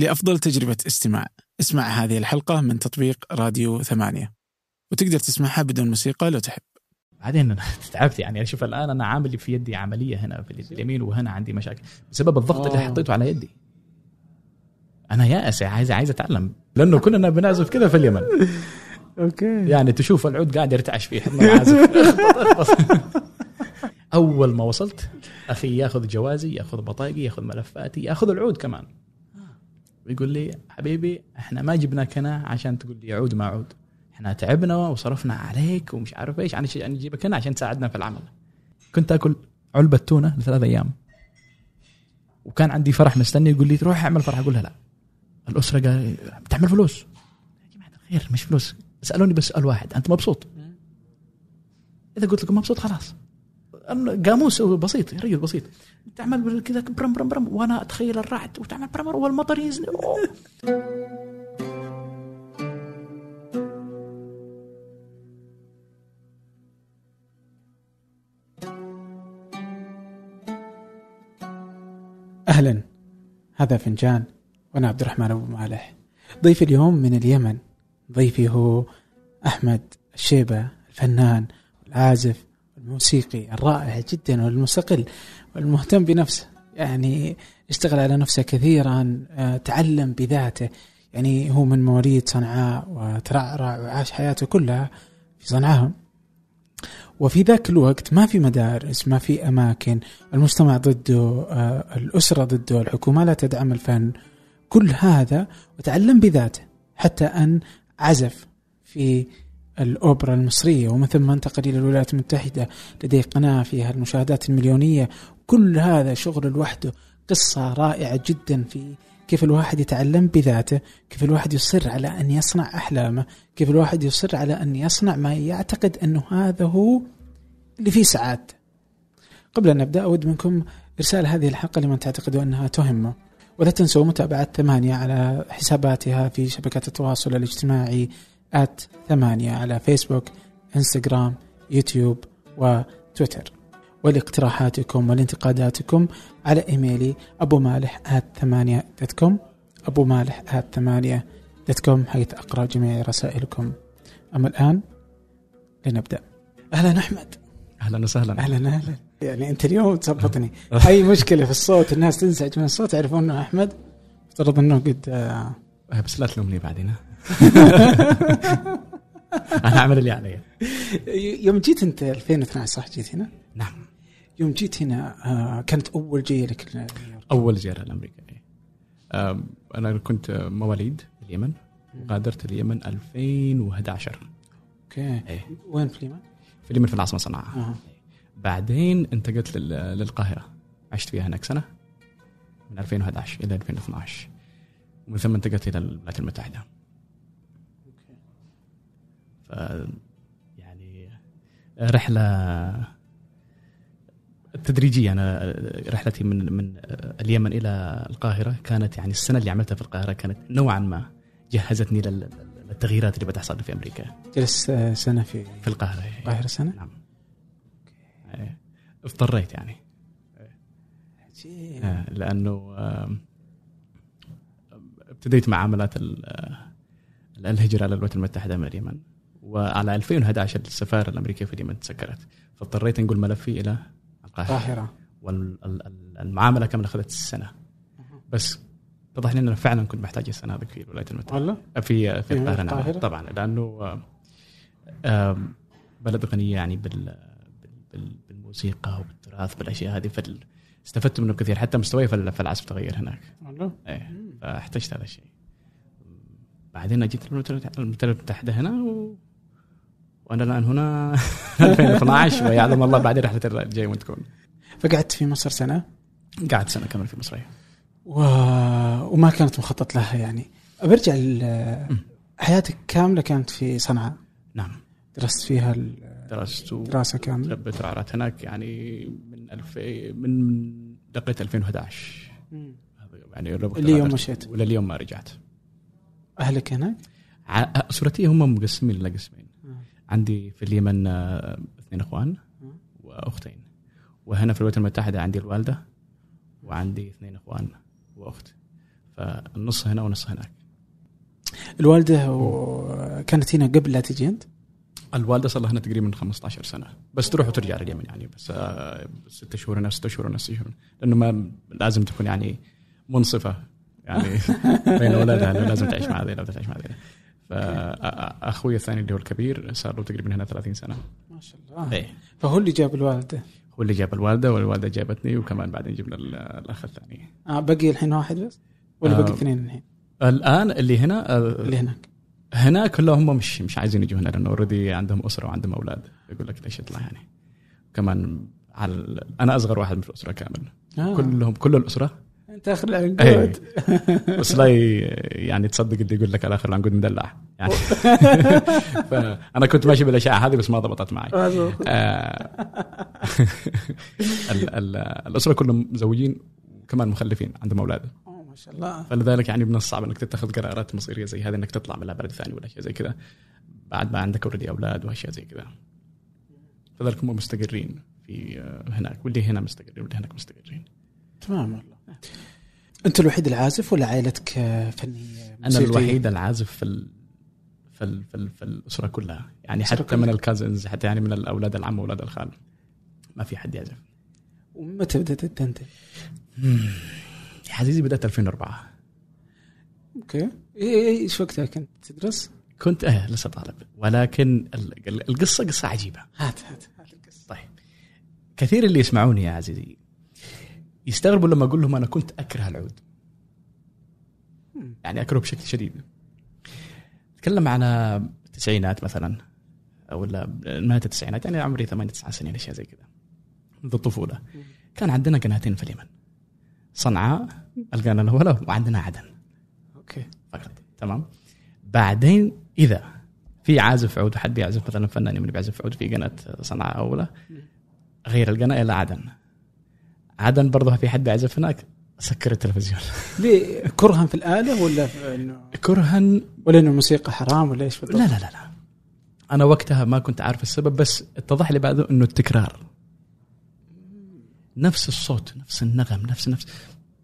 لأفضل تجربة استماع. اسمع هذه الحلقة من تطبيق راديو ثمانية. وتقدر تسمعها بدون موسيقى لو تحب. بعدين أنا تعبت يعني. شوف الآن أنا عامل في يدي عملية هنا في اليمين وهنا عندي مشاكل. بسبب الضغط اللي أوه. حطيته على يدي. أنا يائس عايز عايز أتعلم. لأنه كلنا بنعزف كذا في اليمن. أوكي. يعني تشوف العود قاعد يرتعش فيه. أول ما وصلت أخي ياخذ جوازي ياخذ بطاقي ياخذ ملفاتي ياخذ العود كمان. ويقول لي حبيبي إحنا ما جبناك هنا عشان تقول لي عود ما عود. إحنا تعبنا وصرفنا عليك ومش عارف إيش. عشان نجيبك هنا عشان تساعدنا في العمل. كنت آكل علبة تونة لثلاث أيام. وكان عندي فرح مستني يقول لي روح اعمل فرح. أقول لها لا. الأسرة قال بتعمل فلوس. يا جماعة الخير مش فلوس. سألوني بس سؤال واحد. أنت مبسوط? إذا قلت لكم مبسوط خلاص. قاموس بسيط رجل بسيط. تعمل كذا برم برم برم وأنا أتخيل الرعد وتعمل برمر والمطر ينزل. أهلا. هذا فنجان وأنا عبد الرحمن أبو مالح. ضيفي اليوم من اليمن. ضيفي هو أحمد الشيبة الفنان والعازف والموسيقي الرائع جدا والمستقل والمهتم بنفسه. يعني اشتغل على نفسه كثيرا آه، تعلم بذاته. يعني هو من مواليد صنعاء وترعرع وعاش حياته كلها في صنعاء وفي ذاك الوقت ما في مدارس ما في أماكن. المجتمع ضده آه، الأسرة ضده الحكومة لا تدعم الفن. كل هذا وتعلم بذاته حتى أن عزف في الأوبرا المصرية ومن ثم انتقل إلى الولايات المتحدة لديه قناة فيها المشاهدات المليونية. كل هذا شغل لوحده قصة رائعة جدا في كيف الواحد يتعلم بذاته كيف الواحد يصر على أن يصنع أحلامه كيف الواحد يصر على أن يصنع ما يعتقد أنه هذا هو اللي فيه سعادته قبل أن نبدأ أود منكم إرسال هذه الحلقة لمن تعتقدوا أنها تهمه. ولا تنسوا متابعة ثمانية على حساباتها في شبكات التواصل الاجتماعي at ثمانية على فيسبوك انستغرام يوتيوب وتويتر. ولاقتراحاتكم والانتقاداتكم على إيميلي ابو مالح at ثمانية com ابو مالح at ثمانية com حيث أقرأ جميع رسائلكم. أما الآن لنبدأ. أهلا أحمد. أهلا وسهلا. أهلا أهلا. يعني أنت اليوم تظبطني أي مشكلة في الصوت؟ الناس تنزعج من الصوت يعرفون إنه أحمد افترض إنه قد آه، بس لا تلومني بعدين؟ أنا أعمل اللي علي يوم جيت أنت 2012 صح جيت هنا؟ نعم يوم جيت هنا آه، كانت أول جيه لك. أول زيارة لأمريكا إيه. أنا كنت مواليد اليمن غادرت اليمن 2011 أوكي إيه. وين في اليمن؟ في اليمن في العاصمة صنعاء آه. بعدين انتقلت لل- للقاهرة عشت فيها هناك سنة من 2011 إلى 2012 ومن ثم انتقلت إلى الولايات المتحدة يعني رحلة تدريجية. أنا رحلتي من من اليمن إلى القاهرة كانت يعني السنة اللي عملتها في القاهرة كانت نوعا ما جهزتني لل- للتغييرات اللي بتحصل في أمريكا. جلست سنة في في القاهرة. القاهرة سنة؟ نعم. اضطريت يعني. عجيب. آه، لأنه ابتديت معاملات ال- الهجرة للولايات المتحدة من اليمن. وعلى 2011 السفارة الأمريكية في اليمن تسكرت. فاضطريت انقل ملفي إلى القاهرة. القاهرة. والمعامله كاملة أخذت سنة. بس اتضح لي ان أنا فعلا كنت محتاج السنة هذيك في الولايات المتحدة؟ في في القاهرة نعم؟ طبعا لأنه بلد غنية يعني بال بال- بال- بالموسيقى وبالتراث بالاشياء هذه فال استفدت منه كثير. حتى مستواي في ال- في العزف تغير هناك. والله؟ إيه فاحتجت هذا الشيء. بعدين جيت المتحدة هنا و... وأنا الآن هنا 2012 ويعلم الله بعدين رحلة الجاي وين تكون. فقعدت في مصر سنة. قعدت سنة كاملة في مصر و... وما كانت مخطط لها يعني. برجع حياتك كاملة كانت في صنعاء. نعم. درست فيها ال- درست و... دراسة كاملة. لبيت هناك يعني من 2000 من من دقيت 2011 هذا يعني اللي يوم. مشيت. ولليوم ما رجعت. أهلك هناك؟ ع- اسرتي هم مقسمين إلى قسمين آه. عندي في اليمن آه، اثنين إخوان. وأختين. وهنا في الولايات المتحدة عندي الوالدة وعندي اثنين إخوان وأخت. فالنص هنا ونص هناك. الوالدة و- كانت هنا قبل لا تجي أنت؟ الوالدة صار لها هنا تقريبا 15 سنة. بس تروح وترجع لليمن يعني بس آه، ست شهور هنا ست شهور هنا ست شهور لأنه ما لازم تكون يعني منصفة يعني بين أولادها لازم تعيش مع هذيلا وتعيش مع هذيلا فأخوي الثاني اللي هو الكبير صار له تقريبا هنا 30 سنة ما شاء الله إيه فهو اللي جاب الوالدة هو اللي جاب الوالدة والوالدة جابتني وكمان بعدين جبنا ال- الأخ الثاني آه بقي الحين واحد بس؟ ولا آه. بقي اثنين الحين الآن اللي هنا آه، اللي هناك؟ هنا كلهم هم مش مش عايزين يجوا هنا لأنه اوريدي عندهم أسرة وعندهم أولاد يقول لك ليش يطلع يعني كمان على أنا أصغر واحد من الأسرة كامل آه. كلهم كل الأسرة انت اخر العنقود إيه بس لا يعني تصدق اللي يقول لك الآخر العنقود مدلع. يعني فانا كنت ماشي بالأشياء هذه بس ما ضبطت معي. آه. ال- ال- الأسرة كلهم مزوجين وكمان مخلفين عندهم أولاد. ما شاء الله. فلذلك يعني من الصعب إنك تتخذ قرارات مصيرية زي هذه إنك تطلع من بلد ثاني ولا شيء زي كذا. بعد ما عندك already أولاد واشياء زي كذا. فذلك هم مستقرين في آه، هناك. واللي هنا مستقرين واللي هناك مستقرين. تمام والله. أنت الوحيد العازف ولا عائلتك آه، فنيه أنا؟ الوحيد العازف في ال... في ال... في, ال... في الأسرة كلها. يعني حتى من كلها. ال cousins حتى يعني من الأولاد العم وأولاد الخال. ما في حد يعزف. ومتى بدأت أنت؟ يا عزيزي بدأت 2004 أوكي. إيه- إيش وقتها كنت؟ تدرس؟ كنت آه لسه طالب. ولكن ال- ال- القصة قصة عجيبة. هات هات هات القصة. طيب. كثير اللي يسمعوني يا عزيزي يستغربوا لما أقول لهم أنا كنت أكره العود. يعني اكره بشكل شديد. أتكلم عن التسعينات مثلا ولا نهاية التسعينات يعني عمري ثمان تسع سنين أشياء زي كذا منذ الطفولة. كان عندنا قناتين في اليمن صنعاء القناه الاولى وعندنا عدن. أوكي. فقط. تمام؟ بعدين إذا في عازف عود حد بيعزف مثلا فنان يمني بيعزف عود في قناة صنعاء اولى غير القناة إلى عدن. عدن برضه في حد بيعزف هناك. سكر التلفزيون. ليه؟ كرها في الآلة ولا في انه كرها ولا إنه الموسيقى حرام ولا إيش بالضبط؟ لا لا لا لا. أنا وقتها ما كنت عارف السبب بس اتضح لي بعده إنه التكرار. نفس الصوت نفس النغم نفس نفس.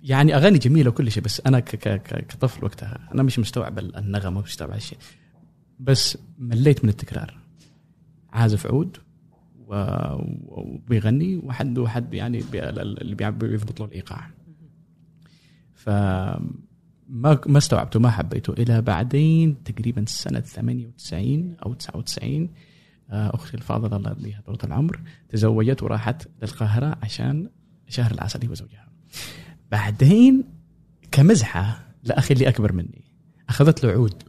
يعني أغاني جميلة وكل شيء بس أنا ك ك ك كطفل وقتها أنا مش مستوعب النغم ومش مستوعب الشيء بس مليت من التكرار. عازف عود وبيغني وحد وحد يعني اللي بيضبط له الإيقاع. ف ما ما استوعبته ما حبيته. إلى بعدين تقريبا سنة 98 أو 99 آه، أختي الفاضلة الله يرضيها طول العمر تزوجت وراحت للقاهرة عشان شهر العسل هي وزوجها. بعدين كمزحة لأخي اللي أكبر مني أخذت له عود.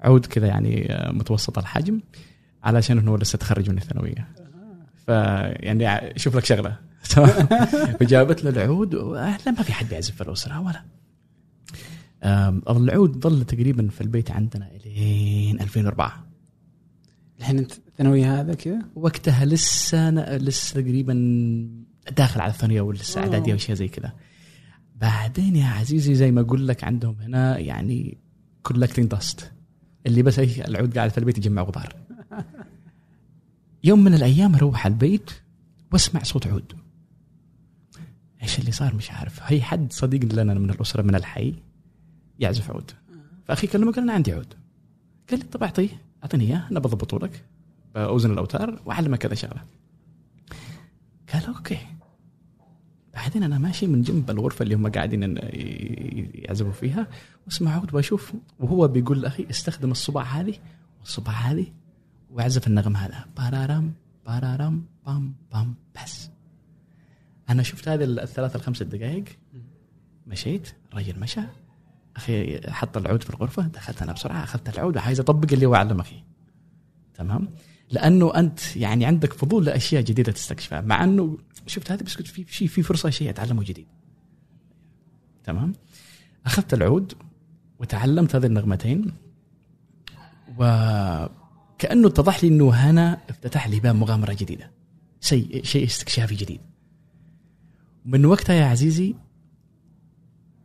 عود كذا يعني آه، متوسط الحجم. علشان انه لسه تخرج من الثانوية. فيعني شوف لك شغلة فجابت له العود واهلا ما في حد بيعزف في الأسرة ولا العود ظل تقريبا في البيت عندنا إلين 2004 الحين أنت الثانويه هذا كذا؟ وقتها لسه أنا لسه تقريبا داخل على الثانوية ولسه. إعدادية وشيء زي كذا بعدين يا عزيزي زي ما أقول لك عندهم هنا يعني كولكتنج داست اللي بس العود قاعد في البيت يجمع غبار يوم من الأيام أروح على البيت وأسمع صوت عود. إيش اللي صار مش عارف. هي حد صديق لنا من الأسرة من الحي يعزف عود. فأخي كلمه قال أنا عندي عود. قال لي طب أعطيه. أعطيني إياه أنا بضبطه لك بأوزن الأوتار وأعلمك كذا شغله قال أوكي. بعدين أنا ماشي من جنب الغرفة اللي هم قاعدين يعزفوا فيها وأسمع عود وأشوف وهو بيقول لأخي استخدم الصبع هذه والصبع هذه واعزف النغم هذا. بارارام بارارام بام بام بس. أنا شفت هذه الثلاث الخمس دقائق مشيت الرجل مشى. أخي حط العود في الغرفة دخلت أنا بسرعة أخذت العود وعايز أطبق اللي هو أخي تمام؟ لأنه أنت يعني عندك فضول لأشياء جديدة تستكشفها مع أنه شفت هذه بس كنت في شيء في فرصة شيء أتعلمه جديد. تمام؟ أخذت العود وتعلمت هذه النغمتين. وكانه اتضح لي إنه هنا افتتح لي باب مغامرة جديدة. شيء شيء استكشافي جديد. من وقتها يا عزيزي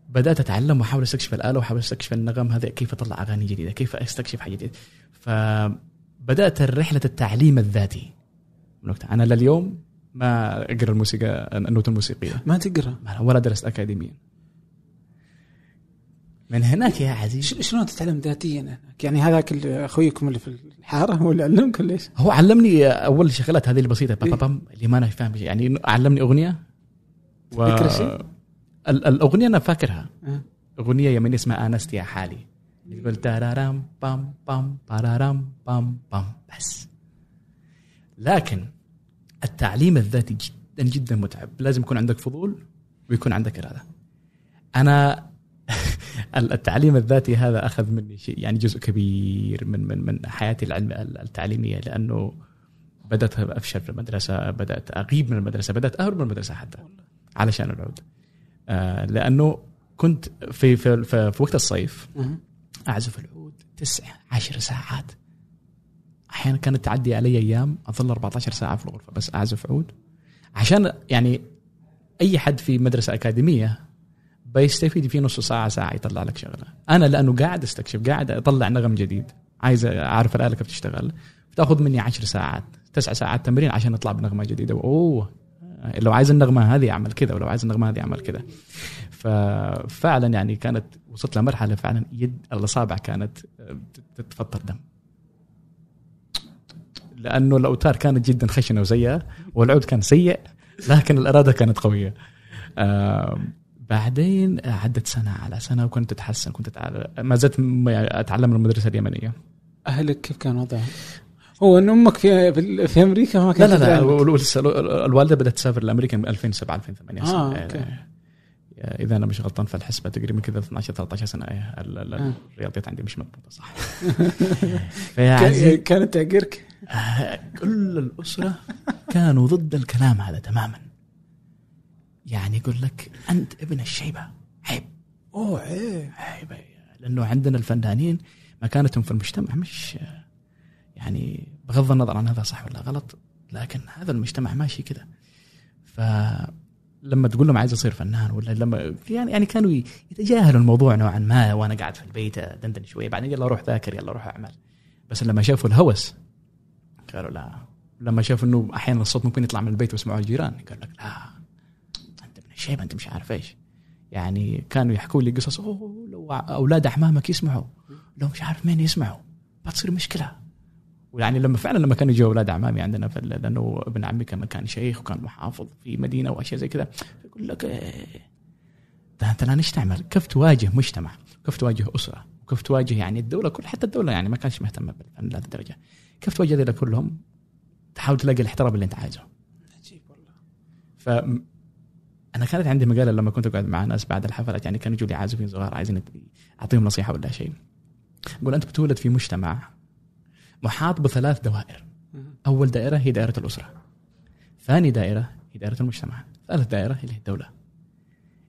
بدأت أتعلم وأحاول أستكشف الآلة وأحاول أستكشف النغم هذا كيف اطلع أغاني جديدة كيف أستكشف حاجة جديدة. فبدأت رحله التعليم الذاتي. من وقتها. أنا لليوم ما أقرأ الموسيقى النوت الموسيقية. ما تقرأ؟ ولا درست اكاديميا. من هناك يا عزيز شلون تتعلم ذاتيا هناك؟ يعني هذاك أخويكم اللي في الحارة هو اللي علمك ولا إيش؟ هو علمني أول شغلات هذه البسيطة بام بام اللي ما أنا فاهم شيء. يعني علمني أغنية و... شيء؟ ال- الأغنية أنا فاكرها آه. أغنية يمين اسمها آنست يا حالي يقول تارارام بام بام بارارام بام بام بس لكن التعليم الذاتي جدا جدا متعب لازم يكون عندك فضول ويكون عندك إرادة أنا التعليم الذاتي هذا أخذ مني شيء يعني جزء كبير من من من حياتي العلم التعليمية لأنه بدأت أفشل في المدرسة بدأت أغيب من المدرسة بدأت أهرب من المدرسة حتى علشان العود. آه لأنه كنت في في في, في وقت الصيف. أعزف العود تسع عشر ساعات. أحيانا كانت تعدي علي أيام أظل 14 ساعة في الغرفة بس أعزف عود. عشان يعني أي حد في مدرسة أكاديمية بيستفيد في نص ساعة ساعة يطلع لك شغلة. أنا لأنه قاعد أستكشف قاعد أطلع نغم جديد. عايز أعرف الآلة كيف تشتغل. بتأخذ مني عشر ساعات تسع ساعات تمرين عشان أطلع بنغمة جديدة. أوه لو عايز النغمة هذه أعمل كذا ولو عايز النغمة هذه أعمل كذا ففعلا يعني كانت وصلت لمرحلة فعلا يد الأصابع كانت تتفطر دم. لأنه الأوتار كانت جدا خشنة وسيئة والعود كان سيء لكن الإرادة كانت قوية. بعدين عدت سنة على سنة وكنت أتحسن كنت أتعلم ما زلت أتعلم من المدرسة اليمنية أهلك كيف كان وضعهم؟ هو إن أمك في في, أمريكا ما لا كانت لا لا تدعمك. الوالدة بدأت تسافر لأمريكا من 2007 2008 آه، سنة. أوكي. إذا أنا مش غلطان في الحسبه تقريبا كذا 12 13 سنة إيه، آه. الرياضيات عندي مش مضبوطة صح كانت تعقرك آه، كل الأسرة كانوا ضد الكلام هذا تماما يعني يقول لك أنت ابن الشيبة. عيب. أوه عيب. عيب. لأنه عندنا الفنانين مكانتهم في المجتمع مش يعني بغض النظر عن هذا صح ولا غلط لكن هذا المجتمع ماشي كذا فلما تقول لهم عايز اصير فنان ولا لما يعني يعني كانوا يتجاهلوا الموضوع نوعا ما وأنا قاعد في البيت دندن شوية بعدين يلا روح ذاكر يلا روح أعمل. بس لما شافوا الهوس قالوا لا. لما شافوا إنه أحيانا الصوت ممكن يطلع من البيت ويسمعوه الجيران قال لك لا. من الشيبه أنت مش عارف إيش يعني كانوا يحكوا لي قصص أوه لو أولاد أحمامك يسمعوا لو مش عارف مين يسمعوا بتصير مشكلة ويعني لما فعلا لما كانوا يجوا أولاد أعمامي عندنا لأنه ابن عمي كان كان شيخ وكان محافظ في مدينة وأشياء زي كذا يقول لك إيه، ده إنت الان إيش تعمل؟ كيف تواجه مجتمع؟ كيف تواجه أسرة؟ وكيف تواجه يعني الدولة كل حتى الدولة يعني ما كانش مهتمه بالفن لهذه الدرجة. كيف تواجه ذيلا كلهم؟ تحاول تلاقي الاحترام اللي أنت عايزه. عجيب والله أنا كانت عندي مقاله لما كنت أقعد مع ناس بعد الحفلات يعني كانوا يجوا لي عازفين صغار عايزين أعطيهم نصيحة ولا شيء. أقول أنت بتولد في مجتمع محاط بثلاث دوائر. أول دائرة هي دائرة الأسرة. ثاني دائرة هي دائرة المجتمع. ثالث دائرة هي الدولة.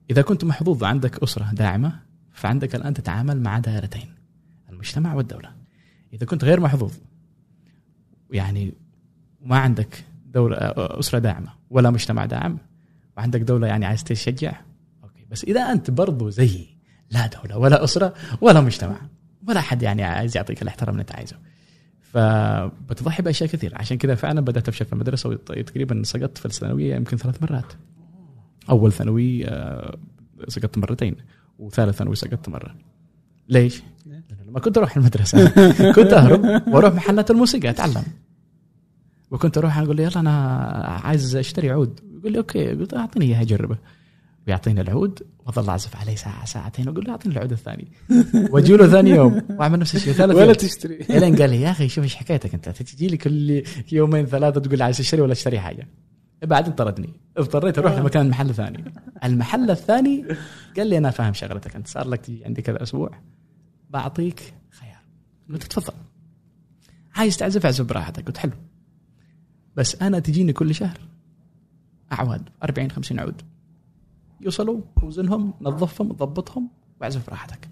إذا كنت محظوظ عندك أسرة داعمة فعندك الآن تتعامل مع دائرتين المجتمع والدولة. إذا كنت غير محظوظ يعني ما عندك دولة أسرة داعمة ولا مجتمع داعم وعندك دولة يعني عايز تشجع؟ أوكي بس إذا أنت برضو زيي لا دولة ولا أسرة ولا مجتمع ولا حد يعني عايز يعطيك الاحترام اللي أنت عايزه. فبتضحي بأشياء كثير. عشان كذا فعلا بدأت أفشل في المدرسة وتقريبا سقطت في الثانوية يمكن ثلاث مرات. أول ثانوي آه، سقطت مرتين وثالث ثانوي سقطت مرة. ليش؟ لما كنت أروح المدرسة كنت أهرب وأروح محلات الموسيقى أتعلم. وكنت أروح أقول له يلا أنا عايز أشتري عود. يقول لي أوكي. قلت أعطيني اياه اجربه ويعطيني العود وأظل أعزف عليه ساعة ساعتين وأقول له أعطيني العود الثاني. وأجي له ثاني يوم. واعمل نفس الشيء ثالث ولا تشتري. إلين قال لي يا أخي شوف إيش حكايتك أنت. تجي لي كل يومين ثلاثة تقول لي عايز اشتري ولا اشتري حاجة. بعدين طردني اضطريت أروح لمكان محل ثاني. المحل الثاني قال لي أنا فاهم شغلتك. أنت صار لك تجي عندي كذا أسبوع. بعطيك خيار. قلت تفضل. عايز تعزف؟ اعزف براحتك. قلت حلو. بس أنا تجيني كل شهر. اعواد 40 50 عود. يوصلوا وزنهم نظفهم ضبطهم وأعزف براحتك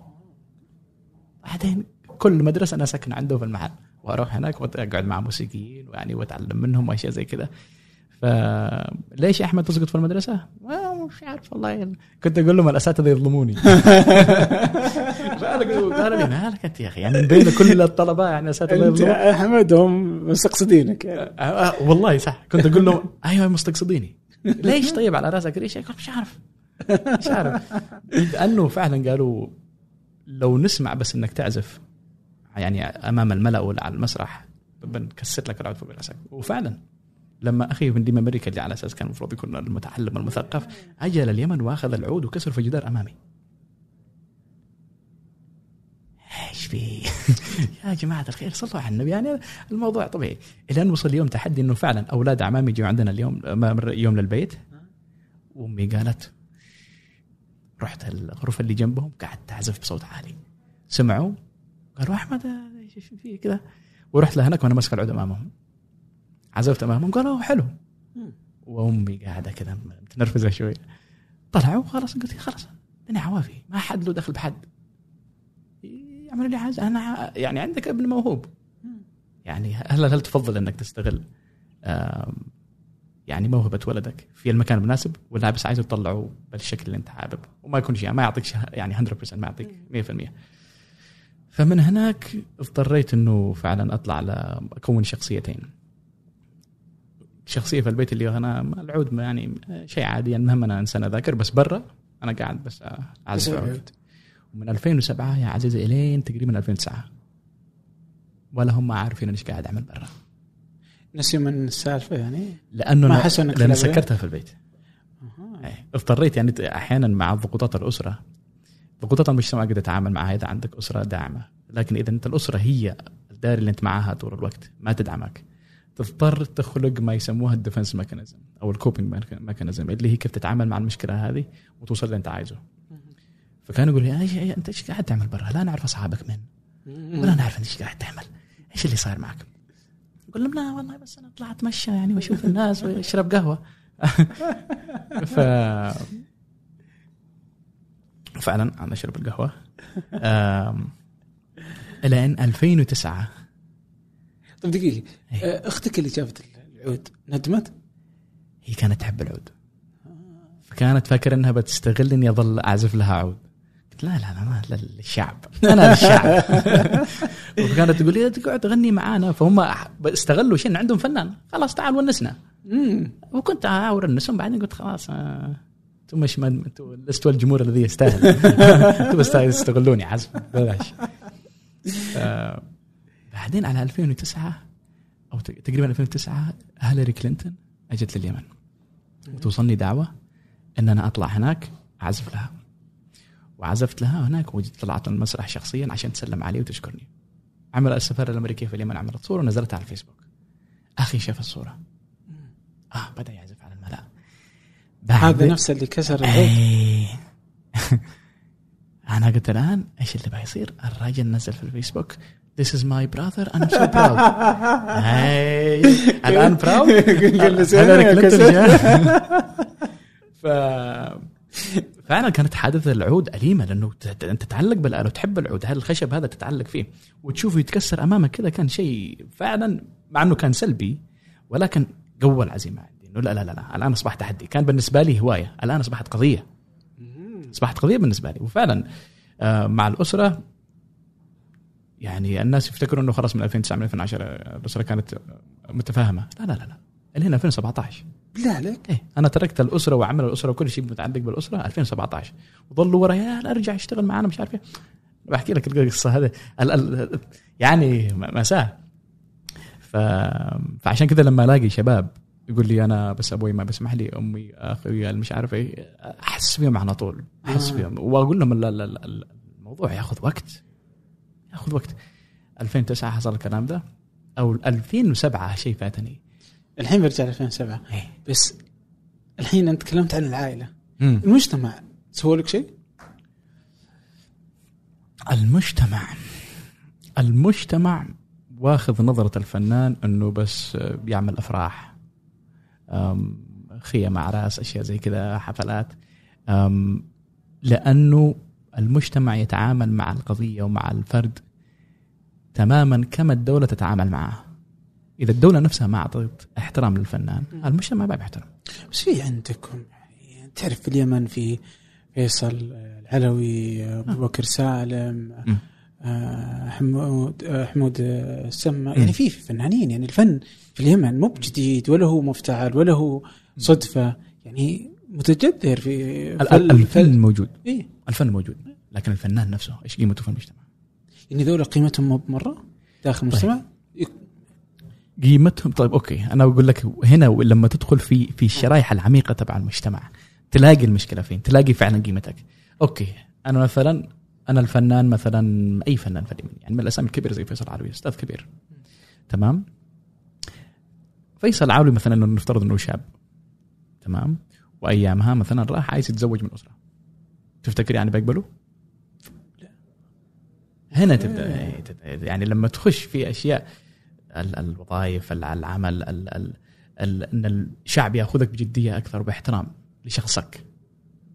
بعدين كل مدرسة أنا ساكن عنده في المحل وأروح هناك واقعد مع موسيقيين ويعني وأتعلم منهم وأشياء زي كذا فليش يا أحمد تسقط في المدرسة؟ ما مش عارف والله. كنت أقول لهم الأساتذة يظلموني. قالوا لي مالك انت يا أخي؟ يعني من بين كل الطلبة يعني اساتذه يظلموني أحمد هم مستقصدينك يعني. آه، آه، والله صح. كنت أقول لهم أيوه مستقصديني. ليش طيب على راسك؟ ليش؟ يقول مش عارف. مش عارف. لأنه فعلا قالوا لو نسمع بس إنك تعزف يعني أمام الملأ ولا على المسرح بنكسر لك العود فوق راسك. وفعلا لما أخي من ديم أمريكا اللي على أساس كان المفروض يكون المتعلم المثقف اجى لليمن وأخذ العود وكسر في جدار أمامي. إيش في؟ يا جماعة الخير صلوا على النبي. يعني الموضوع طبيعي. إلى أن وصل اليوم تحدي إنه فعلا أولاد اعمامي يجوا عندنا اليوم يوم للبيت. وامي قالت رحت الغرفة اللي جنبهم قعدت أعزف بصوت عالي. سمعوا؟ قالوا أحمد إيش في كذا ورحت لهناك وأنا ماسك العود أمامهم. عزفت أمامهم قالوا حلو. وأمي قاعدة كذا متنرفزة شوي طلعوا خلاص قلت خلاص الدنيا عوافي ما حد له دخل بحد. يعملوا لي عايز أنا يعني عندك ابن موهوب. يعني هل هل تفضل إنك تستغل يعني موهبة ولدك في المكان المناسب؟ ولا بس عايزه تطلعه بالشكل اللي أنت حابب؟ وما يكون شيء ما يعطيك يعني 100% ما يعطيك 100% فمن هناك اضطريت إنه فعلا أطلع على اكون شخصيتين. شخصية في البيت اللي أنا العود يعني شيء عادي المهم أنا إنسان أذاكر بس برا أنا قاعد بس أعزف عود. ومن 2007 يا عزيزي إلين تقريبا 2009 ولا هم عارفين إيش قاعد اعمل برا. نسيوا من السالفة يعني؟ لأنه ما حسوا إنك لأن سكرتها في البيت. أه. اضطريت يعني أحيانا مع ضغوطات الأسرة. ضغوطات المجتمع قد تتعامل معها إذا عندك أسرة داعمة. لكن إذا أنت الأسرة هي الدار اللي أنت معاها طول الوقت ما تدعمك. تضطر تخلق ما يسموها ال defense mechanism أو ال coping mechanism اللي هي كيف تتعامل مع المشكلة هذه وتوصل اللي أنت عايزه. فكان يقول لي أنت إيش قاعد تعمل برا؟ لا نعرف أصحابك من. ولا نعرف إنت إيش قاعد تعمل. إيش اللي صاير معك؟ يقول لهم لا والله بس أنا اطلع اتمشى يعني وأشوف الناس وأشرب قهوة. ف فعلا أنا أشرب القهوة. إلى إن 2009 طيب دقيقة. إيه. أختك اللي جابت العود ندمت؟ هي كانت تحب العود. فكانت فاكرة إنها بتستغل إني أظل أعزف لها عود. قلت لا لا أنا للشعب. أنا للشعب. وكانت تقول لي تقعد تغني معانا. فهم استغلوا شيء عندهم فنان. خلاص تعال ونسنا. وكنت النسم بعدين قلت خلاص آه، أنتم مش أنتم لستوا الجمهور الذي يستاهل. أنتم بس تستغلوني عزف بلاش. آه، بعدين على 2009 أو تقريبا 2009 هيلاري كلينتون أجت لليمن. وتوصلني دعوة إن أنا أطلع هناك أعزف لها. وعزفت لها هناك وطلعت المسرح شخصيا عشان تسلم علي وتشكرني. عمل السفارة الأمريكية في اليمن عملت صورة ونزلتها على الفيسبوك. أخي شاف الصورة. آه بدأ يعزف على الملأ. هذا نفسه اللي كسر إيه. أنا قلت الآن إيش اللي بيصير؟ الراجل نزل في الفيسبوك This is my brother I'm so proud. هاي. الآن براود ف فعلا كانت حادثة العود أليمة لأنه أنت تتعلق بالاله وتحب العود هذا الخشب هذا تتعلق فيه وتشوفه يتكسر أمامك كذا كان شيء فعلا مع إنه كان سلبي ولكن قوى العزيمة عندي إنه لا لا لا, لا الآن اصبح تحدي. كان بالنسبة لي هواية الآن أصبحت قضية. أصبحت قضية بالنسبة لي. وفعلا آه، مع الأسرة يعني الناس يفتكروا إنه خلاص من 2009 من 2010 الأسرة كانت متفاهمة. لا لا لا لا. الحين 2017 بالله عليك. إيه أنا تركت الأسرة وعمل الأسرة وكل شيء متعلق بالأسرة 2017 وظلوا ورا يا أرجع أشتغل معانا مش عارف إيه. بحكي لك القصة هذه. يعني مأساة ف... فعشان كذا لما ألاقي شباب يقول لي أنا بس أبوي ما بيسمح لي أمي أخوي مش عارف إيه أحس فيهم على طول. أحس آه. فيهم. وأقول لهم الموضوع ياخذ وقت. ياخذ وقت. 2009 حصل الكلام ده. أو 2007 شيء فاتني. الحين برجع ل 2007 إيه. بس الحين أنت تكلمت عن العائلة مم. المجتمع سوى لك شيء؟ المجتمع المجتمع واخذ نظرة الفنان إنه بس بيعمل أفراح خيم اعراس أشياء زي كذا حفلات لأنه المجتمع يتعامل مع القضية ومع الفرد تماما كما الدولة تتعامل معه إذا الدولة نفسها ما أعطت احترام للفنان المجتمع ما بيحترم. بس في عندكم يعني تعرف في اليمن في فيصل العلوي ابو بكر سالم آه، حمود آه، حمود السما يعني في فنانين يعني الفن في اليمن مو بجديد ولا هو مفتعل ولا هو صدفة. يعني متجذر في الفن. موجود. إيه؟ الفن موجود. لكن الفنان نفسه إيش قيمته في المجتمع؟ يعني ذولا قيمتهم مو بمرة؟ داخل المجتمع؟ قيمتهم. طيب okay. أنا بقول لك هنا لما تدخل في في الشرايح العميقة تبع المجتمع تلاقي المشكلة فين؟ تلاقي فعلا قيمتك. okay. أنا مثلا أنا الفنان مثلا أي فنان فني يعني من الأسامي الكبيرة زي فيصل العلوي أستاذ كبير. تمام؟ فيصل العلوي مثلا نفترض إنه شاب. تمام؟ وأيامها مثلا راح عايز يتزوج من أسرة. تفتكر يعني بيقبلوا؟ هنا تبدأ. يعني لما تخش في أشياء الوظائف العمل ال ال ال إن الشعب يأخذك بجدية أكثر وباحترام لشخصك.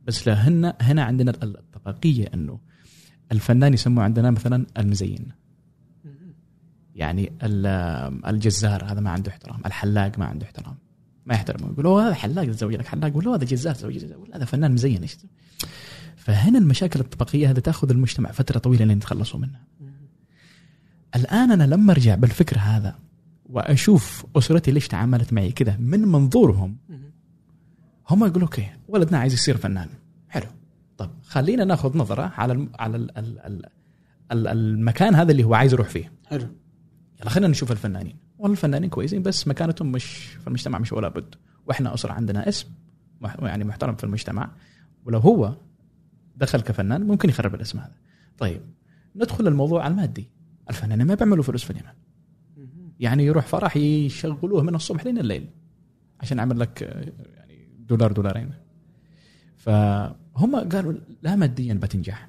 بس هنا هنا عندنا الطبقيه إنه الفنان يسموه عندنا مثلا المزين. يعني الجزار هذا ما عنده احترام. الحلاق ما عنده احترام. ما يحترمه. يقول هذا حلاق تزوج لك حلاق. ولا هذا جزار تزوج هذا فنان مزين إيش؟ فهنا المشاكل الطبقيه هذه تأخذ المجتمع فترة طويلة لين يتخلصوا منها. الآن أنا لما أرجع بالفكر هذا وأشوف أسرتي ليش تعاملت معي كذا من منظورهم. هم يقولوا أوكي ولدنا عايز يصير فنان. حلو. طب خلينا ناخذ نظرة على الم... على ال... ال... ال... ال... المكان هذا اللي هو عايز يروح فيه. حلو. يلا خلينا نشوف الفنانين. والله الفنانين كويسين بس مكانتهم مش في المجتمع مش ولا بد. وإحنا أسرة عندنا اسم يعني محترم في المجتمع. ولو هو دخل كفنان ممكن يخرب الاسم هذا. طيب ندخل الموضوع المادي. الفنانين ما بيعملوا فلوس في اليمن. يعني يروح فرح يشغلوه من الصبح لين الليل عشان يعمل لك يعني دولار دولارين. فهم قالوا لا ماديا بتنجح.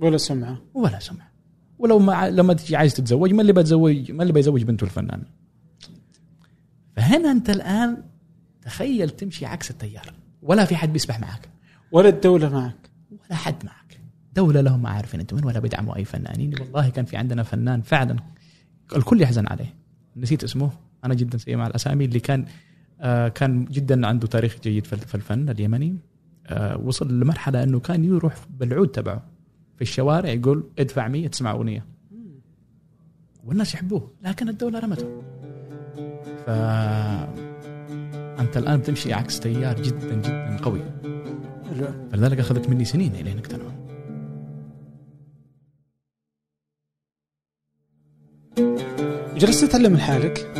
ولا سمعة. ولا سمعة. ولو ما لما تجي عايز تتزوج ما اللي بتزوج ما اللي بيزوج بنته الفنان. فهنا أنت الآن تخيل تمشي عكس التيار. ولا في حد بيسبح معك. ولا الدولة معك. ولا حد معك. دولة لهم ما عارفين أنتم وين ولا بيدعموا اي فنانين؟ والله كان في عندنا فنان فعلا الكل يحزن عليه. نسيت اسمه. أنا جدا سيء مع الأسامي اللي كان آه كان جدا عنده تاريخ جيد في الفن اليمني. آه وصل لمرحلة إنه كان يروح بالعود تبعه في الشوارع يقول ادفع 100 تسمع أغنية. والناس يحبوه لكن الدولة رمته. ف أنت الآن بتمشي عكس تيار جدا جدا قوي. فلذلك أخذت مني سنين الين اقتنعوا. جلست اتعلم لحالك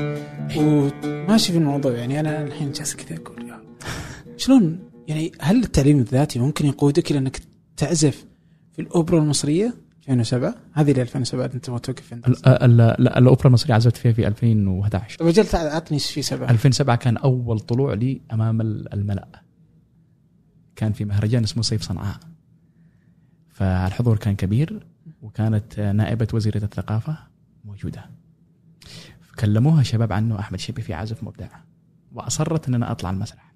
وماشي في الموضوع يعني أنا الحين جالس كذا أقول يا شلون؟ يعني هل التعليم الذاتي ممكن يقودك إلى أنك تعزف في الأوبرا المصرية 2007 هذه اللي 2007 أنت توقف عندها لا الأوبرا المصرية عزفت فيها في 2011 طيب أجل أعطني في سبعة. 2007 كان أول طلوع لي أمام الملأ. كان في مهرجان اسمه صيف صنعاء. فالحضور كان كبير وكانت نائبة وزيرة الثقافة موجودة. كلموها شباب عنه أحمد شبي في عازف مبدع. وأصرت إن أنا أطلع المسرح.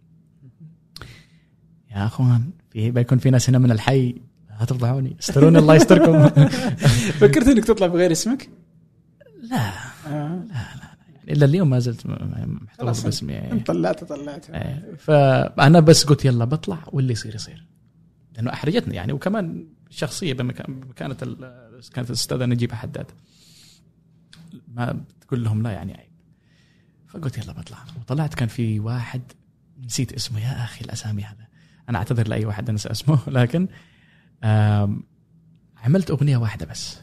يا أخوان في بيكون في ناس هنا من الحي. لا تفضحوني. استروني الله يستركم. فكرت إنك تطلع بغير اسمك؟ لا. آه. لا لا إلا اليوم ما زلت محتفظ باسمي. يعني. طلعت طلعت. إيه، فأنا بس قلت يلا بطلع واللي يصير يصير. لأنه أحرجتني يعني. وكمان شخصية بمكانة كانت الأستاذة نجيبة حداد. ما تقول لهم لا يعني عيب. فقلت يلا بطلع. وطلعت كان في واحد نسيت اسمه. يا أخي الأسامي هذا. أنا أعتذر لأي واحد نسى اسمه لكن عملت أغنية واحدة بس.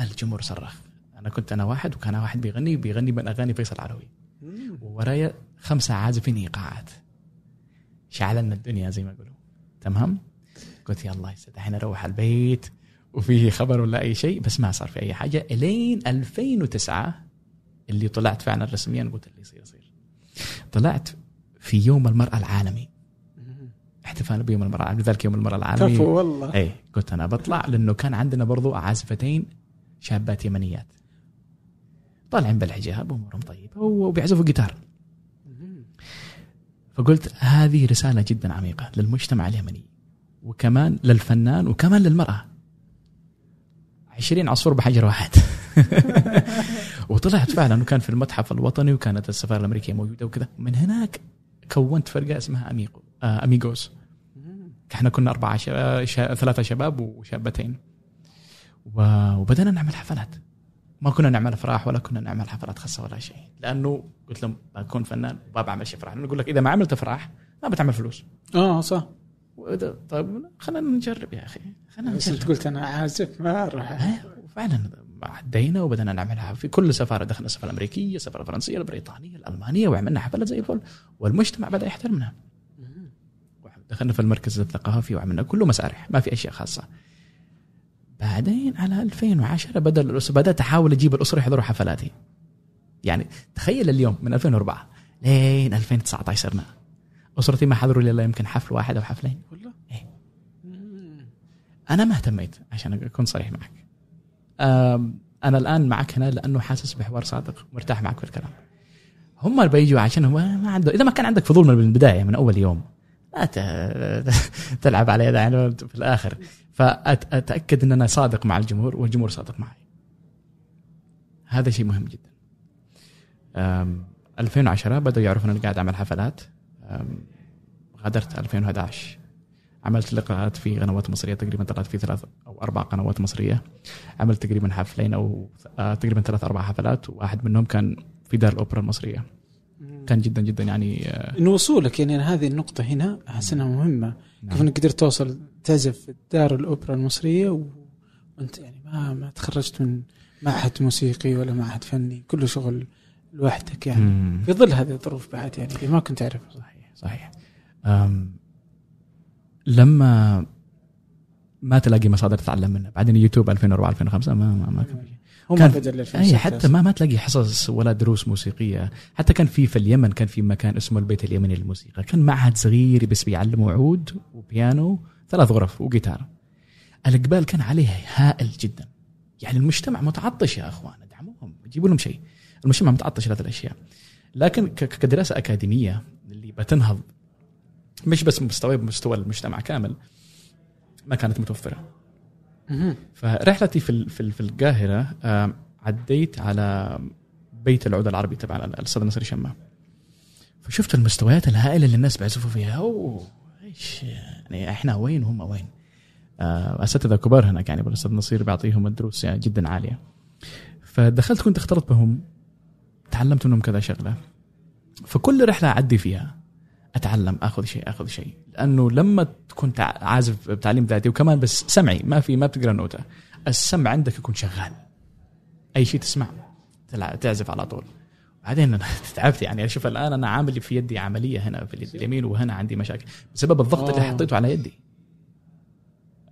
الجمهور صرخ. أنا كنت أنا واحد وكان واحد بيغني بيغني من أغاني فيصل العلوي وورايا خمسه عازفين إيقاعات. شعلنا الدنيا زي ما يقولوا. تمام؟ قلت يلا الحين أروح البيت. وفيه خبر ولا أي شيء بس ما صار في أي حاجة. إلين 2009 اللي طلعت فعلا رسميا قلت اللي يصير يصير. طلعت في يوم المرأة العالمي. احتفال بيوم المرأة العالمي ذلك يوم المرأة العالمي. كفو والله. اي قلت أنا بطلع لأنه كان عندنا برضو عازفتين شابات يمنيات. طالعين بالحجاب وأمورهم طيبة وبيعزفوا جيتار. فقلت هذه رسالة جدا عميقة للمجتمع اليمني وكمان للفنان وكمان للمرأة. 20 عصفور بحجر واحد. وطلعت فعلا وكان في المتحف الوطني وكانت السفارة الأمريكية موجودة وكذا. من هناك كونت فرقة اسمها أميغو آه أميغوز. إحنا كنا أربعة. شا... ثلاثة شباب وشابتين. وبدأنا نعمل حفلات. ما كنا نعمل أفراح ولا كنا نعمل حفلات خاصة ولا شيء. لأنه قلت لهم بكون فنان وما بعمل شيء أفراح. لأنه يقول لك إذا ما عملت أفراح ما بتعمل فلوس. آه صح. طيب خلينا نجرب يا أخي خلينا بس انت نجرب قلت أنا عازف ما أروح إيه، وفعلا عدينا وبدأنا نعملها في كل سفارة دخلنا السفارة الأمريكية، السفارة الفرنسية، البريطانية، الألمانية وعملنا حفلات زي الفل والمجتمع بدأ يحترمنا. دخلنا في المركز الثقافي وعملنا كله مسارح ما في أشياء خاصة. بعدين على 2010 بدأ الأسرة بدأت أحاول أجيب الأسرة يحضروا حفلاتي. يعني تخيل اليوم من 2004 لين 2019 صرنا أسرتي ما حضروا لي إلا يمكن حفل واحد أو حفلين. والله؟ إيه. أنا ما اهتميت عشان أكون صريح معك. أنا الآن معك هنا لأنه حاسس بحوار صادق ومرتاح معك في الكلام. هم اللي بيجوا عشان هو ما عنده إذا ما كان عندك فضول من البداية من أول يوم لا تلعب على يد في الآخر. فاتاكد إن أنا صادق مع الجمهور والجمهور صادق معي. هذا شيء مهم جدا. أم، 2010 بدأوا يعرفون إني قاعد أعمل حفلات. غادرت 2011 عملت لقاءات في قنوات مصرية تقريبا طلعت في ثلاث أو أربع قنوات مصرية. عملت تقريبا حفلين أو آه، تقريبا ثلاث أربع حفلات واحد منهم كان في دار الأوبرا المصرية. كان جدا جدا يعني آه، إنه وصولك يعني هذه النقطة هنا احس انها مهمة. كيف نعم. إنك قدرت توصل تعزف في دار الأوبرا المصرية و... وأنت يعني ما ما تخرجت من معهد موسيقي ولا معهد فني كله شغل لوحدك يعني. مم. في ظل هذه الظروف بعد يعني ما كنت أعرفها صحيح. صحيح. أم لما ما تلاقي مصادر تتعلم منها. بعدين يوتيوب 2004 2005 ما ما, ما كان في هو كان- اي حتى ما ما تلاقي حصص ولا دروس موسيقية. حتى كان في في اليمن كان في مكان اسمه البيت اليمني للموسيقى. كان معهد صغير بس بيعلموا عود وبيانو ثلاث غرف وجيتار. الإقبال كان عليه هائل جدا. يعني المجتمع متعطش يا أخوان ادعموهم جيبوا لهم شيء. المجتمع متعطش لهذه الأشياء. لكن كدراسة أكاديمية اللي بتنهض مش بس مستوى بمستوى المجتمع كامل ما كانت متوفرة. فرحلتي في في ال- في القاهرة عديت على بيت العود العربي تبع الأستاذ نصر شمه فشفت المستويات الهائلة اللي الناس بيعزفوا فيها. أوه إيش يعني إحنا وين وهم وين؟ آه، اساتذه كبار هناك يعني الاستاذ نصير بيعطيهم الدروس يعني جدا عالية. فدخلت كنت اختلطت بهم تعلمت منهم كذا شغلة. فكل رحلة أعدي فيها. أتعلم آخذ شيء آخذ شيء. لأنه لما تكون عازف بتعليم ذاتي وكمان بس سمعي ما في ما بتقرأ نوتة. السمع عندك يكون شغال. أي شيء تسمع تعزف على طول. بعدين أنا تعبت يعني. شوف الآن أنا عامل في يدي عملية هنا في اليد اليمين وهنا عندي مشاكل. بسبب الضغط اللي آه. حطيته على يدي.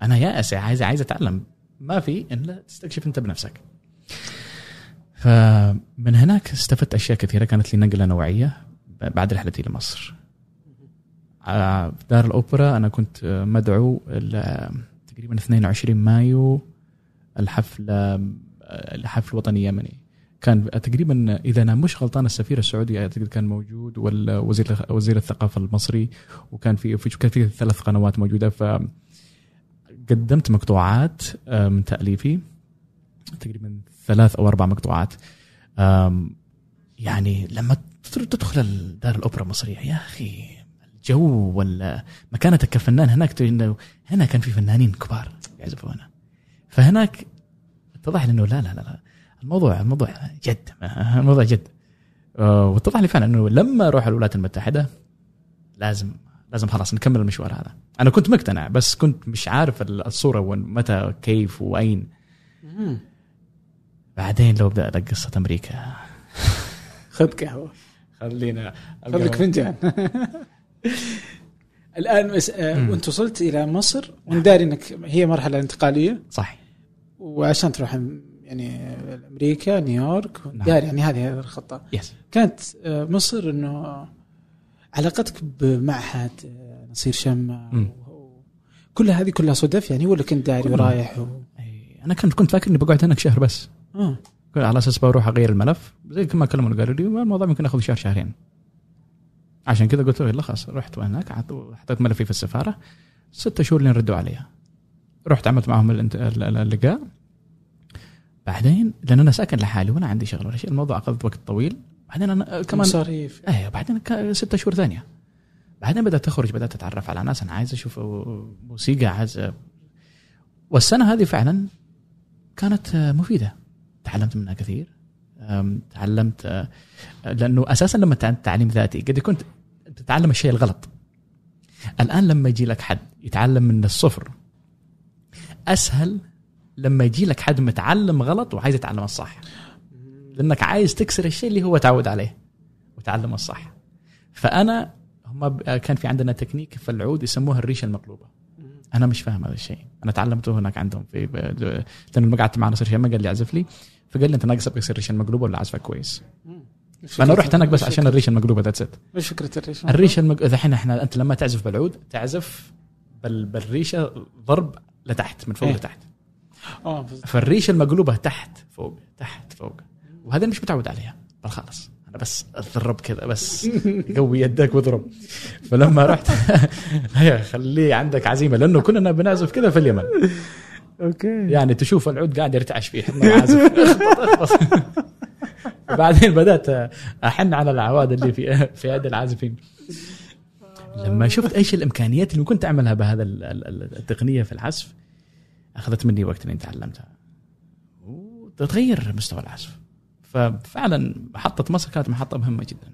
أنا يائس عايز عايز أتعلم. ما في إلا تستكشف أنت بنفسك. فمن هناك استفدت أشياء كثيرة كانت لي نقلة نوعية بعد رحلتي لمصر. في دار الأوبرا أنا كنت آه، مدعو ال- تقريبا 22 مايو الحفل آه، الحفل وطني يمني كان تقريبا إذا أنا مش غلطان السفير السعودي أعتقد كان موجود والوزير وزير الثقافة المصري وكان في كان في ثلاث قنوات موجودة. ف قدمت مقطوعات آه، من تأليفي تقريبا ثلاث أو أربع مقطوعات. يعني لما تدخل دار الأوبرا المصرية يا أخي الجو ولا مكانتك كفنان هناك إنه هنا كان في فنانين كبار يعزفوا هنا فهناك اتضح لي إنه لا لا لا لا. الموضوع الموضوع جد الموضوع جد. آه، واتضح لي فعلا إنه لما أروح الولايات المتحدة لازم لازم خلاص نكمل المشوار هذا. أنا كنت مقتنع بس كنت مش عارف الصورة وين متى كيف وأين. بعدين لو بدأ لك قصة أمريكا. خذ قهوة. خلينا خذ لك فنجان الان مس... آه،. وأنت وصلت إلى مصر وأنا داري انك هي مرحلة انتقالية صح وعشان تروح يعني أمريكا نيويورك نعم. داري يعني هذه هذه الخطة يس كانت آه، مصر إنه علاقتك بمعهد آه، نصير مم. و- كل هذه كلها صدف يعني ولا كنت داري. ورايح و... أنا كنت كنت فاكر إني بقعد هناك شهر بس آه. على أساس بروح أغير الملف زي ما كلموني قالوا لي الموضوع ممكن ياخذ شهر شهرين عشان كذا قلت له يلا خلاص رحت هناك حطيت ملفي في السفارة. ستة شهور لين ردوا عليها رحت عملت معهم اللقاء. بعدين لأن أنا ساكن لحالي ولا عندي شغل ولا شيء الموضوع أخذ وقت طويل. بعدين أنا كمان مصاريف إيه بعدين ستة شهور ثانية. بعدين بدأت اخرج بدأت أتعرف على ناس أنا عايز أشوف موسيقى عايز والسنة هذه فعلا كانت مفيدة. تعلمت منها كثير. تعلمت لأنه أساسا لما تعلم تعليم ذاتي قد يكون تتعلم الشيء الغلط. الآن لما يجي لك حد يتعلم من الصفر أسهل لما يجي لك حد متعلم غلط وعايز يتعلم الصح. لأنك عايز تكسر الشيء اللي هو تعود عليه وتعلم الصح. فأنا هم كان في عندنا تكنيك في العود يسموها الريشه المقلوبة. أنا مش فاهم هذا الشيء. أنا تعلمته هناك عندهم في لما قعدت مع نصر شيمه قال لي اعزف لي. فقال لي أنت ناقصك بس الريشه المقلوبة ولا عزفك كويس؟ فانا رحت هناك بس عشان الريشه المقلوبة that's it إيش فكره الريشه؟ الريشه المق... الحين إحنا أنت لما تعزف بالعود تعزف بال... بالريشة ضرب لتحت من فوق إيه. لتحت. آه. فالريشة المقلوبة تحت فوق تحت فوق. وهذا مش متعود عليها. خلاص أنا بس اتدرب كذا بس قوي يدك واضرب. فلما رحت هيا خليه عندك عزيمة لأنه كلنا بنعزف كذا في اليمن. أوكي. يعني تشوف العود قاعد يرتعش فيه عازف وبعدين بدأت أحن على العواد اللي في في يد العازفين. لما شفت إيش الإمكانيات اللي ممكن تعملها بهذا ال- ال- ال- التقنية في العزف أخذت مني وقت إني تعلمتها. وتغير مستوى العزف. ففعلا محطه مصر كانت محطة مهمة جدا.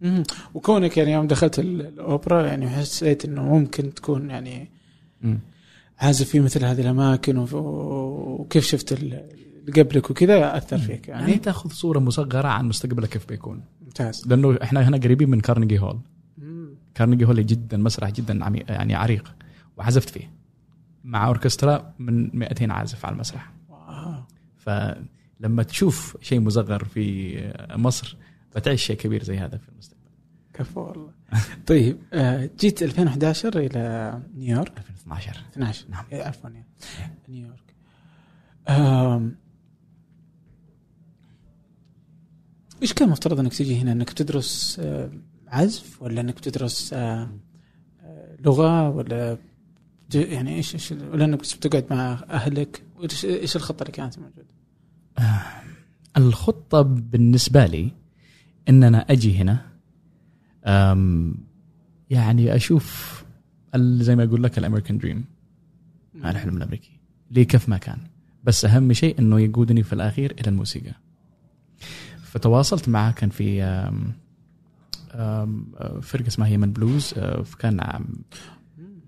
مم. وكونك يعني يوم دخلت ال- الأوبرا يعني حسيت إنه ممكن تكون يعني عازف في مثل هذه الأماكن وكيف شفت ال- قبلك وكذا أثر فيك يعني. يعني تاخذ صورة مصغرة عن مستقبلك كيف بيكون. ممتاز. لأنه إحنا هنا قريبين من كارنيجي هول مم. كارنيجي هول جدا مسرح جدا يعني عريق. وعزفت فيه. مع أوركسترا من 200 عازف على المسرح. wow. فلما تشوف شيء مصغر في مصر بتعيش شيء كبير زي هذا في المستقبل. كفو والله. طيب آه، جيت 2011 إلى نيويورك. 2012 12 نعم. إيه، عفوا نيويورك آم، إيش كان مفترض إنك تجي هنا؟ إنك تدرس آه، عزف ولا إنك تدرس آه، آه، لغة ولا يعني إيش إيش ولا إنك بتقعد مع أهلك؟ إيش الخطة اللي كانت موجودة؟ الخطة بالنسبة لي ان أنا أجي هنا يعني أشوف زي ما أقول لك الأمريكان دريم الحلم الامريكي ليه كيف ما كان. بس أهم شيء إنه يقودني في الأخير إلى الموسيقى. فتواصلت معه كان في أم فرقة اسمها Yemen Blues أه، كان عم-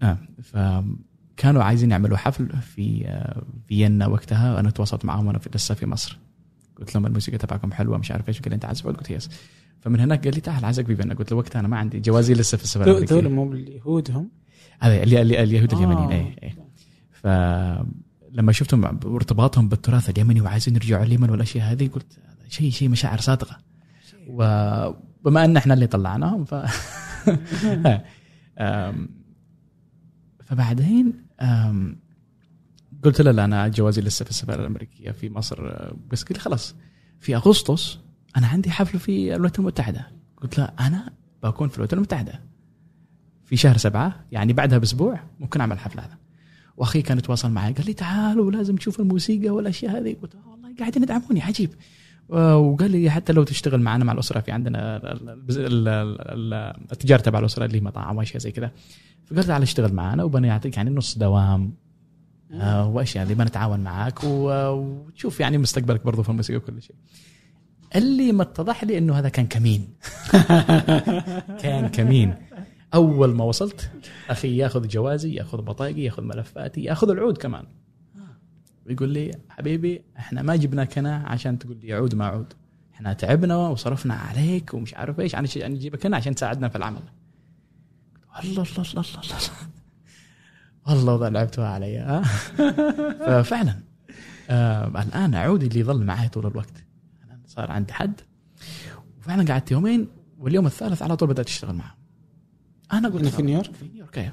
آه فكانوا عايزين يعملوا حفل في آه، فيينا وقتها أنا تواصلت معهم وأنا لسه في مصر قلت لهم الموسيقى تبعكم حلوة مش عارف إيش قال لي أنت عازف؟ قلت yes فمن هناك قال لي تعال في فيينا قلت له وقتها أنا ما عندي جوازي لسه في السفر ذول مو اليهود هم؟ هذا اليهود آه. اليمنيين اي اي فلما شفتهم ارتباطهم بالتراث اليمني وعايزين يرجعوا اليمن والأشياء هذه قلت شيء شيء مشاعر صادقة. وبما أن إحنا اللي طلعناهم ف فبعدين قلت له لا أنا جوازي لسه في السفارة الأمريكية في مصر أه، بس لي خلاص في أغسطس أنا عندي حفل في الولايات المتحدة. قلت له أنا بكون في الولايات المتحدة. في شهر سبعة يعني بعدها بأسبوع ممكن أعمل حفل هذا. وأخي كان يتواصل معي قال لي تعال ولازم تشوف الموسيقى والأشياء هذه. قلت آه والله قاعدين يدعموني عجيب. آه، وقال لي حتى لو تشتغل معنا مع الأسرة في عندنا ال- ال- ال- ال- التجارة تبع الأسرة اللي مطاعم واشياء زي كذا فقال تعال اشتغل معنا وبنعطيك يعني نص دوام آه، وأشياء اللي بنتعاون معاك وتشوف يعني مستقبلك برضو في الموسيقى وكل شيء. اللي ما اتضح لي إنه هذا كان كمين. كان كمين. أول ما وصلت أخي ياخذ جوازي ياخذ بطاقي ياخذ ملفاتي ياخذ العود كمان. ويقول لي حبيبي إحنا ما جبناك هنا عشان تقول لي عود ما عود. إحنا تعبنا وصرفنا عليك ومش عارف إيش. عشان عشان نجيبك هنا عشان تساعدنا في العمل. الله الله الله الله الله والله. والله لعبتوها علي. ها ففعلا. آه الآن عودي اللي يظل معي طول الوقت. صار عندي حد. وفعلا قعدت يومين واليوم الثالث على طول بدأت أشتغل معه. أنا قلت هنا في نيويورك؟ في نيويورك أيوة.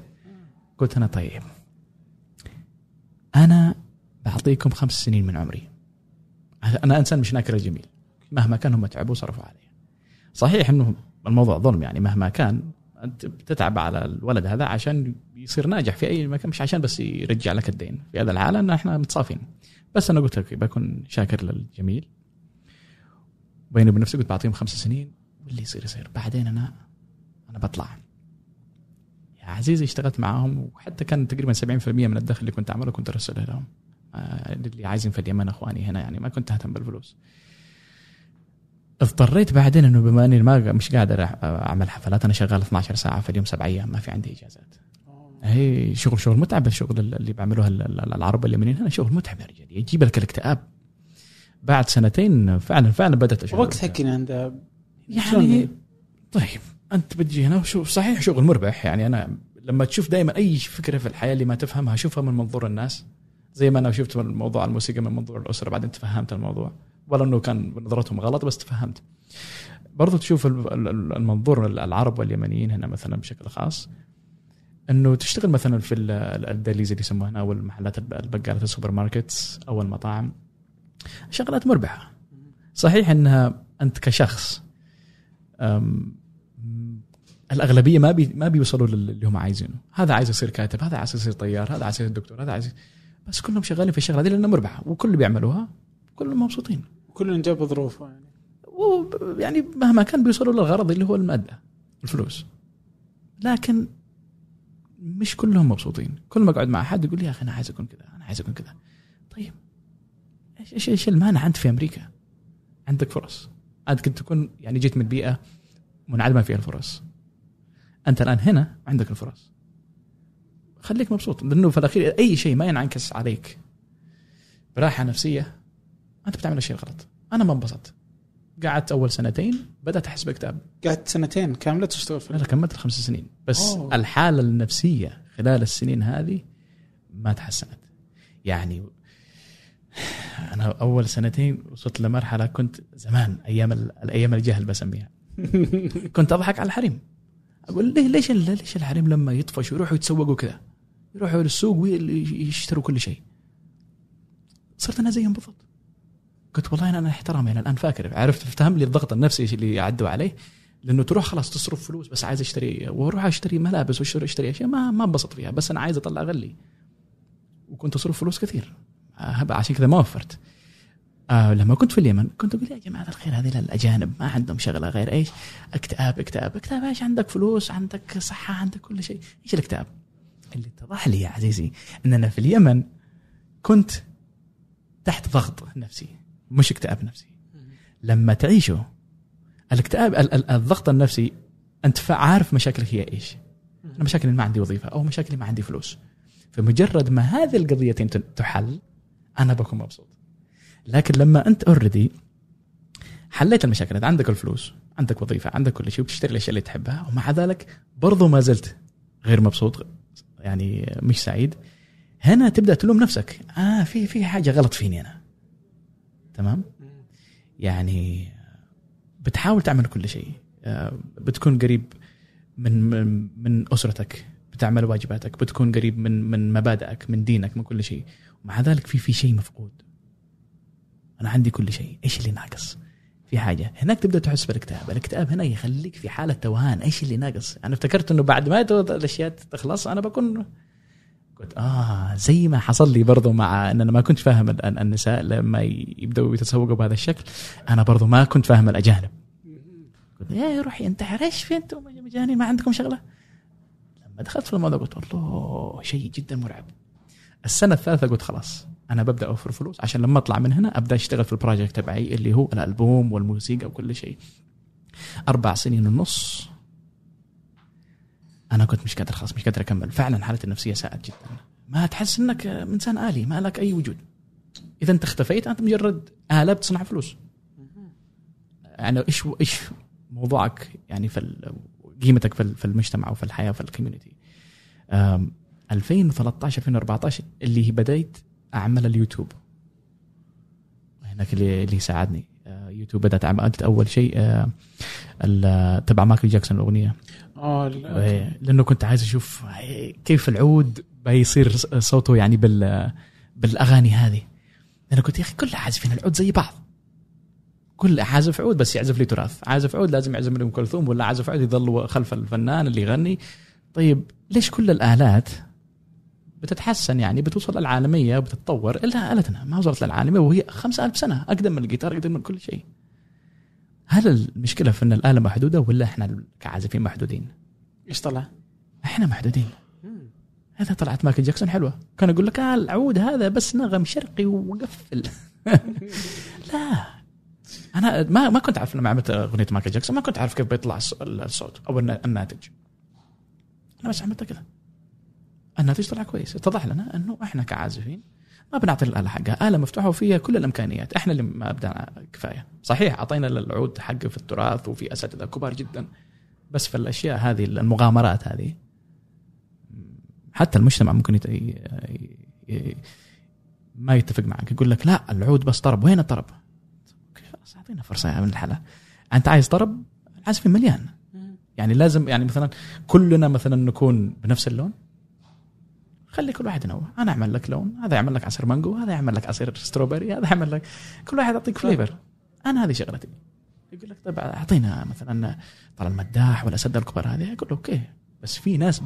قلت أنا طيب. أنا بعطيكم خمس سنين من عمري. أنا إنسان مش ناكر الجميل. مهما كان هم تعبوا وصرفوا علي صحيح إنه الموضوع ظلم يعني مهما كان أنت بتتعب على الولد هذا عشان يصير ناجح في أي مكان مش عشان بس يرجع لك الدين. في هذا الحالة إن إحنا متصافين. بس أنا قلت لك بكون شاكر للجميل. بيني وبين نفسي قلت بعطيهم خمس سنين واللي يصير يصير. بعدين أنا أنا بطلع. يا عزيزي اشتغلت معاهم وحتى كان تقريبا 70% من الدخل اللي كنت أعمله كنت ارسله لهم. اللي عايزين في اليمن إخواني هنا يعني ما كنت أهتم بالفلوس. اضطريت بعدين إنه بما إني ما مش قادر أعمل حفلات أنا شغال 12 ساعة في اليوم سبع أيام ما في عندي إجازات. هي شغل شغل متعب الشغل اللي ال- العرب اليمنيين هنا شغل متعب يا رجال يجيب لك الاكتئاب. بعد سنتين فعلا فعلا بدأت أشعر وقتها كنا عند يعني طيب أنت بتجي هنا وشوف صحيح شغل مربح يعني أنا لما تشوف دائما أي فكرة في الحياة اللي ما تفهمها شوفها من منظور الناس. زي ما أنا شفت من موضوع الموسيقى من منظور الأسرة بعدين تفهمت الموضوع. ولا إنه كان نظرتهم غلط بس تفهمت. برضو تشوف ال- ال- المنظور العرب واليمنيين هنا مثلا بشكل خاص إنه تشتغل مثلا في ال- ال- ال delis اللي يسموها هنا أو المحلات الب- البقالات ال supermarkets أو المطاعم. شغلات مربحة. صحيح إنها أنت كشخص الأغلبية ما بي ما بيوصلوا للي هم عايزينه. هذا عايز يصير كاتب هذا عايز يصير طيار هذا عايز يصير دكتور هذا عايز بس كلهم شغالين في الشغلة هذه لأنها مربحة وكل بيعملوها كلهم مبسوطين. كلنا جاب ظروفه يعني. يعني مهما كان بيوصلوا للغرض اللي هو المادة الفلوس. لكن مش كلهم مبسوطين. كل ما أقعد مع احد يقول لي يا أخي أنا عايز أكون كذا أنا عايز أكون كذا طيب إيش إيش إيش المانع انت في أمريكا؟ عندك فرص. انت كنت تكون يعني جيت من بيئة منعدمة فيها الفرص. أنت الآن هنا عندك الفرص. خليك مبسوط لأنه في الأخير أي شيء ما ينعكس عليك براحة نفسية أنت بتعمل الشيء الغلط أنا ما انبسطت قعدت أول سنتين بدأت أحس بإكتئاب. قعدت سنتين كاملة تشتغل في لا كملت الخمس سنين بس أوه. الحالة النفسية خلال السنين هذه ما تحسنت. يعني أنا أول سنتين وصلت لمرحلة كنت زمان أيام ال- الأيام الجهل بسميها. كنت أضحك على الحريم. أقول ليه ليش ليش الحريم لما يطفش ويروحوا يتسوقوا كذا يروحوا للسوق ويشتروا كل شيء. صرت أنا زيهم بالضبط. قلت والله أنا احترام يعني الآن فاكر. عرفت افتهم لي الضغط النفسي اللي عدوا عليه لأنه تروح خلاص تصرف فلوس بس عايز اشتري وأروح أشتري ملابس واشتري أشتري أشياء ما ما انبسط فيها بس أنا عايز أطلع غلي. وكنت أصرف فلوس كثير. آه عشان كذا ما وفرت. آه لما كنت في اليمن كنت أقول يا جماعة الخير هذه الأجانب ما عندهم شغلة غير إيش؟ اكتئاب اكتئاب. اكتئاب إيش عندك فلوس؟ عندك صحة عندك كل شيء. إيش الاكتئاب؟ اللي اتضح لي يا عزيزي ان أنا في اليمن كنت تحت ضغط نفسي مش اكتئاب نفسي. لما تعيشه الاكتئاب ال- ال- الضغط النفسي انت عارف مشاكلك هي إيش. أنا مشاكلي ما عندي وظيفة أو مشاكلي ما عندي فلوس. فمجرد ما هذه القضيتين تحل أنا بكون مبسوط. لكن لما أنت اوريدي حليت المشاكل انت عندك الفلوس عندك وظيفة عندك كل شيء وبتشتري الأشياء اللي تحبها ومع ذلك برضو ما زلت غير مبسوط يعني مش سعيد. هنا تبدأ تلوم نفسك. آه في في حاجة غلط فيني أنا. تمام؟ يعني بتحاول تعمل كل شيء. آه، بتكون قريب من من, من أسرتك بتعمل واجباتك بتكون قريب من من مبادئك من دينك من كل شيء. ومع ذلك في في شيء مفقود. أنا عندي كل شيء. إيش اللي ناقص؟ في حاجة. هناك تبدأ تحس بالإكتئاب. الإكتئاب هنا يخليك في حالة توهان. إيش اللي ناقص؟ أنا افتكرت إنه بعد ما الأشياء تخلص أنا بكون قلت آه زي ما حصل لي برضو مع إن أنا ما كنت فاهم ال- ال- النساء لما يبدأوا يتسوقوا بهذا الشكل. أنا برضو ما كنت فاهم الأجانب. قلت يا روحي انتحر إيش في أنتم مجانين؟ ما عندكم شغلة؟ لما دخلت في الموضوع قلت الله شيء جدا مرعب. السنة الثالثة قلت خلاص. أنا ببدأ أوفر فلوس. عشان لما أطلع من هنا أبدأ أشتغل في البروجكت تبعي اللي هو الألبوم والموسيقى وكل شيء. أربع سنين ونص أنا كنت مش قادر خلاص مش قادر أكمل. فعلا حالتي النفسية ساءت جدا. ما تحس إنك إنسان آلي ما لك أي وجود. إذا أنت اختفيت أنت مجرد آلة بتصنع فلوس. يعني إيش إيش موضوعك؟ يعني في قيمتك في ال- في المجتمع وفي الحياة وفي ال community. أم، 2013 2014 اللي بديت أعمل اليوتيوب. هناك اللي اللي ساعدني آه، يوتيوب بدأت عملت أول شيء آه، تبع مايكل جاكسون الأغنية. آه لأنه كنت عايز أشوف كيف العود بيصير صوته يعني بال بالأغاني هذه. أنا كنت يا أخي كل عازفين العود زي بعض. كل عازف عود بس يعزف لي تراث. عازف عود لازم يعزف لي ام كلثوم ولا عازف عود يظل خلف الفنان اللي يغني. طيب ليش كل الآلات بتتحسن يعني بتوصل للعالميه وبتتطور الا التنا ما وصلت للعالميه وهي 5000 سنة أقدم من الجيتار أقدم من كل شيء. هل المشكلة في إن الآلة محدودة ولا إحنا كعازفين محدودين؟ إيش طلع؟ إحنا محدودين. هذا طلعت مايكل جاكسون حلوة. كان يقول لك آه العود هذا بس نغم شرقي وقفل. لا. أنا ما ما كنت أعرف لما عملت أغنية مايكل جاكسون ما كنت أعرف كيف بيطلع الص- الصوت أو النا- الناتج. أنا بس عملت كذا الناتج طلع كويس. اتضح لنا أنه إحنا كعازفين ما بنعطي الاله حقها. اله مفتوحة وفيها كل الإمكانيات. إحنا اللي ما ابدعنا كفاية. صحيح أعطينا العود حقه في التراث وفي أساتذة كبار جدا. بس في الأشياء هذه المغامرات هذه حتى المجتمع ممكن يت... ي... ي... ما يتفق معك. يقول لك لا العود بس طرب. وين الطرب؟ خلاص أعطينا فرصة من الحلا أنت عايز طرب؟ العازفين مليان. يعني لازم يعني مثلا كلنا مثلا نكون بنفس اللون. خلي كل واحد ينوع. أنا أعمل لك لون هذا يعمل لك عصير مانجو هذا يعمل لك عصير strawberry هذا يعمل لك كل واحد يعطيك flavor أنا هذه شغلتي. يقول لك طيب أعطينا مثلا طال المداح والاساتذه الكبار هذه. أقول له أوكي بس في ناس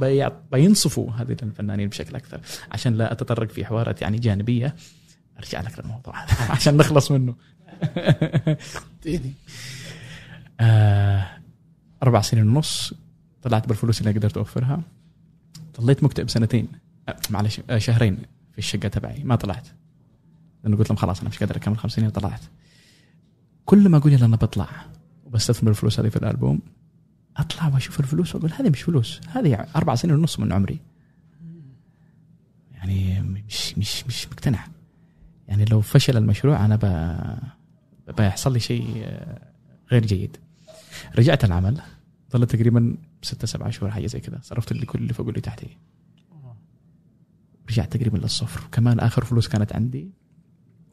بينصفوا هذه الفنانين بشكل أكثر. عشان لا أتطرق في حوارات يعني جانبية. أرجع لك للموضوع هذا عشان نخلص منه. آه أربع سنين ونص طلعت بالفلوس اللي قدرت أوفرها. ظليت مكتئب سنتين. معلش آه شهرين في الشقة تبعي. ما طلعت. لأنه قلت لهم خلاص أنا مش قادر أكمل خمس سنين طلعت كل ما أقول يلا أنا بطلع وبستثمر الفلوس هذه في الألبوم أطلع وأشوف الفلوس وأقول هذه مش فلوس هذه أربع سنين ونص من عمري. يعني مش مش مش مقتنع. يعني لو فشل المشروع أنا ب... بيحصل لي شيء آه، غير جيد. رجعت العمل ظلت تقريبا ستة سبعة شهور حاجة زي كذا صرفت اللي كل اللي فوق واللي تحتي رجعت تقريبا للصفر. وكمان آخر فلوس كانت عندي.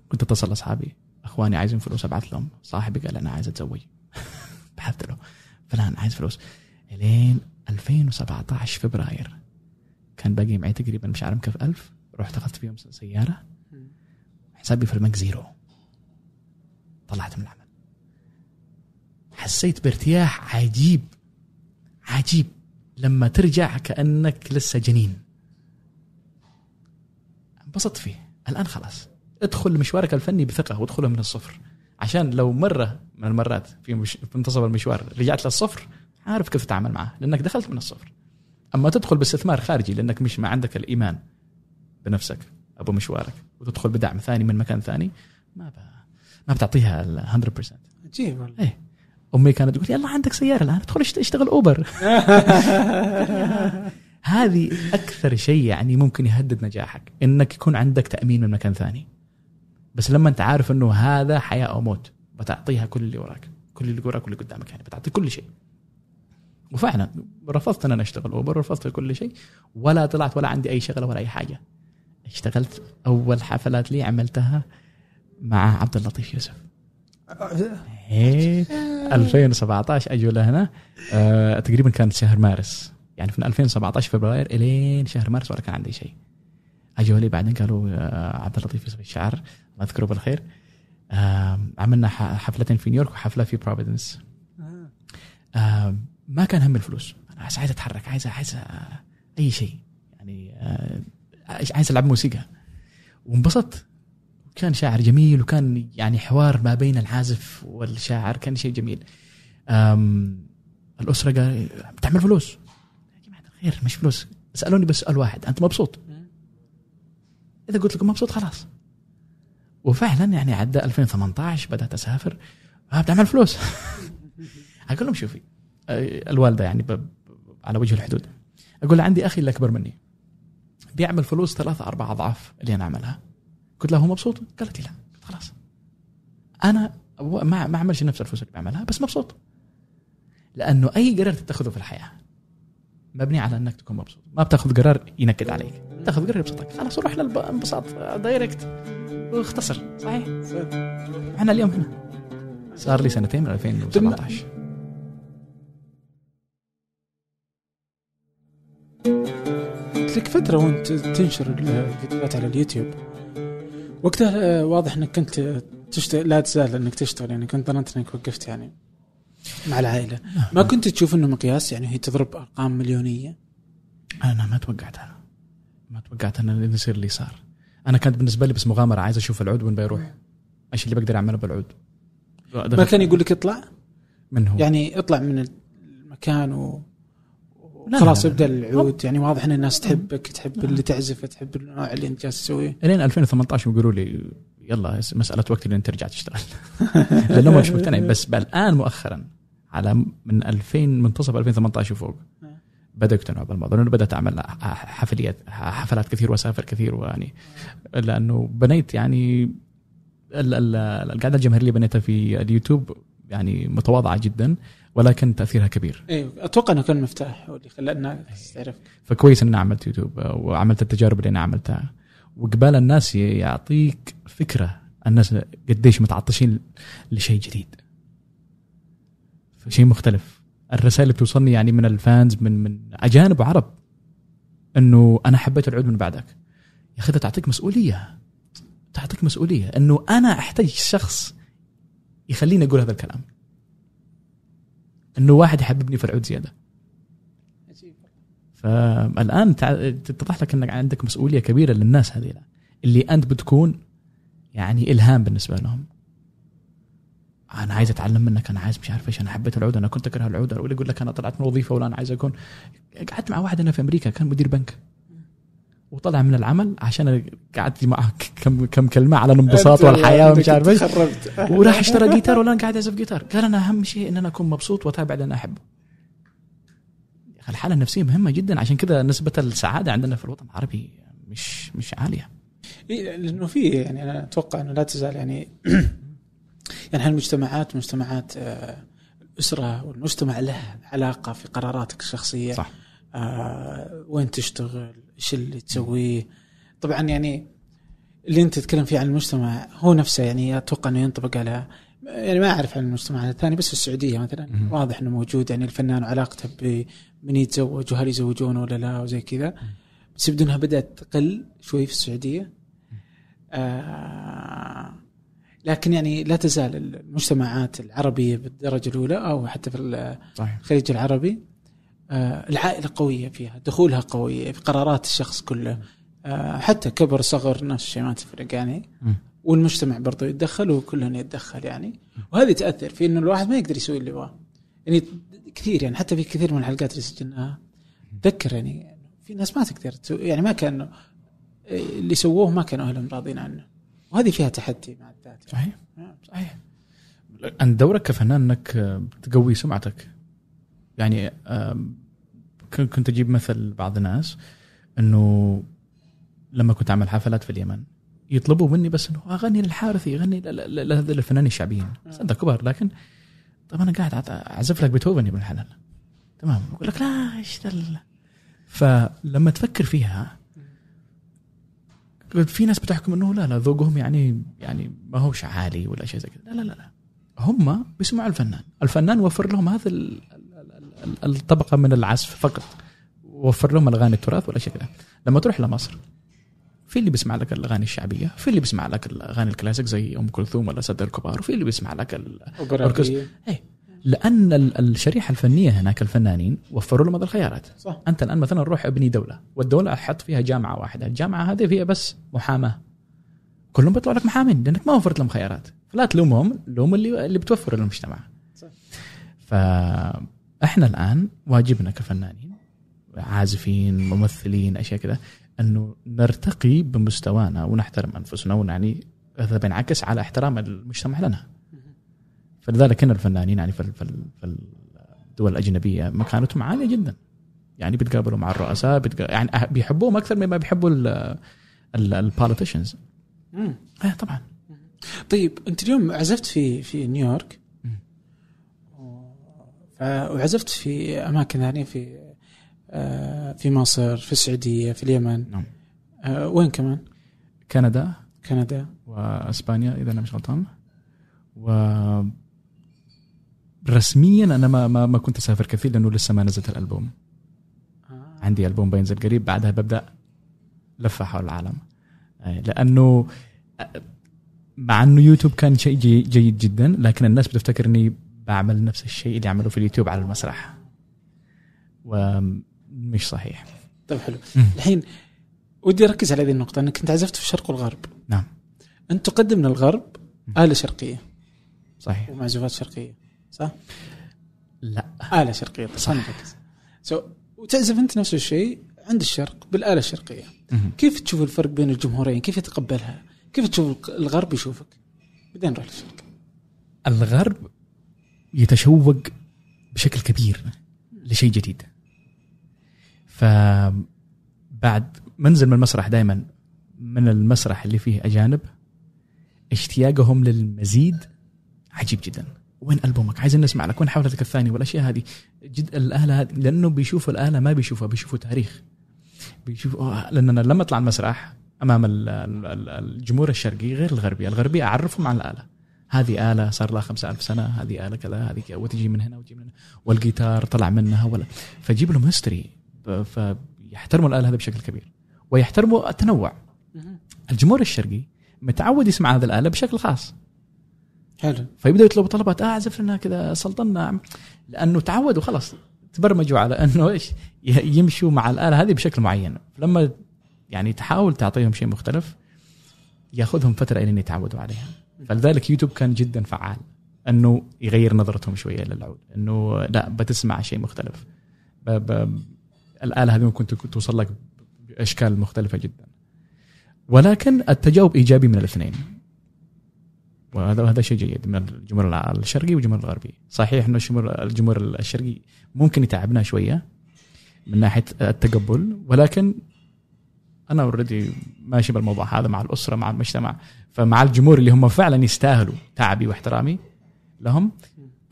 كنت أتصل لاصحابي أخواني عايزين فلوس أبعث لهم. صاحبي قال أنا عايز أتزوج. بحثت له. فلان عايز فلوس. إلين 2017 فبراير. كان باقي معي تقريبا مش عارف كيف ألف. رحت أخذت فيهم سيارة. حسابي في البنك زيرو. طلعت من العمل. حسيت بارتياح عجيب. عجيب. لما ترجع كأنك لسه جنين. انبسطت فيه. الآن خلاص. ادخل مشوارك الفني بثقة وادخله من الصفر. عشان لو مرة من المرات في, مش في منتصف المشوار رجعت للصفر عارف كيف تتعامل معه لأنك دخلت من الصفر. أما تدخل باستثمار خارجي لأنك مش ما عندك الإيمان بنفسك أبو مشوارك وتدخل بدعم ثاني من مكان ثاني ما ب... ما بتعطيها ال 100% عجيب والله. إيه. أمي كانت تقول يلا عندك سيارة الآن ادخل اشت- اشتغل اوبر هذه أكثر شيء يعني ممكن يهدد نجاحك إنك يكون عندك تأمين من مكان ثاني. بس لما أنت عارف إنه هذا حياة أو موت بتعطيها كل اللي وراك كل اللي وراك واللي قدامك يعني بتعطي كل شيء. وفعلا رفضت إن أنا أشتغل أوبر رفضت كل شيء ولا طلعت ولا عندي أي شغله ولا أي حاجة. اشتغلت أول حفلات لي عملتها مع عبد اللطيف يوسف. إيه 2017 أجوا لهنا. آه تقريبا كان شهر مارس. يعني من 2017 فبراير إلين شهر مارس ولا كان عندي شيء. أجوا لي بعدين قالوا آه عبد اللطيف يوسف الشعر الله يذكره بالخير. عملنا حفلتين في نيويورك وحفلة في بروفيدنس آه. ما كان هم الفلوس. أنا عايز أتحرك عايز عايز آه، أي شيء. يعني عايز ألعب موسيقى. وانبسطت. كان شاعر جميل وكان يعني حوار ما بين العازف والشاعر كان شيء جميل. أم الأسرة قال بتعمل فلوس. الخير مش فلوس. سألوني بس سؤال واحد. أنت مبسوط؟ إذا قلت لكم مبسوط خلاص. وفعلا يعني عدى 2018 بدأت أسافر. آه بتعمل فلوس. أقول لهم شوفي الوالدة يعني على وجه الحدود. لها عندي أخي اللي أكبر مني. بيعمل فلوس ثلاثة أربع أضعاف اللي أنا أعملها. قلت له هو مبسوط؟ قالت لي لا. قلت خلاص. أبو- ما ما اعملش نفس الفلوس اللي بعملها بس مبسوط. لأنه أي قرار تتخذه في الحياة مبني على إنك تكون مبسوط. ما بتاخذ قرار ينكد عليك. تاخذ قرار يبسطك. خلاص روح للانبساط دايركت. واختصر. صحيح؟ إحنا اليوم هنا. صار لي سنتين من 2017 قلت لك فترة وانت تنشر الفيديوهات على اليوتيوب. وقتها آه، واضح إنك كنت تشتغل لا تزال إنك تشتغل يعني كنت ظننت إنك وقفت يعني. مع العائلة. ما كنت تشوف إنه مقياس يعني هي تضرب أرقام مليونية؟ أنا ما توقعتها ما توقعت ان اللي يصير اللي صار. أنا كانت بالنسبة لي بس مغامرة عايز أشوف العود وين بيروح. إيش اللي بقدر أعمله بالعود؟ ما كان يقول لك اطلع؟ من هو؟ يعني اطلع من المكان و لا، خلاص لا، لا. يبدا العود. يعني واضح إن الناس تحبك تحب اللي تعزف تحب النوع اللي أنت جالس تسويه. إلين 2018 يقولوا لي يلا مسألة وقت لين ترجع تشتغل. لأنه مش مقتنع بس الان مؤخرا. على من 2000 منتصف 2018 وفوق. بدا يقتنعوا بالموضوع لأنه بدأت أعمل حفليات حفلات كثير وأسافر كثير ويعني لأنه بنيت يعني ال- ال- القاعدة الجماهيرية اللي بنيتها في اليوتيوب يعني متواضعة جدا ولكن تأثيرها كبير. أيوه أتوقع إنه كان مفتاح هو اللي خلى الناس تعرف فكويس ان أنا عملت يوتيوب وعملت التجارب اللي أنا عملتها. وقبال الناس يعطيك فكرة الناس قديش متعطشين لشيء جديد. شيء مختلف. الرسائل اللي بتوصلني يعني من الفانز من من أجانب وعرب إنه أنا حبيت العود من بعدك. يا أخي تعطيك مسؤولية. تعطيك مسؤولية إنه أنا أحتاج شخص يخليني أقول هذا الكلام. إنه واحد يحببني في العود زيادة. فالآن تتضح لك إنك عندك مسؤولية كبيرة للناس هذه اللي أنت بتكون يعني إلهام بالنسبة لهم. أنا عايز أتعلم منك أنا عايز مش عارف إيش أنا حبيت العود أنا كنت أكره العود ولا يقول لك أنا طلعت من وظيفة ولا أنا عايز أكون. قعدت مع واحد هنا في أمريكا كان مدير بنك. وطلع من العمل عشان قعدت معه كم كم كلمة على الانبساط والحياة ومش عارف إيش. وراح اشترى جيتار ولا أنا قاعد أعزف جيتار. قال أنا أهم شيء إن أنا أكون مبسوط وأتابع اللي أنا أحبه. يا أخي الحالة النفسية مهمة جدا. عشان كده نسبة السعادة عندنا في الوطن العربي مش مش عالية. إيه، لأنه في يعني أنا أتوقع إنه لا تزال يعني يعني هالمجتمعات مجتمعات آه، الاسره والمجتمع له علاقة في قراراتك الشخصية؟ صح. آه وين تشتغل؟ إيش اللي تسويه؟ طبعا يعني اللي أنت تتكلم فيه عن المجتمع هو نفسه يعني أتوقع إنه ينطبق على يعني ما أعرف عن المجتمع الثاني بس في السعودية مثلا. واضح إنه موجود يعني الفنان وعلاقته بمن يتزوج وهل يزوجونه ولا لا وزي كذا. بس يبدو إنها بدأت تقل شوي في السعودية. آه لكن يعني لا تزال المجتمعات العربية بالدرجة الأولى أو حتى في صحيح. الخليج العربي آه، العائلة قوية فيها دخولها قوية في قرارات الشخص كله آه، حتى كبر صغر نفس الشيء ما تفرق يعني. والمجتمع برضه يتدخل وكلنا يتدخل يعني. وهذه تأثر في إنه الواحد ما يقدر يسوي اللي يبغاه. يعني كثير يعني حتى في كثير من الحلقات اللي سجلناها تذكر يعني في ناس ما تقدر يعني ما كانوا اللي سووه ما كانوا أهلهم راضين عنه. وهذه فيها تحدي مع الذات. صحيح. يعني. صحيح. انت دورك كفنان إنك تقوي سمعتك. يعني كنت أجيب مثل بعض الناس إنه لما كنت أعمل حفلات في اليمن يطلبوا مني بس إنه أغني للحارثي اغني لهذول الفنانين الشعبيين. بس أنت كبار لكن طب أنا قاعد أعزف لك بيتهوفن يا ابن الحلال. تمام. يقول لك لا إيش فلما تفكر فيها في ناس بتحكم إنه لا لا ذوقهم يعني يعني ما هوش عالي ولا شيء زي كذا. لا لا لا هم بيسمعوا الفنان. الفنان وفر لهم هذا ال- ال- ال- الطبقة من العزف فقط. وفر لهم الأغاني التراث ولا شيء كذا. لما تروح لمصر في اللي بيسمع لك الأغاني الشعبية في اللي بيسمع لك الأغاني الكلاسيك زي أم كلثوم ولا سد الكبار وفي اللي بيسمع لك ال... أوبرا لأن ال- الشريحة الفنية هناك الفنانين وفروا لهم هذه الخيارات. صح. أنت الآن مثلا روح ابني دولة والدولة أحط فيها جامعة واحدة. الجامعة هذه فيها بس محاماة. كلهم بيطلعوا لك محامين لأنك ما وفرت لهم خيارات. فلا تلومهم لوم اللي اللي بتوفر للمجتمع. صح. فاحنا الآن واجبنا كفنانين عازفين ممثلين أشياء كذا أنه نرتقي بمستوانا ونحترم أنفسنا ونعني هذا بينعكس على احترام المجتمع لنا. فلذلك هنا الفنانين يعني في ال- في ال- في الدول الأجنبية مكانتهم عالية جدا يعني بيتقابلوا مع الرؤساء. يعني بيحبوهم أكثر مما بيحبوا البوليتيشنز مم. إيه طبعا طيب أنت اليوم عزفت في في نيويورك وعزفت في أماكن ثانية في آه، في مصر في السعودية في اليمن نعم. آه، وين كمان؟ كندا كندا وإسبانيا إذا أنا مش غلطان و رسميا أنا ما ما, ما كنت أسافر كثير لأنه لسه ما نزلت الألبوم. آه. عندي ألبوم بينزل قريب بعدها ببدأ لفة حول العالم. آه، لأنه آه، مع إنه يوتيوب كان شيء جي- جيد جدا لكن الناس بتفتكر إني بعمل نفس الشيء اللي عمله في اليوتيوب على المسرح. ومش صحيح. طيب حلو. الحين ودي أركز على هذه النقطة إنك أنت عزفت في الشرق والغرب نعم. أنت تقدم للغرب آلة شرقية. صحيح. ومعزوفات شرقية. صح؟ لا آلة شرقية طيب نركز سو وتعزف أنت نفس الشيء عند الشرق بالآلة الشرقية مهم. كيف تشوف الفرق بين الجمهورين؟ كيف يتقبلها؟ كيف تشوف الغرب يشوفك؟ بعدين نروح للشرق الغرب يتشوق بشكل كبير لشيء جديد فبعد منزل من المسرح دائما من المسرح اللي فيه أجانب اشتياقهم للمزيد عجيب جدا وين ألبومك؟ عايزين نسمع لك. وين حفلتك الثانية؟ والاشياء هذه جد الاله هذه لأنه بيشوفوا الاله ما بيشوفوها بيشوفوا تاريخ. بيشوفوا لاننا لما أطلع المسرح أمام ال- ال- الجمهور الشرقي غير الغربي الغربي أعرفهم عن الآلة. هذه آلة صار لها خمسة ألف سنة. هذه آلة كذا هذه كذا. وتجي من هنا وتجي من هنا. والجيتار طلع منها ولا فجيب لهم هيستوري فيحترموا الآلة هذه بشكل كبير. ويحترموا التنوع. الجمهور الشرقي متعود يسمع هذه الآلة بشكل خاص. حلو. فيبداوا يطلبوا طلبات. آه اعزف لنا كذا سلطنا لأنه تعودوا خلاص تبرمجوا على إنه إيش يمشوا مع الآلة هذه بشكل معين. لما يعني تحاول تعطيهم شيء مختلف ياخذهم فترة الين يتعودوا عليها. فلذلك يوتيوب كان جدا فعال. إنه يغير نظرتهم شوية للعود إنه لا بتسمع شيء مختلف. ب... ب... الآلة هذه ممكن توصل لك بأشكال مختلفة جدا. ولكن التجاوب إيجابي من الاثنين. وهذا هذا شيء جيد من الجمهور الشرقي والجمهور الغربي. صحيح إنه الجمهور الجمهور الشرقي ممكن يتعبنا شوية من ناحية التقبل ولكن أنا already ماشي بالموضوع هذا مع الأسرة مع المجتمع. فمع الجمهور اللي هم فعلا يستاهلوا تعبي واحترامي لهم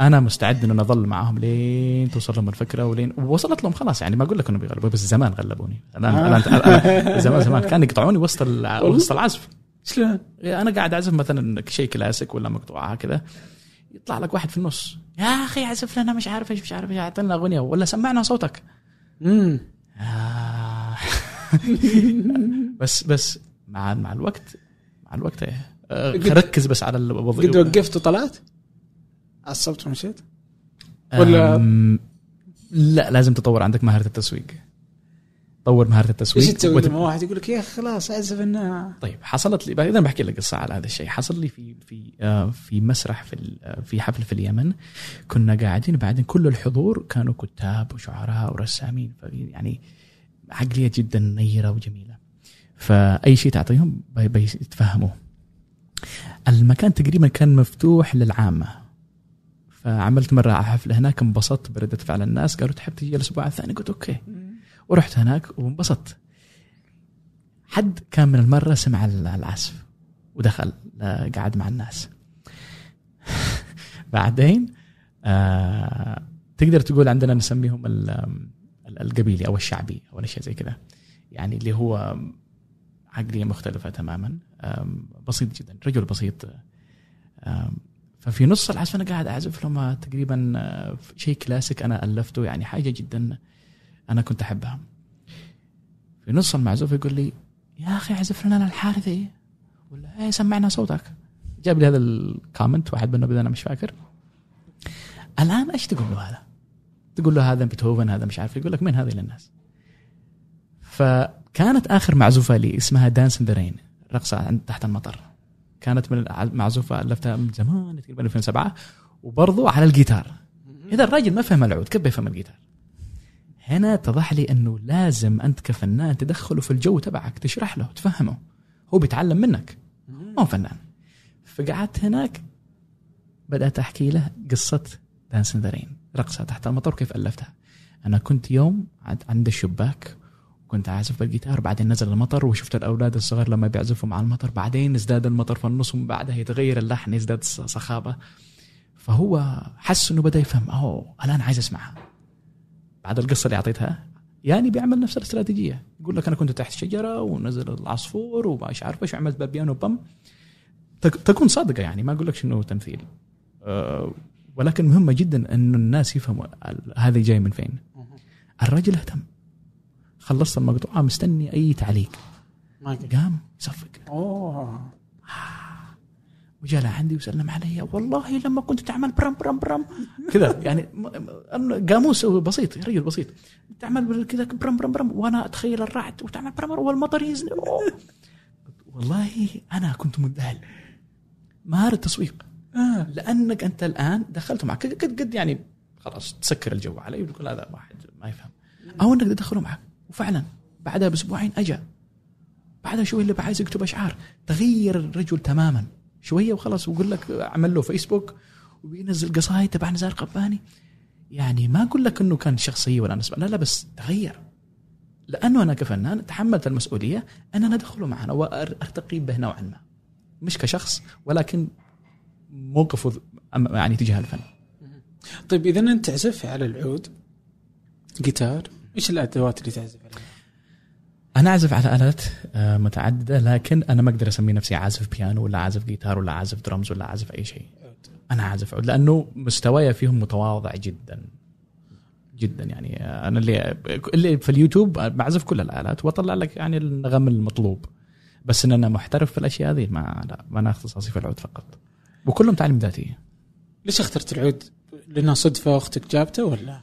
أنا مستعد ان أظل معاهم لين توصل لهم الفكرة ولين ووصلت لهم خلاص. يعني ما أقول لك إنه بيغلبوا بس زمان غلبوني. الان آه. الان زمان زمان كانوا يقطعوني وسط وسط العزف. شلون؟ أنا قاعد أعزف مثلا شيء كلاسيك ولا مقطوعة كذا يطلع لك واحد في النص يا أخي عزف لنا مش عارف إيش مش عارف إيش أعطينا أغنية ولا سمعنا صوتك امم آه. بس بس مع مع الوقت مع الوقت إيه آه، ركز بس على الوظيفه قد وقفت وطلعت؟ عصبت ومشيت؟ ولا- لا لازم تطور عندك مهارة التسويق طور مهارة التسويق إيش تسوي لما واحد يقول لك يا أخي خلاص اعزف انها طيب حصلت لي إذا بحكي لك قصه على هذا الشيء حصل لي في في آه، في مسرح في آه، في حفل في اليمن. كنا قاعدين بعدين كل الحضور كانوا كتاب وشعراء ورسامين يعني عقلية جدا نيرة وجميلة. فأي شيء تعطيهم بي- بيتفهموا المكان تقريبا كان مفتوح للعامة. فعملت مرة على حفله هناك انبسطت برده فعل الناس قالوا تحب تجي الأسبوع الثاني؟ قلت okay. ورحت هناك وانبسطت. حد كان من المرة سمع العزف ودخل آه، قعد مع الناس. بعدين آه تقدر تقول عندنا نسميهم ال- ال- القبيلي أو الشعبي أو أشياء زي كذا. يعني اللي هو عقلية مختلفة تماما بسيط جدا رجل بسيط. ففي نص العزف أنا قاعد أعزف لهم تقريبا آه، شيء كلاسيك أنا ألفته يعني حاجة جدا أنا كنت أحبها. في نص المعزوف يقول لي يا أخي عزف لنا الحارثي. ولا إيه سمعنا صوتك. جاب لي هذا ال comment واحد منهم أنا مش فاكر. الآن إيش تقول له هذا؟ تقول له هذا بيتهوفن هذا مش عارف يقول لك مين هذه للناس. فكانت آخر معزوفة لي اسمها Dance in the Rain رقصة تحت المطر. كانت من المعزوفه ألفتها من زمان تقريبا 2007 وبرضو على الجيتار. إذا الراجل ما فهم العود كيف بيفهم الجيتار؟ هنا اتضح لي أنه لازم أنت كفنان تدخله في الجو تبعك تشرح له تفهمه. هو بيتعلم منك. ما هو فنان. فقعدت هناك بدأت أحكي له قصة Dance the Rain رقصه تحت المطر كيف ألفتها. أنا كنت يوم عند- الشباك كنت عازف بالجيتار بعدين نزل المطر وشفت الأولاد الصغار لما بيعزفوا مع المطر بعدين ازداد المطر في النص ومن بعدها يتغير اللحن يزداد صخابة. فهو حس إنه بدأ يفهم أوه الآن عايز أسمعها. بعد القصة اللي أعطيتها يعني بيعمل نفس الاستراتيجية. يقول لك أنا كنت تحت شجرة ونزل العصفور ومش عارف إيش وعملت بابيانو بم تك- تكون صادقة يعني ما أقول لك إنه تمثيل. أه ولكن مهمه جدا انه الناس يفهموا هذا جاي من فين. الرجل اهتم. خلصت المقطوعة مستني أي تعليق. قام يصفق. أوه. وجاء لعندي وسلم علي والله لما كنت تعمل برم برم برم كذا يعني قاموس بسيط رجل بسيط. تعمل كذا برم برم برم وأنا أتخيل الرعد وتعمل برم والمطر أوه. والله أنا كنت منذهل مهارة تسويق. آه. لأنك أنت الآن دخلته معك. قد قد يعني خلاص تسكر الجو علي وتقول هذا واحد ما يفهم. أو أنك تدخله معك وفعلا بعدها بأسبوعين اجى بعدها شوي اللي عايز يكتب أشعار. تغير الرجل تماما. شوية وخلاص ويقول لك عمل له فيسبوك وبينزل قصايد تبع نزار قباني. يعني ما أقول لك إنه كان شخصيه ولا نسبه لا لا بس تغير. لأنه أنا كفنان تحملت المسؤولية ان أنا أدخله معنا وأرتقي به نوعا ما. مش كشخص ولكن موقفه يعني تجاه الفن. طيب إذا أنت تعزف على العود جيتار إيش الأدوات اللي تعزف عليها؟ أنا اعزف على آلات آه، متعددة لكن أنا ما أقدر أسمي نفسي عازف بيانو ولا عازف جيتار ولا عازف درمز ولا عازف أي شيء. أنا عازف عود لأنه مستواي فيهم متواضع جدا جدا يعني آه، أنا اللي اللي في اليوتيوب بعزف كل الآلات وأطلع لك يعني النغم المطلوب بس إن أنا محترف في الأشياء هذه ما لا ما أنا اختصاصي في العود فقط وكلهم تعليم ذاتي ليش اخترت العود؟ لأنها صدفة أختك جابته ولا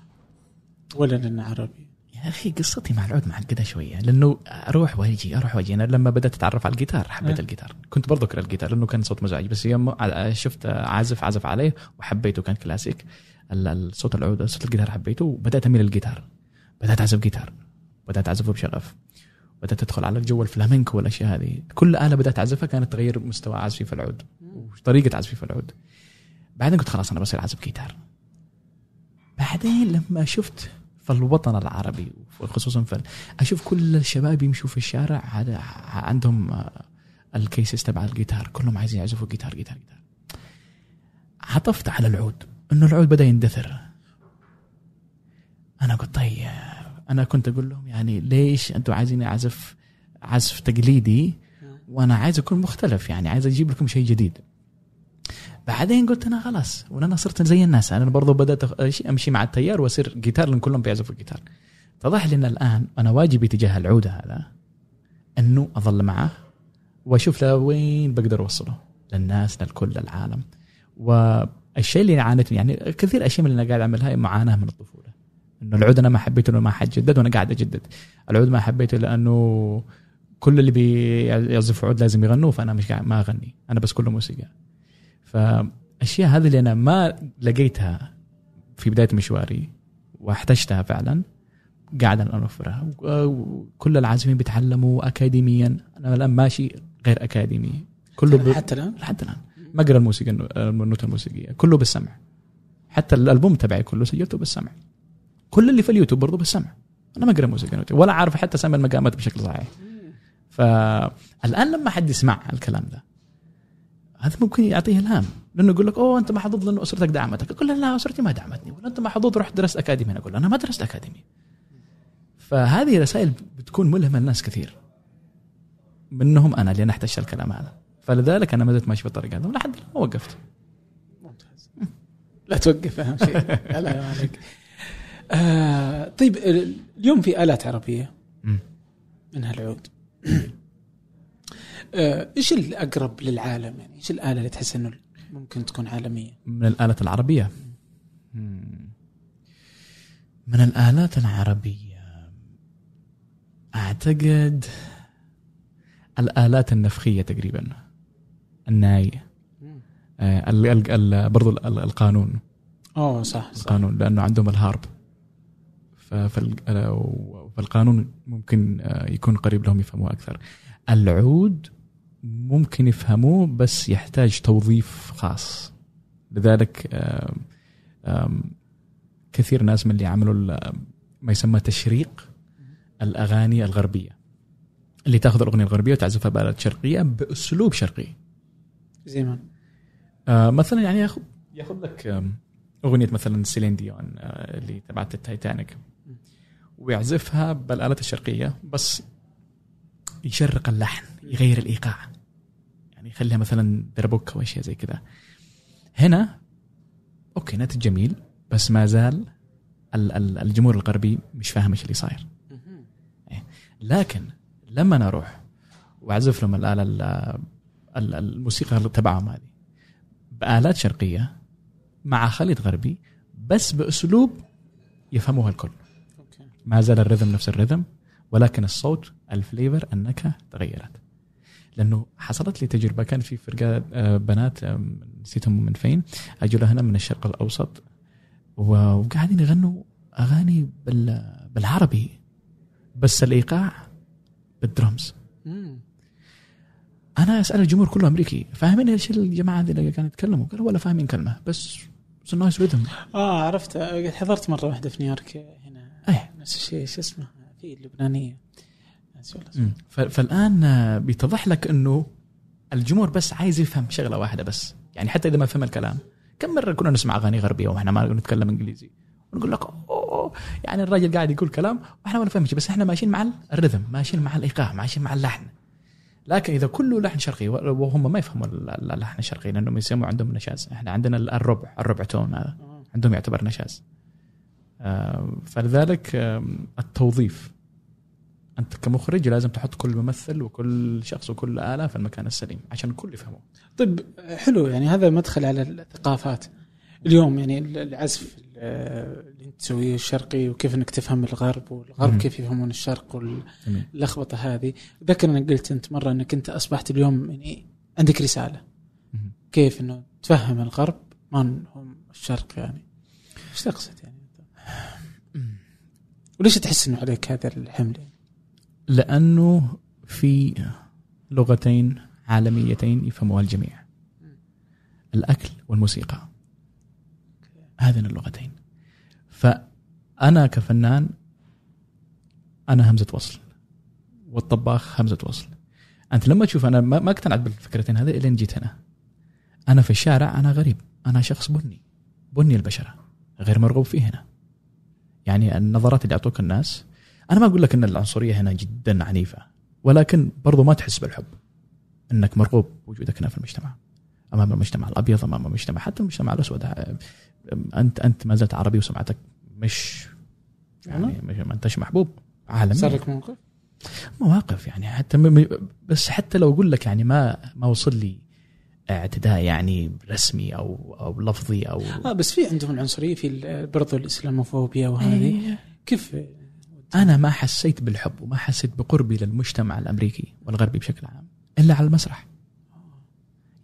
ولا لأنه عربي؟ يا أخي قصتي مع العود معقده شوية لأنه أروح وأجي أروح وأجي. أنا لما بدأت أتعرف على الجيتار حبيت أه. الجيتار. كنت برضو اكره الجيتار لأنه كان صوت مزعج بس يوم شفت عازف عزف عليه وحبيته كان كلاسيك. ال- الصوت العود صوت الجيتار حبيته وبدأت أميل للجيتار. بدأت أعزف جيتار. بدأت اعزفه بشغف بدأت أدخل على الجو الفلامنكو والأشياء هذه. كل آلة بدأت أعزفها كانت تغير مستوى عزفي في العود وطريقة عزفي في العود. بعدين قلت خلاص أنا بصير أعزف جيتار. بعدين لما شفت في الوطن العربي خصوصا في أشوف كل الشباب يمشوا في الشارع على عندهم آه، ال cases تبع الجيتار كلهم عايزين يعزفوا جيتار جيتار جيتار. عطفت على العود إنه العود بدأ يندثر. أنا قلت طيب أنا كنت أقول لهم يعني ليش أنتم عايزين اعزف عزف تقليدي؟ وأنا عايز أكون مختلف يعني عايز أجيب لكم شيء جديد. بعدين قلت أنا خلاص وأنا صرت زي الناس. أنا برضو بدأت أمشي مع التيار وأصير جيتار لأن كلهم بيعزفوا جيتار اتضح لي إن الآن أنا واجبي تجاه العود هذا إنه أظل معه وأشوف لوين بقدر أوصله للناس للكل للعالم. والشيء اللي عانيت يعني كثير أشياء من اللي أنا قاعد اعملها معاناة من الطفولة. إنه العود أنا ما حبيته انه ما حجدد وأنا قاعد أجدد. العود ما حبيته لأنه كل اللي بيعزفوا عود لازم يغنوا فأنا مش قاعد ما أغني. أنا بس كله موسيقى. فأشياء هذه اللي أنا ما لقيتها في بداية مشواري واحتجتها فعلا قاعد الآن أوفرها. وكل العازفين بيتعلموا اكاديميا. أنا الآن ماشي غير أكاديمي. كله ب... حتى الآن؟ لحد الآن. ما اقرا الموسيقى النوتة الموسيقية. كله بالسمع. حتى الألبوم تبعي كله سجلته بالسمع. كل اللي في اليوتيوب برضه بالسمع. أنا ما اقرا موسيقى نوتة. ولا عارف حتى اسمي المقامات بشكل صحيح. فالآن لما حد يسمع الكلام ده هذا ممكن يعطيه الهام. لأنه يقول لك أوه أنت محظوظ لأنه أسرتك دعمتك. أقول له لا أسرتي ما دعمتني. ولا أنت محظوظ رحت درست أكاديمي. أنا أقول له أنا ما درست أكاديمي. فهذه رسائل بتكون ملهمة لناس كثير. منهم أنا اللي احتجت الكلام هذا. فلذلك أنا ما زلت ماشي في الطريق هذا ولحد الآن ما وقفت. ممتاز لا توقف أهم شيء. لا لا عليك. آه طيب اليوم في آلات عربية. منها العود. إيش الأقرب للعالم؟ يعني إيش الآلة اللي تحس إنه ممكن تكون عالمية؟ من الآلات العربية. مم. من الآلات العربية. أعتقد الآلات النفخية تقريبا. الناي. آه، برضو ال- ال- القانون. أوه صح صح. القانون لأنه عندهم الهارب. ففي فالقانون ممكن آه، يكون قريب لهم يفهموه أكثر. العود ممكن يفهموه بس يحتاج توظيف خاص. لذلك آم، آم، كثير ناس من اللي عملوا ما يسمى تشريق الأغاني الغربية. اللي تاخذ الأغنية الغربية وتعزفها بآلات شرقية بأسلوب شرقي. زي ما آه مثلا يعني ياخذ ياخذ لك أغنية مثلا سيلين ديون آه اللي تبعت التايتانيك. ويعزفها بالآلات الشرقية بس يشرق اللحن يغير الإيقاع. يعني يخليها مثلا دربوكه واشياء زي كذا. هنا okay ناتج جميل بس ما زال ال- ال- الجمهور الغربي مش فاهم إيش اللي صاير. لكن لما أنا أروح وأعزف لهم الاله ال- ال- الموسيقى تبعهم هذه بآلات شرقية مع خليط غربي بس بأسلوب يفهموها الكل. ما زال الرذم نفس الرذم ولكن الصوت الفليفر النكهة تغيرت. لأنه حصلت لي تجربة كان في فرقة آه، بنات آه، نسيتهم من فين. أجوا لهنا من الشرق الأوسط و- وقاعدين يغنوا أغاني بال- بالعربي. بس الإيقاع بالدرمز. أنا أسأل الجمهور كله أمريكي فاهمين إيش الجماعة هذه اللي كانوا يتكلموا؟ قالوا ولا فاهمين كلمة بس نايس ريذم آه عرفت. حضرت مرة واحدة في نيويورك هنا. إيه. نفس الشيء شو اسمه في اللبنانيه فالآن آه، بيتضح لك إنه الجمهور بس عايز يفهم شغلة واحدة بس. يعني حتى إذا ما فهم الكلام كم مرة كنا نسمع أغاني غربية وإحنا ما نتكلم إنجليزي؟ ونقول لك أوه يعني الراجل قاعد يقول كلام وإحنا ما نفهم شيء بس إحنا ماشيين مع الرذم ماشيين مع الإيقاع ماشيين مع اللحن. لكن إذا كله لحن شرقي وهم ما يفهموا ال- اللحن الشرقي لأنهم يسموا عندهم نشاز. إحنا عندنا الربع الربع تون هذا. آه. عندهم يعتبر نشاز. آه، فلذلك التوظيف أنت كمخرج لازم تحط كل ممثل وكل شخص وكل آلة في المكان السليم عشان الكل يفهمه طيب حلو يعني هذا مدخل على الثقافات. اليوم يعني العزف اللي أنت تسويه الشرقي وكيف إنك تفهم الغرب والغرب مم. كيف يفهمون الشرق واللخبطه هذه. ذكر انك قلت أنت مرة أنك أنت أصبحت اليوم يعني عندك رسالة. مم. كيف إنه تفهم الغرب؟ من هم الشرق يعني؟ إيش تقصد يعني؟ وليش تحس إنه عليك هذا الحمل يعني؟ لأنه في لغتين عالميتين يفهموها الجميع. الأكل والموسيقى. هذين اللغتين. فأنا كفنان أنا همزة وصل. والطباخ همزة وصل. أنت لما تشوف أنا ما اقتنعت بالفكرتين هذه إلين جيت هنا. أنا في الشارع أنا غريب. أنا شخص بني. بني البشرة. غير مرغوب فيه هنا. يعني النظرات اللي يعطوك الناس أنا ما أقول لك أن العنصرية هنا جدا عنيفة ولكن برضو ما تحس بالحب. أنك مرغوب بوجودك هنا في المجتمع أمام المجتمع الأبيض أمام المجتمع حتى المجتمع الأسود. أنت أنت ما زلت عربي وسمعتك مش يعني مش ما أنتش محبوب. عالميا. صار لك موقف؟ مواقف يعني حتى بس حتى لو أقول لك يعني ما ما وصل لي اعتداء يعني رسمي أو أو لفظي أو آه بس في عندهم العنصرية في برضو الإسلاموفوبيا وهذه. إيه. كيف أنا ما حسيت بالحب وما حسيت بقربي للمجتمع الأمريكي والغربي بشكل عام إلا على المسرح.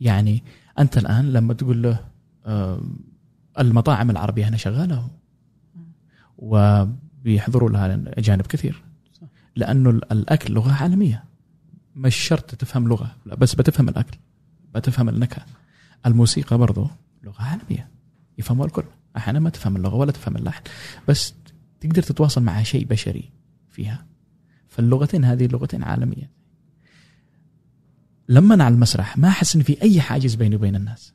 يعني أنت الآن لما تقول له آم، المطاعم العربية هنا شغالة وبيحضروا لها اجانب كثير لأنه ال- الأكل لغة عالمية. مش شرط تفهم لغة لا بس بتفهم الأكل بتفهم النكهة. الموسيقى برضو لغة عالمية يفهمها الكل. أحيانا ما تفهم اللغة ولا تفهم اللحن بس تقدر تتواصل مع شيء بشري فيها. فاللغتين هذه لغتين عالمية. لما أنا على المسرح ما أحس إن في أي حاجز بيني وبين الناس.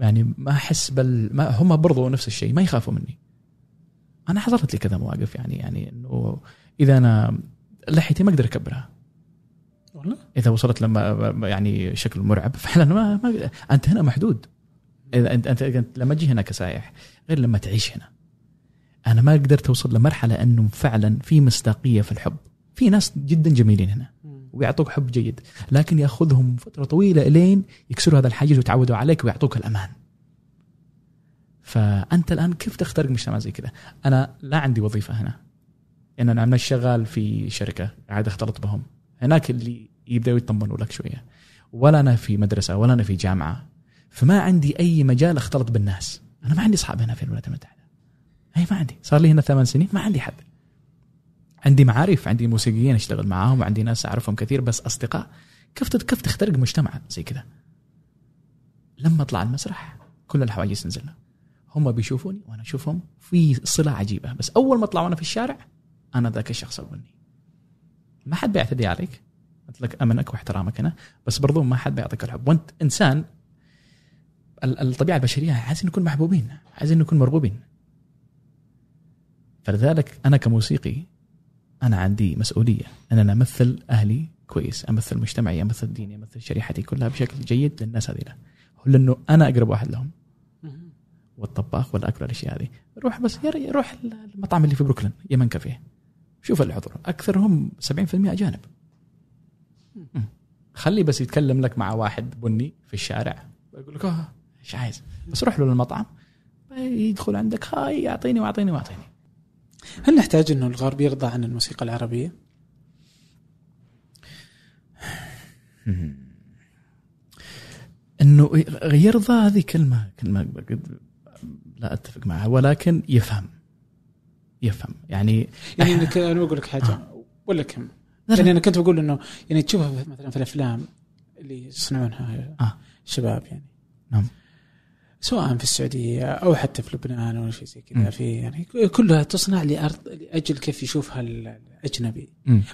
يعني ما أحس بل ما هم برضو نفس الشيء ما يخافوا مني. أنا حضرت لي كذا مواقف يعني يعني إنه إذا أنا لحيتي ما أقدر أكبرها. والله؟ إذا وصلت لما يعني شكل مرعب فعلا ما, ما أنت هنا محدود. إذا أنت أنت أنت لما تجي هنا كسائح غير لما تعيش هنا. أنا ما قدرت أوصل لمرحلة انه فعلا في مصداقية في الحب. في ناس جدا جميلين هنا ويعطوك حب جيد لكن يأخذهم فترة طويلة إلين يكسروا هذا الحاجز ويتعودوا عليك ويعطوك الأمان. فأنت الآن كيف تخترق مجتمع زي كذا؟ أنا لا عندي وظيفة هنا. يعني أنا مش شغال في شركة قاعد أختلط بهم. هناك اللي يبدأوا يطمنوا لك شوية. ولا أنا في مدرسة ولا أنا في جامعة. فما عندي أي مجال أختلط بالناس. أنا ما عندي أصحاب هنا في الولايات المتحده اي ما عندي. صار لي هنا ثمان سنين ما عندي حد. عندي معارف عندي موسيقيين أشتغل معاهم وعندي ناس أعرفهم كثير بس أصدقاء. كيف كيف تخترق مجتمع زي كذا لما أطلع المسرح كل الحواجز تنزلنا هم بيشوفوني وأنا أشوفهم في صلة عجيبة بس أول ما أطلع وأنا في الشارع أنا ذاك الشخص البني ما حد بيعتدي عليك. قلت لك أمنك واحترامك هنا بس برضو ما حد بيعطيك الحب. وأنت إنسان ال- الطبيعة البشرية عايزين نكون محبوبين عايزين نكون مرغوبين. فلذلك أنا كموسيقي أنا عندي مسؤولية أن أنا أمثل أهلي كويس أمثل مجتمعي أمثل ديني أمثل شريحتي كلها بشكل جيد للناس هذه لأنه أنا أقرب واحد لهم. والطباخ والأكل والأشياء هذه. روح بس روح المطعم اللي في بروكلين يمن كافيه. شوف الحضور. أكثرهم 70% أجانب. خلي بس يتكلم لك مع واحد بني في الشارع. يقول لك آه إيش عايز؟ بس روح له للمطعم. يدخل عندك هاي يعطيني وأعطيني وأعطيني. هل نحتاج انه الغرب يرضى عن الموسيقى العربية؟ أنه يرضى هذه كلمة كلمة لا أتفق معها ولكن يفهم يفهم يعني يعني إنك أنا بقول لك حاجة ولا كم يعني أنا كنت بقول إنه يعني تشوفها مثلا في الأفلام اللي يصنعونها آه. شباب يعني نعم. سواء في السعودية أو حتى في لبنان أو شيء زي كذا. في يعني كلها تصنع لارض لأجل كيف يشوفها الأجنبي.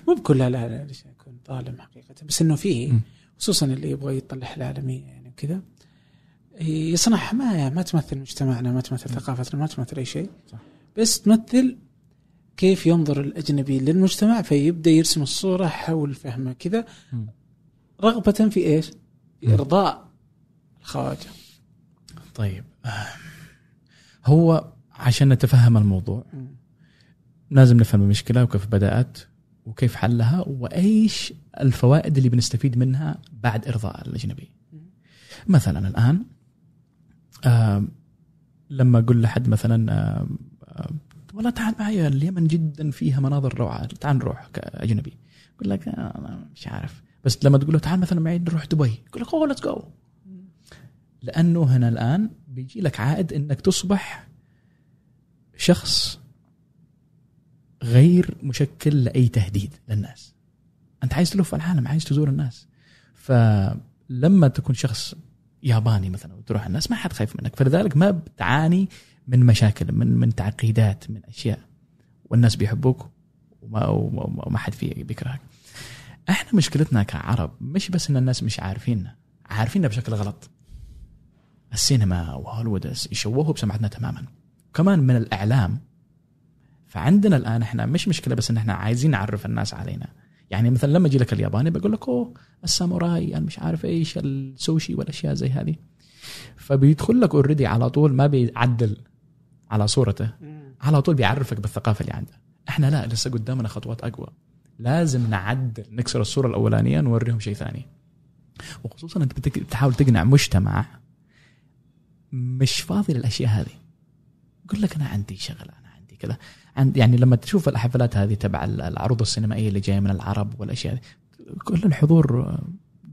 مو بكلها لا اكون ظالم حقيقة بس إنه فيه. خصوصا اللي يبغى يطلع العالمية يعني وكذا يصنعها ما ما تمثل مجتمعنا ما تمثل ثقافتنا ما تمثل أي شيء صح. بس تمثل كيف ينظر الأجنبي للمجتمع فيبدأ يرسم الصورة حول فهمه كذا. رغبة في إيش؟ في. إرضاء الخواجة طيب آه، هو عشان نتفهم الموضوع. لازم نفهم المشكلة وكيف بدأت وكيف حلها وإيش الفوائد اللي بنستفيد منها بعد إرضاء الأجنبي. مثلا الآن لما أقول لحد مثلا والله تعال معي اليمن جدا فيها مناظر روعة تعال نروح كأجنبي يقول لك آه، أنا مش عارف بس لما تقول له تعال مثلا معي نروح دبي يقول لك أوه ليتس جو لأنه هنا الآن بيجي لك عائد إنك تصبح شخص غير مشكل لأي تهديد للناس. أنت عايز تلف العالم عايز تزور الناس. فلما تكون شخص ياباني مثلا وتروح الناس ما حد خايف منك. فلذلك ما بتعاني من مشاكل من من تعقيدات من أشياء. والناس بيحبوك وما وما حد فيه بيكرهك. إحنا مشكلتنا كعرب مش بس إن الناس مش عارفيننا. عارفيننا بشكل غلط. السينما وهوليوود يشوهوا بسمعتنا تماما. كمان من الإعلام فعندنا الآن إحنا مش مشكلة بس إن إحنا عايزين نعرف الناس علينا. يعني مثلا لما يجي لك الياباني بقول لك أوه الساموراي مش عارف إيش السوشي والأشياء زي هذه. فبيدخل لك اوريدي على طول ما بيعدل على صورته. على طول بيعرفك بالثقافة اللي عنده. إحنا لا لسه قدامنا خطوات أقوى. لازم نعدل نكسر الصورة الأولانية نوريهم شيء ثاني. وخصوصا أنت بتحاول تقنع مجتمع مش فاضي للأشياء هذه. يقول لك أنا عندي شغلة أنا عندي كذا. عند يعني لما تشوف الحفلات هذه تبع العروض السينمائية اللي جاية من العرب والأشياء هذه كل الحضور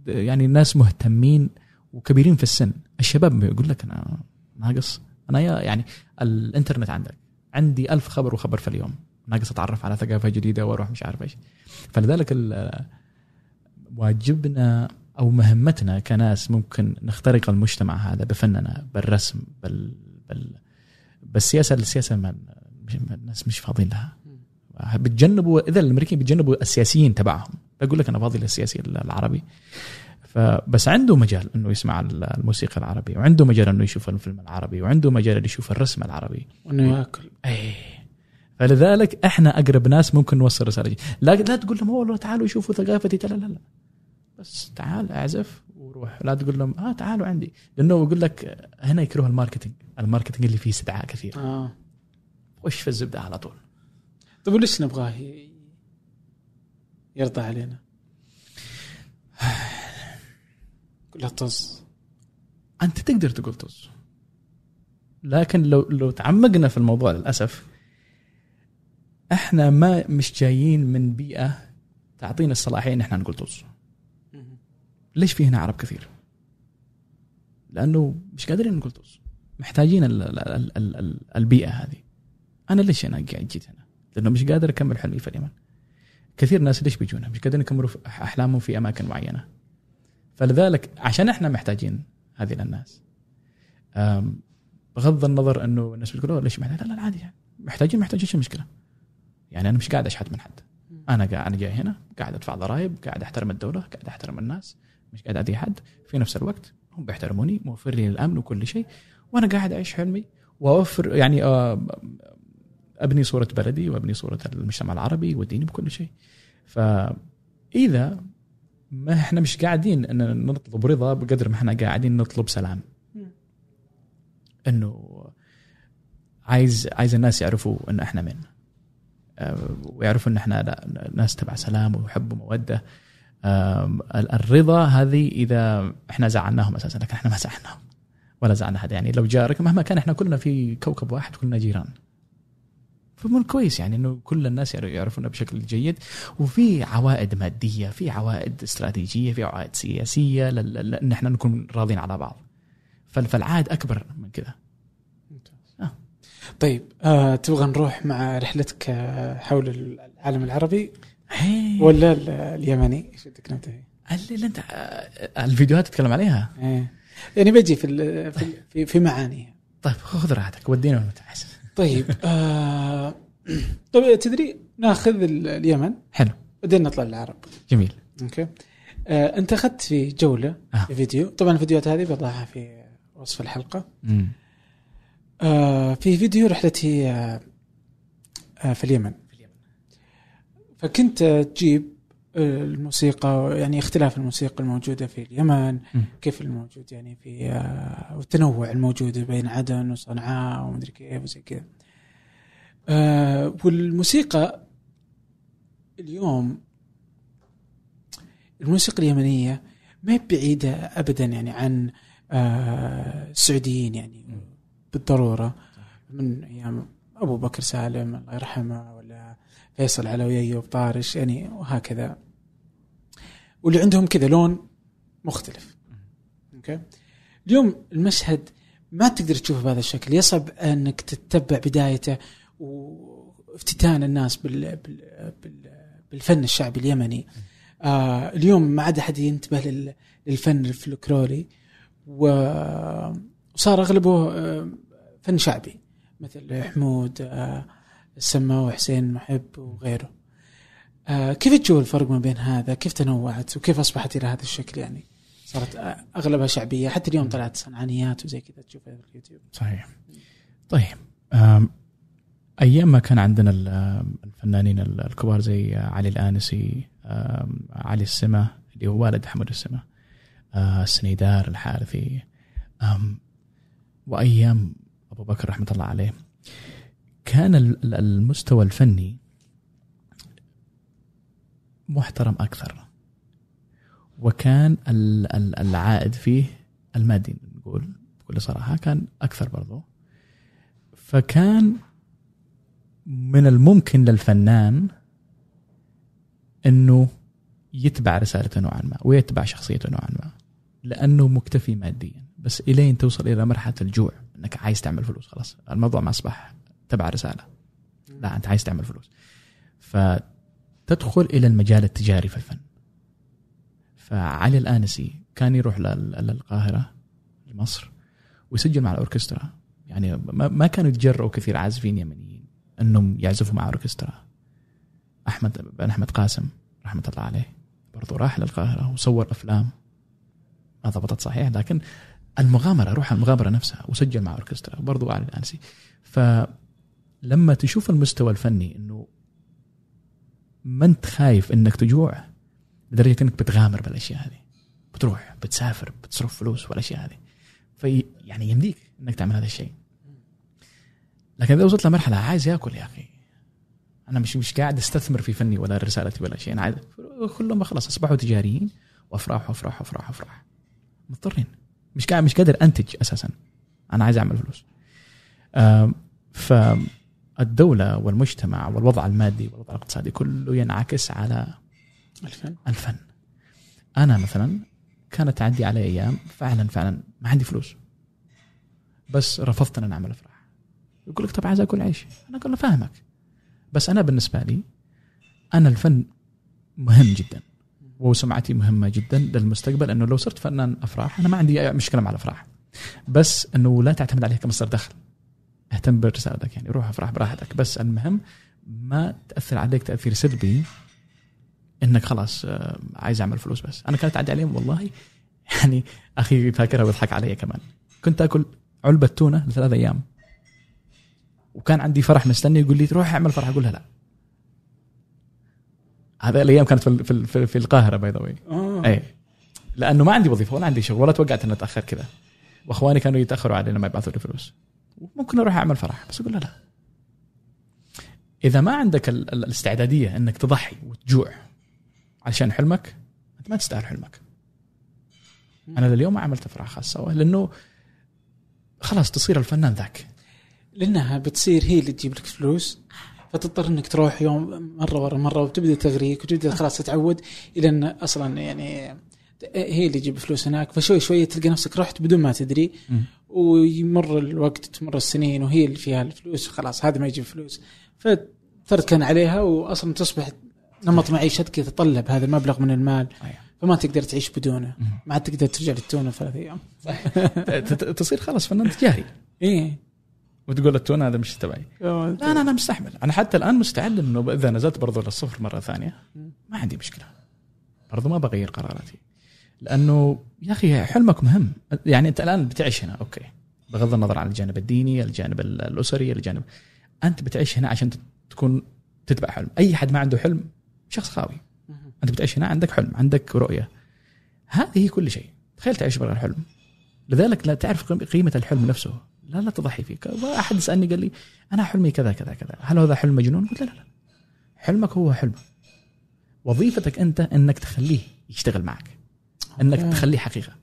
يعني ناس مهتمين وكبيرين في السن. الشباب يقول لك أنا ناقص أنا يا يعني الإنترنت عندك. عندي ألف خبر وخبر في اليوم. ناقص أتعرف على ثقافة جديدة وأروح مش عارف إيش. فلذلك واجبنا أو مهمتنا كناس ممكن نخترق المجتمع هذا بفننا بالرسم بال, بال بالسياسة السياسة ما الناس مش فاضيين لها. بتجنبوا إذا الأمريكيين بيتجنبوا السياسيين تبعهم. بقول لك أنا فاضي للسياسي العربي. فبس عنده مجال إنه يسمع الموسيقى العربي وعنده مجال إنه يشوف الفيلم العربي وعنده مجال إنه يشوف الرسم العربي. وإنه يأكل. إيه. فلذلك إحنا أقرب ناس ممكن نوصل رسالة. لا لا تقول لهم والله تعالوا شوفوا ثقافتي. لا لا لا. بس تعال أعزف وروح. لا تقول لهم آه تعالوا عندي. لأنه يقول لك هنا يكره ال marketing. ال marketing اللي فيه استدعاء كثير. آه. وش في الزبدة على طول؟ طيب وليش نبغاه يرضى علينا؟ كلها طز. أنت تقدر تقول طز. لكن لو لو تعمقنا في الموضوع للأسف إحنا ما مش جايين من بيئة تعطينا الصلاحية إن إحنا نقول طز. ليش في هنا عرب كثير؟ لأنه مش قادرين نقول طز محتاجين ال ال ال ال ال البيئة هذه أنا ليش أنا قاعد جيت هنا؟ لأنه مش قادر أكمل حلمي في اليمن كثير ناس ليش بيجونا؟ مش قادرين يكملوا أحلامهم في أماكن معينة فلذلك عشان إحنا محتاجين هذه للناس أم، بغض النظر إنه الناس بتقول "أوه، ليش محتاج لا لا عادي يعني. محتاجين محتاجين شو المشكلة؟ يعني أنا مش قاعد أشحت من حد أنا قاعد أنا جاي هنا قاعد أدفع ضرائب قاعد أحترم الدولة قاعد أحترم الناس مش قاعد اذي حد. في نفس الوقت هم بيحترموني موفر لي الأمن وكل شيء وأنا قاعد أعيش حلمي. وأوفر يعني آه، أبني صورة بلدي وأبني صورة المجتمع العربي وديني بكل شيء. فإذا ما إحنا مش قاعدين إن نطلب رضا بقدر ما إحنا قاعدين نطلب سلام. إنه عايز عايز الناس يعرفوا إن إحنا من آه، ويعرفوا إن إحنا ناس تبع سلام وحب ومودة. الرضا هذه إذا إحنا زعلناهم أساسا لكن إحنا ما زعلناهم ولا زعلنا حد. يعني لو جارك مهما كان إحنا كلنا في كوكب واحد كلنا جيران. فمن كويس يعني إنه كل الناس يعرف- يعرفونا بشكل جيد. وفي عوائد مادية في عوائد استراتيجية في عوائد سياسية إن إحنا نكون راضين على بعض. فال- فالعائد أكبر من كذا آه. طيب آه تبغى نروح مع رحلتك آه، حول العالم العربي. ولا ال- اليمني؟ إيش بدك ننتهي؟ اللي أنت آه، الفيديوهات تتكلم عليها؟ إيه. يعني بجي في في في, في معانيها. طيب خذ راحتك ودينا عايز طيب آه طيب تدري ناخذ ال- اليمن؟ حلو. بعدين نطلع للعرب. جميل. أوكي. آه أنت أخذت في جولة آه. في فيديو. طبعا الفيديوهات هذه بضعها في وصف الحلقة. آه في فيديو رحلتي آه آه في اليمن. فكنت تجيب الموسيقى يعني اختلاف الموسيقى الموجودة في اليمن مم. كيف الموجود يعني في آه، والتنوع الموجود بين عدن وصنعاء ومدري كيف وزي كذا. آه، والموسيقى اليوم الموسيقى اليمنية ما هي بعيدة ابدا يعني عن آه، السعوديين يعني بالضرورة. من أيام أبو بكر سالم الله يرحمه فيصل علوي ايوب يعني وهكذا. واللي عندهم كذا لون مختلف. أوكي؟ اليوم المشهد ما تقدر تشوفه بهذا الشكل. يصعب أنك تتبع بدايته وافتتان الناس بال بال بال بالفن الشعبي اليمني. آه اليوم ما عاد أحد ينتبه لل- للفن الفلكلوري. وصار أغلبه آه، فن شعبي. مثل حمود آه، السما وحسين محب وغيره. آه، كيف تشوف الفرق ما بين هذا؟ كيف تنوعت؟ وكيف أصبحت إلى هذا الشكل يعني؟ صارت آه، أغلبها شعبية. حتى اليوم طلعت صنعانيات وزي كذا تشوفها في اليوتيوب. صحيح. طيب أيام ما كان عندنا ال- الفنانين ال- الكبار زي علي الآنسي علي السما اللي هو والد حمود السما أه، السنيدار الحارثي وأيام أبو بكر رحمة الله عليه. كان ال- ال- المستوى الفني محترم أكثر. وكان ال- ال- العائد فيه المادي نقول بكل صراحة كان أكثر برضو. فكان من الممكن للفنان إنه يتبع رسالته نوعا ما ويتبع شخصيته نوعا ما لأنه مكتفي ماديا. بس إلين توصل إلى مرحلة الجوع إنك عايز تعمل فلوس خلاص. الموضوع ما أصبح تبع رساله لا أنت عايز تعمل فلوس. فتدخل إلى المجال التجاري في الفن. فعلي الانسي كان يروح لل- للقاهرة لمصر ويسجل مع الأوركسترا. يعني ما كانوا يتجرؤوا كثير عازفين يمنيين إنهم يعزفوا مع أوركسترا. احمد بن أحمد قاسم رحمة الله عليه برضو راح للقاهرة وصور أفلام. ما ضبطت صحيح لكن المغامرة روح المغامرة نفسها وسجل مع أوركسترا برضو علي الانسي فلما تشوف المستوى الفني إنه ما أنت خايف إنك تجوع لدرجة إنك بتغامر بالأشياء هذه. بتروح بتسافر بتصرف فلوس والأشياء هذه. في يعني يمديك إنك تعمل هذا الشيء. لكن إذا وصلت لمرحلة عايز ياكل يا أخي. أنا مش مش قاعد أستثمر في فني ولا رسالتي ولا شيء. أنا عايز كلهم خلاص أصبحوا تجاريين وأفراح وأفراح وأفراح وأفراح. مضطرين. مش قاعد مش قادر أنتج أساسا. أنا عايز أعمل فلوس. آم، فالدوله والمجتمع والوضع المادي والوضع الاقتصادي كله ينعكس على الفن. الفن. أنا مثلا كانت تعدي علي أيام فعلا فعلا ما عندي فلوس بس رفضت إن أنا أعمل أفراح. يقول لك طب عايز آكل عيش. أنا أقول له فاهمك بس أنا بالنسبة لي أنا الفن مهم جدا وسمعتي مهمة جدا للمستقبل إنه لو صرت فنان أفراح أنا ما عندي أي مشكلة مع الأفراح بس إنه لا تعتمد عليها كمصدر دخل. اهتم برسالتك يعني روح افراح براحتك. بس المهم ما تأثر عليك تأثير سلبي إنك خلاص آه، عايز أعمل فلوس بس. أنا كانت تعدي عليهم والله يعني أخي فاكرها ويضحك علي كمان. كنت آكل علبة تونة لثلاث أيام. وكان عندي فرح مستني يقول لي روح اعمل فرح. أقول لها لا. هذا الأيام كانت في في, في, في القاهرة باي ذا اي لأنه ما عندي وظيفة ولا عندي شغل ولا توقعت اني أتأخر كذا. وأخواني كانوا يتأخروا علي لما يبعثوا لي فلوس. ممكن أروح أعمل فرح بس أقول له لا. إذا ما عندك ال- ال- الاستعدادية إنك تضحي وتجوع عشان حلمك أنت ما تستاهل حلمك. أنا لليوم ما عملت افراح خاصة لأنه خلاص تصير الفنان ذاك. لأنها بتصير هي اللي تجيب لك فلوس فتضطر إنك تروح يوم مرة ورا مرة وتبدأ تغريك وتبدأ خلاص تتعود إلى إن أصلا يعني هي اللي تجيب فلوس هناك فشوي شوي تلقى نفسك رحت بدون ما تدري. ويمر الوقت تمر السنين وهي اللي فيها الفلوس خلاص هذا ما يجيب فلوس. فتركن عليها واصلا تصبح نمط معيشتك يتطلب هذا المبلغ من المال أيوة. فما تقدر تعيش بدونه. ما عاد تقدر ترجع للتونة ثلاث أيام. تصير خلاص فنان تجاري. إيه. وتقول التون هذا مش تبعي. لا لا أنا مستحمل. أنا حتى الآن مستعد إنه إذا نزلت برضو للصفر مرة ثانية ما عندي مشكلة. برضو ما بغير قراراتي. لأنه يا أخي حلمك مهم. يعني أنت الآن بتعيش هنا أوكي. بغض النظر عن الجانب الديني الجانب ال- الأسري الجانب. أنت بتعيش هنا عشان تكون تتبع حلم. أي حد ما عنده حلم شخص خاوي أنت بتعيش هنا عندك حلم عندك رؤية. هذه هي كل شيء. تخيل تعيش بغير حلم. لذلك لا تعرف قيم- قيمة الحلم نفسه. لا لا تضحي فيه احد سالني قال لي أنا حلمي كذا كذا كذا. هل هذا حلم مجنون؟ قلت لا لا لا. حلمك هو حلم. وظيفتك أنت إنك تخليه يشتغل معك. أنك okay. تخليه حقيقة.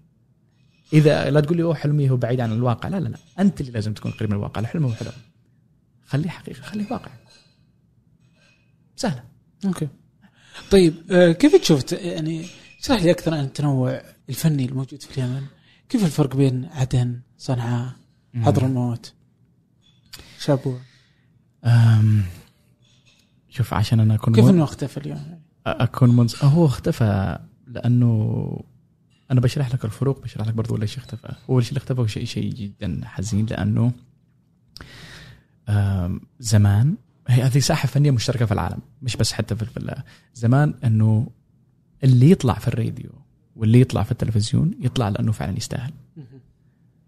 إذا لا تقول لي أوه حلمي هو بعيد عن الواقع. لا لا لا. أنت اللي لازم تكون قريب من الواقع. الحلم هو حلم. خليه حقيقة خليه واقع. سهلة. okay. طيب آه، كيف تشوف يعني اشرح لي أكثر عن التنوع الفني الموجود في اليمن. كيف الفرق بين عدن صنعاء حضرموت شابوه؟ أم، شوف عشان أنا أكون كيف إنه اختفى اليوم؟ أكون منز... هو اختفى لأنه أنا بشرح لك الفروق بشرح لك برضو ليش اختفى. أول شيء اختفى هو شيء شيء جدا حزين لأنه زمان هي هذه ساحة فنية مشتركة في العالم مش بس حتى في زمان إنه اللي يطلع في الراديو واللي يطلع في التلفزيون يطلع لأنه فعلا يستاهل.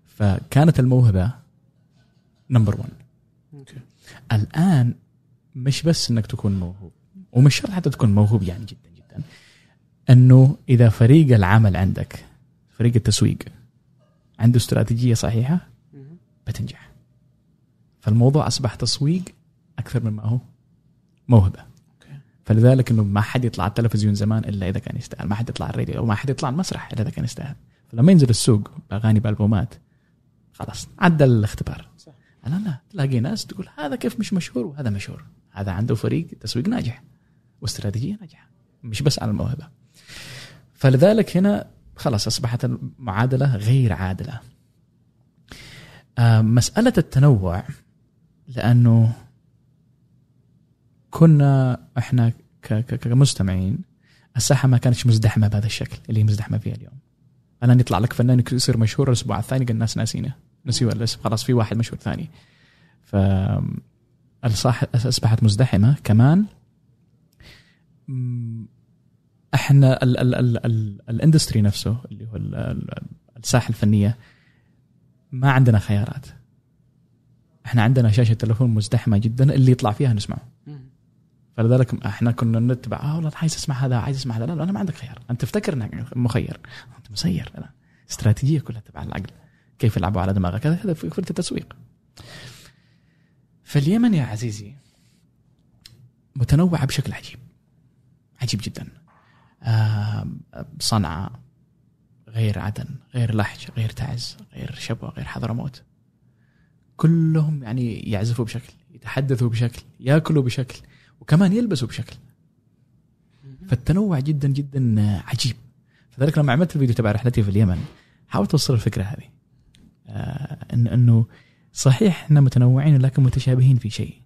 فكانت الموهبة number 1 okay. الآن مش بس إنك تكون موهوب ومش شرط حتى تكون موهوب يعني جدا. أنه إذا فريق العمل عندك فريق التسويق عنده استراتيجية صحيحة بتنجح. فالموضوع أصبح تسويق أكثر مما هو موهبة. فلذلك إنه ما حد يطلع على التلفزيون زمان إلا إذا كان يستاهل. ما حد يطلع على الراديو أو ما حد يطلع على المسرح إلا إذا كان يستاهل. فلما ينزل السوق بأغاني بألبومات خلاص عدى الاختبار. صح. أنا لا تلاقي ناس تقول هذا كيف مش مشهور وهذا مشهور. هذا عنده فريق تسويق ناجح واستراتيجية ناجحة مش بس على الموهبة. فلذلك هنا خلاص أصبحت المعادلة غير عادلة. آه، مسألة التنوع لأنه كنا إحنا كمستمعين الساحة ما كانتش مزدحمة بهذا الشكل اللي هي مزدحمة فيها اليوم. الان يطلع لك فنان يصير مشهور الأسبوع الثاني قال الناس ناسينه. نسيوا الاسم خلاص في واحد مشهور ثاني. ف أصبحت مزدحمة. كمان إحنا ال ال ال ال الاندستري نفسه اللي هو ال- ال- الساحة الفنية ما عندنا خيارات. إحنا عندنا شاشة تلفون مزدحمة جدا اللي يطلع فيها نسمعه. فلذلك إحنا كنا نتبع آه والله عايز أسمع هذا عايز أسمع هذا. لا لا أنا ما عندك خيار. أنت تفتكر إنك مخير. أنت مسير. لا استراتيجية كلها تبع العقل. كيف يلعبوا على دماغك؟ هذا هذا في فرقه التسويق. فاليمن يا عزيزي متنوعه بشكل عجيب. عجيب جدا. صنعاء غير عدن غير لحج غير تعز غير شبوة غير حضرموت كلهم يعني يعزفوا بشكل يتحدثوا بشكل ياكلوا بشكل وكمان يلبسوا بشكل. فالتنوع جدا جدا عجيب. فذلك لما عملت الفيديو تبع رحلتي في اليمن حاولت أوصل الفكرة هذه. آه إن إنه صحيح إحنا متنوعين لكن متشابهين في شيء.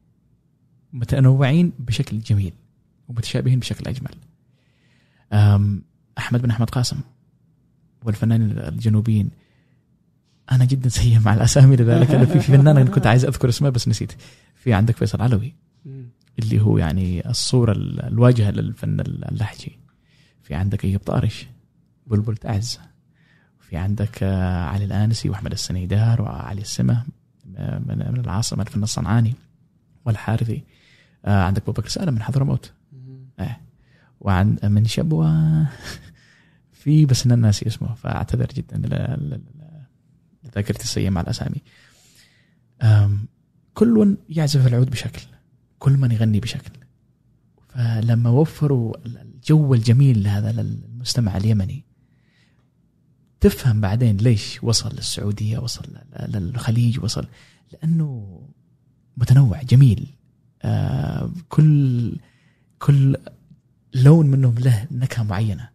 متنوعين بشكل جميل ومتشابهين بشكل أجمل. أحمد بن أحمد قاسم والفنانين الجنوبيين. أنا جدا سيء مع الأسامي لذلك أنا في فنان أنا كنت عايز أذكر اسمه بس نسيت. في عندك فيصل علوي اللي هو يعني الصورة ال- الواجهة للفن اللحجي في عندك أيوب طارش بلبل تعز. في عندك آه، علي الآنسي وأحمد السنيدار وعلي السمة آه، من العاصمة الفن الصنعاني والحارثي. آه، عندك أبو بكر سالم من حضرموت. وعن من شبوة. في بس أنا ناسي اسمه فأعتذر جدا لذاكرتي السيئة مع الأسامي. آم، كل يعزف العود بشكل كل من يغني بشكل. فلما وفروا الجو الجميل هذا للمستمع اليمني تفهم بعدين ليش وصل للسعودية وصل للخليج وصل لأنه متنوع جميل. آه كل كل لون منهم له نكهة معينة.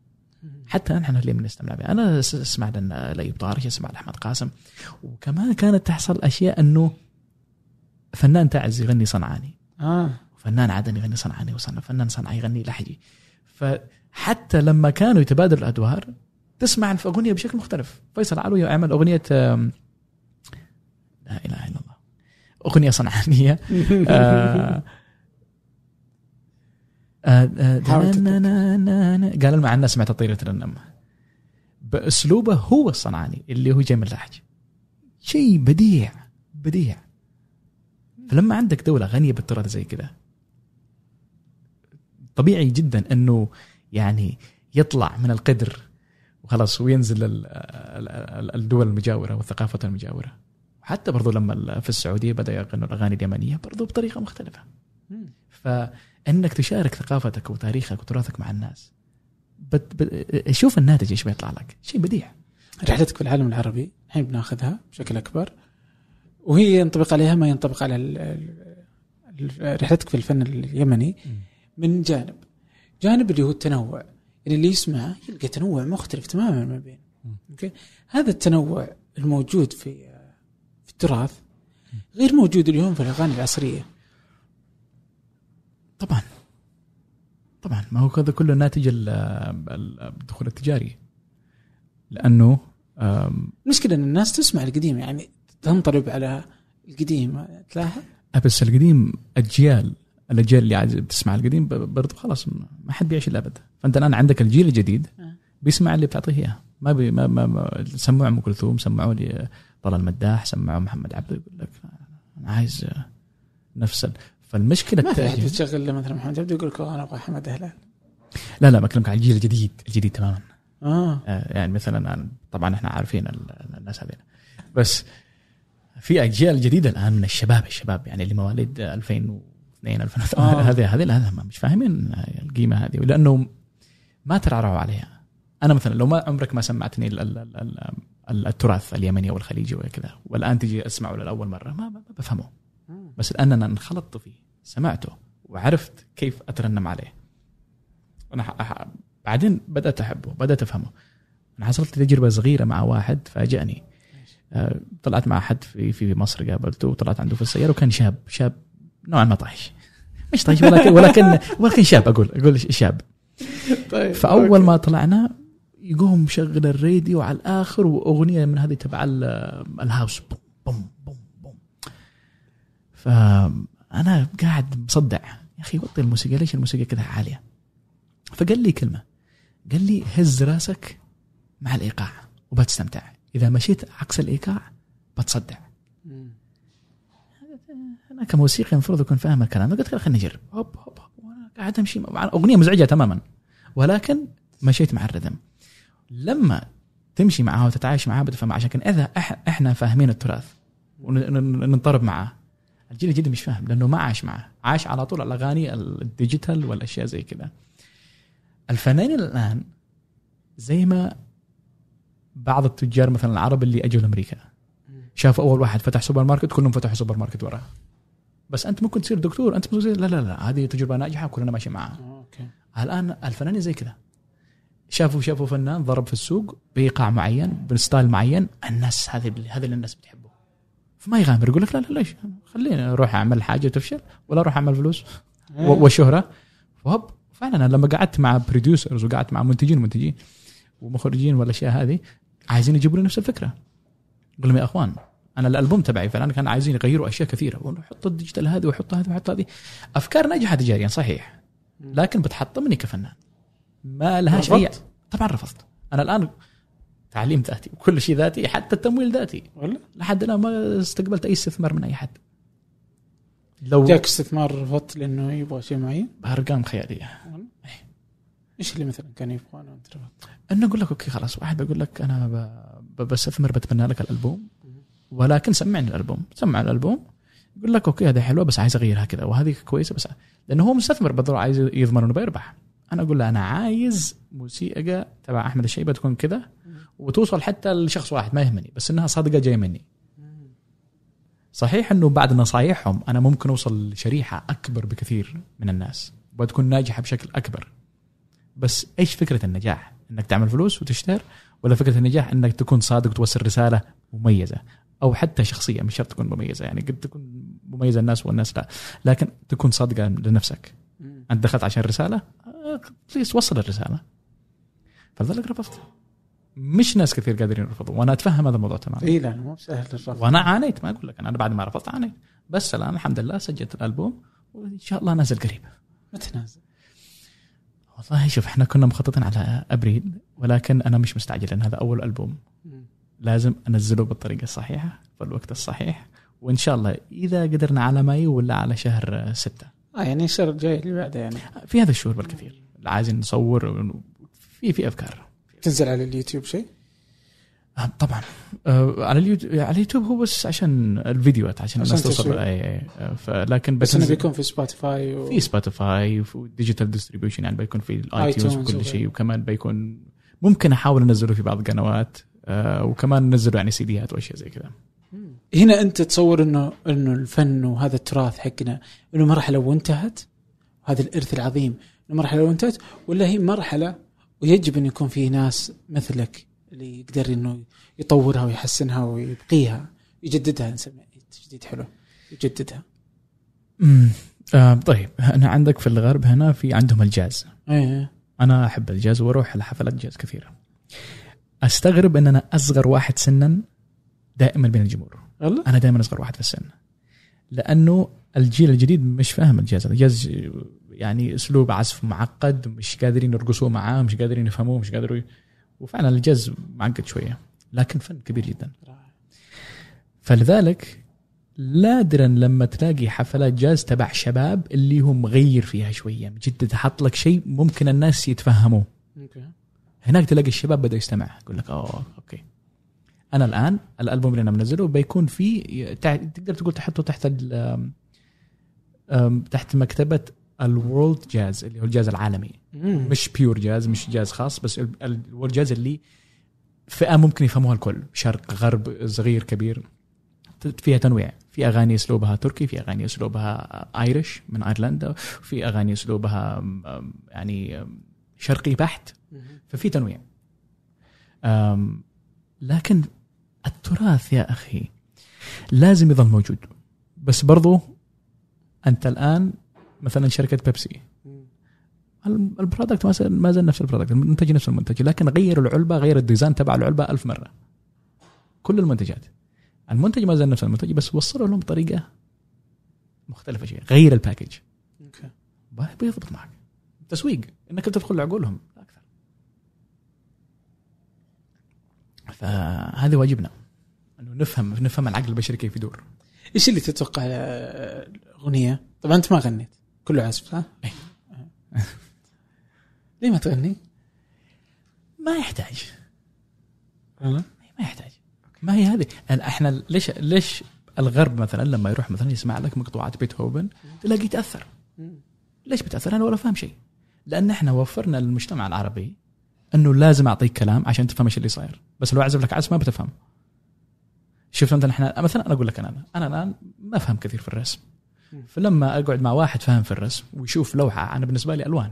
حتى نحن اللي بنستمع بها. أنا س- أسمع لنا لايوب طارش أسمع لأحمد قاسم. وكمان كانت تحصل أشياء إنه فنان تعز يغني صنعاني. آه. فنان عدني يغني صنعاني وفنان صنعاني يغني لحجي. فحتى لما كانوا يتبادلوا الأدوار تسمع الأغنية بشكل مختلف. فيصل علوي عمل أغنية لا إله إلا الله. أغنية صنعانية. آه، قال مع الناس سمعت طيرة النم بأسلوبه هو الصنعاني اللي هو جاي من اللهج شيء بديع بديع. فلما عندك دولة غنية بالتراث زي كذا طبيعي جدا إنه يعني يطلع من القدر وخلاص وينزل ال- ال- ال- الدول المجاورة والثقافة المجاورة. وحتى برضو لما في السعودية بدأ يغنوا الأغاني اليمنية برضو بطريقة مختلفة. مم. فانك تشارك ثقافتك وتاريخك وتراثك مع الناس. بت بت شوف الناتج إيش بيطلع لك. شيء بديع. رحلتك في العالم العربي الحين بناخذها بشكل أكبر وهي ينطبق عليها ما ينطبق على رحلتك في الفن اليمني من جانب. جانب اللي هو التنوع. يعني اللي يسمع يلقى تنوع مختلف تماما ما بين. أوكي؟ هذا التنوع الموجود في في التراث غير موجود اليوم في الأغاني العصرية. طبعا. طبعا. ما هو هذا كله ناتج ال- ال- الدخول التجاري. لأنه المشكلة إن الناس تسمع القديم يعني تنطلب على القديم. تلاحظ؟ بس القديم اجيال الأجيال اللي عايز تسمع القديم برضو خلاص ما حد بيعيش الابد فأنت الآن عندك الجيل الجديد آه. بيسمع اللي بتعطيه إياه. ما بي ما, ما, ما سمعوا أم كلثوم سمعوا لي طلال المداح سمعوا محمد عبده يقول لك أنا عايز نفس فالمشكلة ما في أحد التأجيل- تشغل له مثلا محمد عبده يقول لك "أوه، أنا أبغى حمد هلال. لا لا بكلمك عن الجيل الجديد الجديد تماما. آه. آه، يعني مثلا طبعا إحنا عارفين ال- الناس هذين. بس في أجيال جديدة الآن من الشباب الشباب يعني اللي مواليد 2002 2003 آه. هذه هذه مش فاهمين القيمة هذه. لأنه ما ترعرعوا عليها. أنا مثلا لو ما عمرك ما سمعتني ال- ال- ال- ال- ال- التراث اليمني أو الخليجي وكذا. والآن تجي أسمعه لاول مرة ما, ما بفهمه. بس الان أنا انخلطت فيه سمعته وعرفت كيف أترنم عليه. ح- ح- بعدين بدأت أحبه بدأت أفهمه. أنا حصلت تجربة صغيرة مع واحد فاجأني. آه، طلعت مع حد في في مصر قابلته وطلعت عنده في السيارة وكان شاب شاب نوعا ما طايش. مش طايش ولكن ولكن ولكن شاب أقول أقول شاب. طيب فأول ما طلعنا يقوم مشغل الراديو على الآخر وأغنية من هذه تبع ال- الهاوس. بوم بوم بوم. فأنا قاعد مصدع. يا أخي وطي الموسيقى ليش الموسيقى كذا عالية؟ فقال لي كلمة. قال لي هز راسك مع الإيقاع وبتستمتع. إذا مشيت عكس الإيقاع بتصدع. أنا كموسيقي المفروض أكون فاهم الكلام. قلت خليني أجرب. هوب هوب وأنا قاعد أمشي. أغنية مزعجة تماما. ولكن مشيت مع الرذم لما تمشي معها وتتعايش معها بتفهم. عشان إح- إحنا فاهمين التراث وننطرب معاه. الجيل الجديد مش فاهم لأنه ما عاش معه. عاش على طول الأغاني ال digital والاشياء زي كذا الفنانين الآن زي ما بعض التجار مثلا العرب اللي أجوا لأمريكا. شافوا أول واحد فتح سوبر ماركت كلهم فتحوا سوبر ماركت وراه. بس أنت ممكن تصير دكتور أنت ممكن تصير لا لا لا هذه تجربة ناجحة كلنا ماشيين معاها okay. الآن الفنانين زي كذا شافوا شافوا فنان ضرب في السوق بإيقاع معين ب style معين الناس هذه هذا اللي الناس بتحبه. فما يغامر يقول لك لا لا ليش؟ خليني أروح أعمل حاجة تفشل ولا أروح أعمل فلوس و- والشهرة. فهب فعلا أنا لما قعدت مع producers وقعدت مع منتجين منتجين ومخرجين والأشياء هذه عايزين يجيبوا لي نفس الفكرة. أقول لهم يا أخوان أنا الألبوم تبعي فلان كان عايزين يغيروا أشياء كثيرة. ونحط ال digital هذه وحط هذه وحط هذه. أفكار ناجحة تجاريا صحيح. لكن بتحطمني كفنان. ما لهاش اي؟ طبعا رفضت. أنا الآن تعليم ذاتي وكل شيء ذاتي حتى التمويل ذاتي. ولا لحد الآن ما استقبلت أي استثمار من أي حد. لو جاك. استثمار رفضت لأنه يبغى شيء معين؟ بأرقام خيالية. إيش اللي مثلا كان يبغونه وانت رفضت؟ انه أقول لك okay خلاص واحد بيقول لك أنا بستثمر بتبنى لك الألبوم. ولكن سمعني الألبوم سمع الألبوم. يقول لك okay هذه حلوة بس عايز أغيرها كذا وهذه كويسة بس لأنه هو مستثمر بالضروره عايز يضمن انه بيربح. أنا أقول له أنا عايز موسيقى تبع أحمد الشيبة تكون كذا وتوصل حتى لشخص واحد ما يهمني بس إنها صادقة جاية مني. صحيح إنه بعد نصايحهم أنا ممكن أوصل لشريحة أكبر بكثير من الناس وتكون ناجحة بشكل أكبر. بس إيش فكرة النجاح؟ إنك تعمل فلوس وتشتهر ولا فكرة النجاح إنك تكون صادق وتوصل رسالة مميزة؟ أو حتى شخصية مش شرط تكون مميزة يعني قد تكون مميزة الناس والناس لا لكن تكون صادقة لنفسك. أنت دخلت عشان رسالة؟ بليز وصل الرسالة. فلذلك رفضت. مش ناس كثير قادرين يرفضوا وأنا أتفهم هذا الموضوع تماما. اي لا مو سهل الرفض. وأنا عانيت ما أقول لك أنا بعد ما رفضت عانيت. بس الآن الحمد لله سجلت الألبوم وإن شاء الله نازل قريب. متى نازل؟ والله شوف إحنا كنا مخططين على أبريل ولكن أنا مش مستعجل لأن هذا أول ألبوم. لازم أنزله بالطريقة الصحيحة في الوقت الصحيح. وإن شاء الله إذا قدرنا على مايو ولا على شهر ستة. آه يعني الشهر الجاي اللي بعده يعني. في هذا الشهور بالكثير. عايزين نصور في في أفكار. تنزل على اليوتيوب شيء؟ آه، طبعا. آه، على اليوتيوب على اليوتيوب هو بس عشان الفيديوهات عشان عشان الناس توصل. اي اي لكن بس إنه بتنزل- بيكون في سبوتيفاي و... في سبوتيفاي وفي digital distribution يعني بيكون في الاي تيونز وكل. شيء وكمان بيكون ممكن أحاول أنزله في بعض القنوات آه، وكمان ننزله يعني سيديات وأشياء زي كذا. هنا أنت تصور انه إنه الفن وهذا التراث حقنا إنه مرحلة وانتهت؟ هذا الإرث العظيم. انه مرحله وانتهت ولا هي مرحلة ويجب أن يكون في ناس مثلك اللي يقدر إنه يطورها ويحسنها ويبقيها يجددها نسميه تجديد حلو يجددها. امم آه طيب أنا عندك في الغرب هنا في عندهم الجاز. إيه. أنا أحب الجاز وأروح لحفلات جاز كثيره أستغرب ان أنا أصغر واحد سنا دائما بين الجمهور. أنا دائما أصغر واحد في السن. لأنه الجيل الجديد مش فاهم الجاز. الجاز يعني أسلوب عزف معقد مش قادرين يرقصوا معاه مش قادرين يفهموه مش قادرين وفعلا الجاز معقد شوية لكن فن كبير جدا. فلذلك نادرا لما تلاقي حفلات جاز تبع شباب اللي هم مغير فيها شوية جدا حط لك شيء ممكن الناس يتفهموه. هناك تلاقي الشباب بدا يستمع يقول لك أوه okay. أنا الآن الألبوم اللي أنا منزله بيكون فيه تقدر تقول تحطه تحت تحت مكتبة ال world jazz اللي هو الجاز العالمي. مم. مش pure jazz مش جاز خاص بس ال- ال world jazz اللي فئة ممكن يفهموها الكل. شرق غرب صغير كبير. فيها تنويع. في أغاني أسلوبها تركي في أغاني أسلوبها Irish من ايرلندا في أغاني أسلوبها يعني شرقي بحت. ففي تنويع. لكن التراث يا أخي لازم يظل موجود. بس برضو أنت الآن مثلا شركة بيبسي. ال product ما زال- نفس ال product المنتج نفس المنتج لكن غير العلبة غير ال design تبع العلبة ألف مرة. كل المنتجات. المنتج ما زال نفس المنتج بس وصلوا لهم بطريقة مختلفة شيء غير ال package. okay. بيضبط معك. تسويق. إنك تدخل عقولهم لا أكثر. فهذا واجبنا. إنه نفهم نفهم العقل البشري كيف يدور. إيش اللي تتوقع آه، أغنية؟ طبعا أنت ما غنيت. كله عزف صح؟ ليه ما تغني؟ ما يحتاج. ما يحتاج. ما هي هذه؟ يعني إحنا ليش ليش الغرب مثلا لما يروح مثلا يسمع لك مقطوعات بيتهوفن تلاقيه يتأثر. ليش بتأثر؟ أنا ولا فاهم شيء. لأن إحنا وفرنا للمجتمع العربي إنه لازم أعطيك كلام عشان تفهم إيش اللي صاير. بس لو أعزف لك عزف ما بتفهم. شوف مثلا إحنا مثلا أنا أقول لك أنا أنا الآن ما أفهم كثير في الرسم. فلما أقعد مع واحد فاهم في الرسم ويشوف لوحة أنا بالنسبة لي ألوان.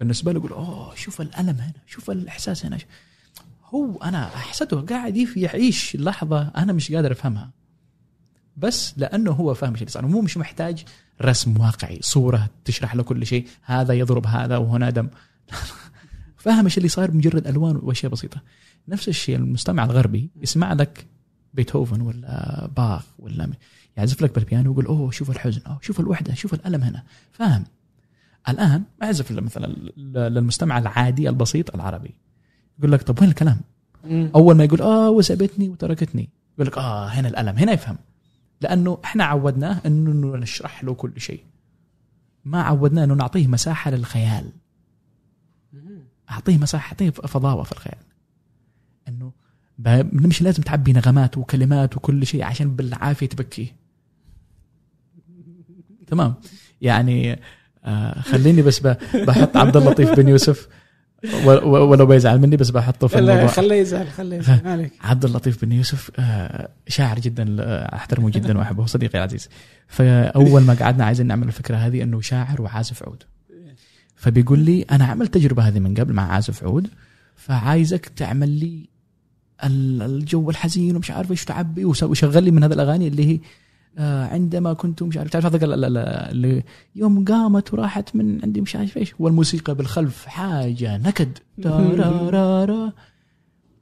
بالنسبة له يقول أوه شوف الألم هنا شوف الإحساس هنا. هو أنا أحسده قاعد يعيش لحظة أنا مش قادر أفهمها. بس لأنه هو فاهم إيش اللي مو مش محتاج رسم واقعي صورة تشرح له كل شيء هذا يضرب هذا وهنا دم. فاهم إيش اللي صاير بمجرد ألوان وأشياء بسيطة. نفس الشيء المستمع الغربي يسمع لك بيتهوفن ولا باخ ولا يعزف لك بالبيانو ويقول أوه شوف الحزن أوه شوف الوحدة شوف الألم هنا. فاهم؟ الآن اعزف مثلا للمستمع العادي البسيط العربي. يقول لك طب وين الكلام؟ مم. أول ما يقول آه وسابتني وتركتني. يقول لك آه هنا الألم. هنا يفهم. لأنه إحنا عودناه إنه نشرح له كل شيء. ما عودناه إنه نعطيه مساحة للخيال. أعطيه مساحة أعطيه فضاوة في الخيال. إنه مش لازم تعبي نغمات وكلمات وكل شيء عشان بالعافية تبكيه. تمام. يعني آه خليني بس بحط عبد اللطيف بن يوسف ولو بيزعل مني بس بحطه في لا الموضوع. خليه يزعل خليه يزعل. عليك. عبد اللطيف بن يوسف آه، شاعر جدا أحترمه جدا وأحبه صديقي العزيز. فأول ما قعدنا عايزين نعمل الفكرة هذه إنه شاعر وعازف عود. فبيقول لي أنا عملت تجربة هذه من قبل مع عازف عود فعايزك تعمل لي ال- الجو الحزين ومش عارف إيش تعبي وشغل لي من هذه الأغاني اللي هي عندما كنت مش عارف تعرف هذا ال- ال- ال- اللي يوم قامت وراحت من عندي مش عارف إيش والموسيقى بالخلف حاجة نكد.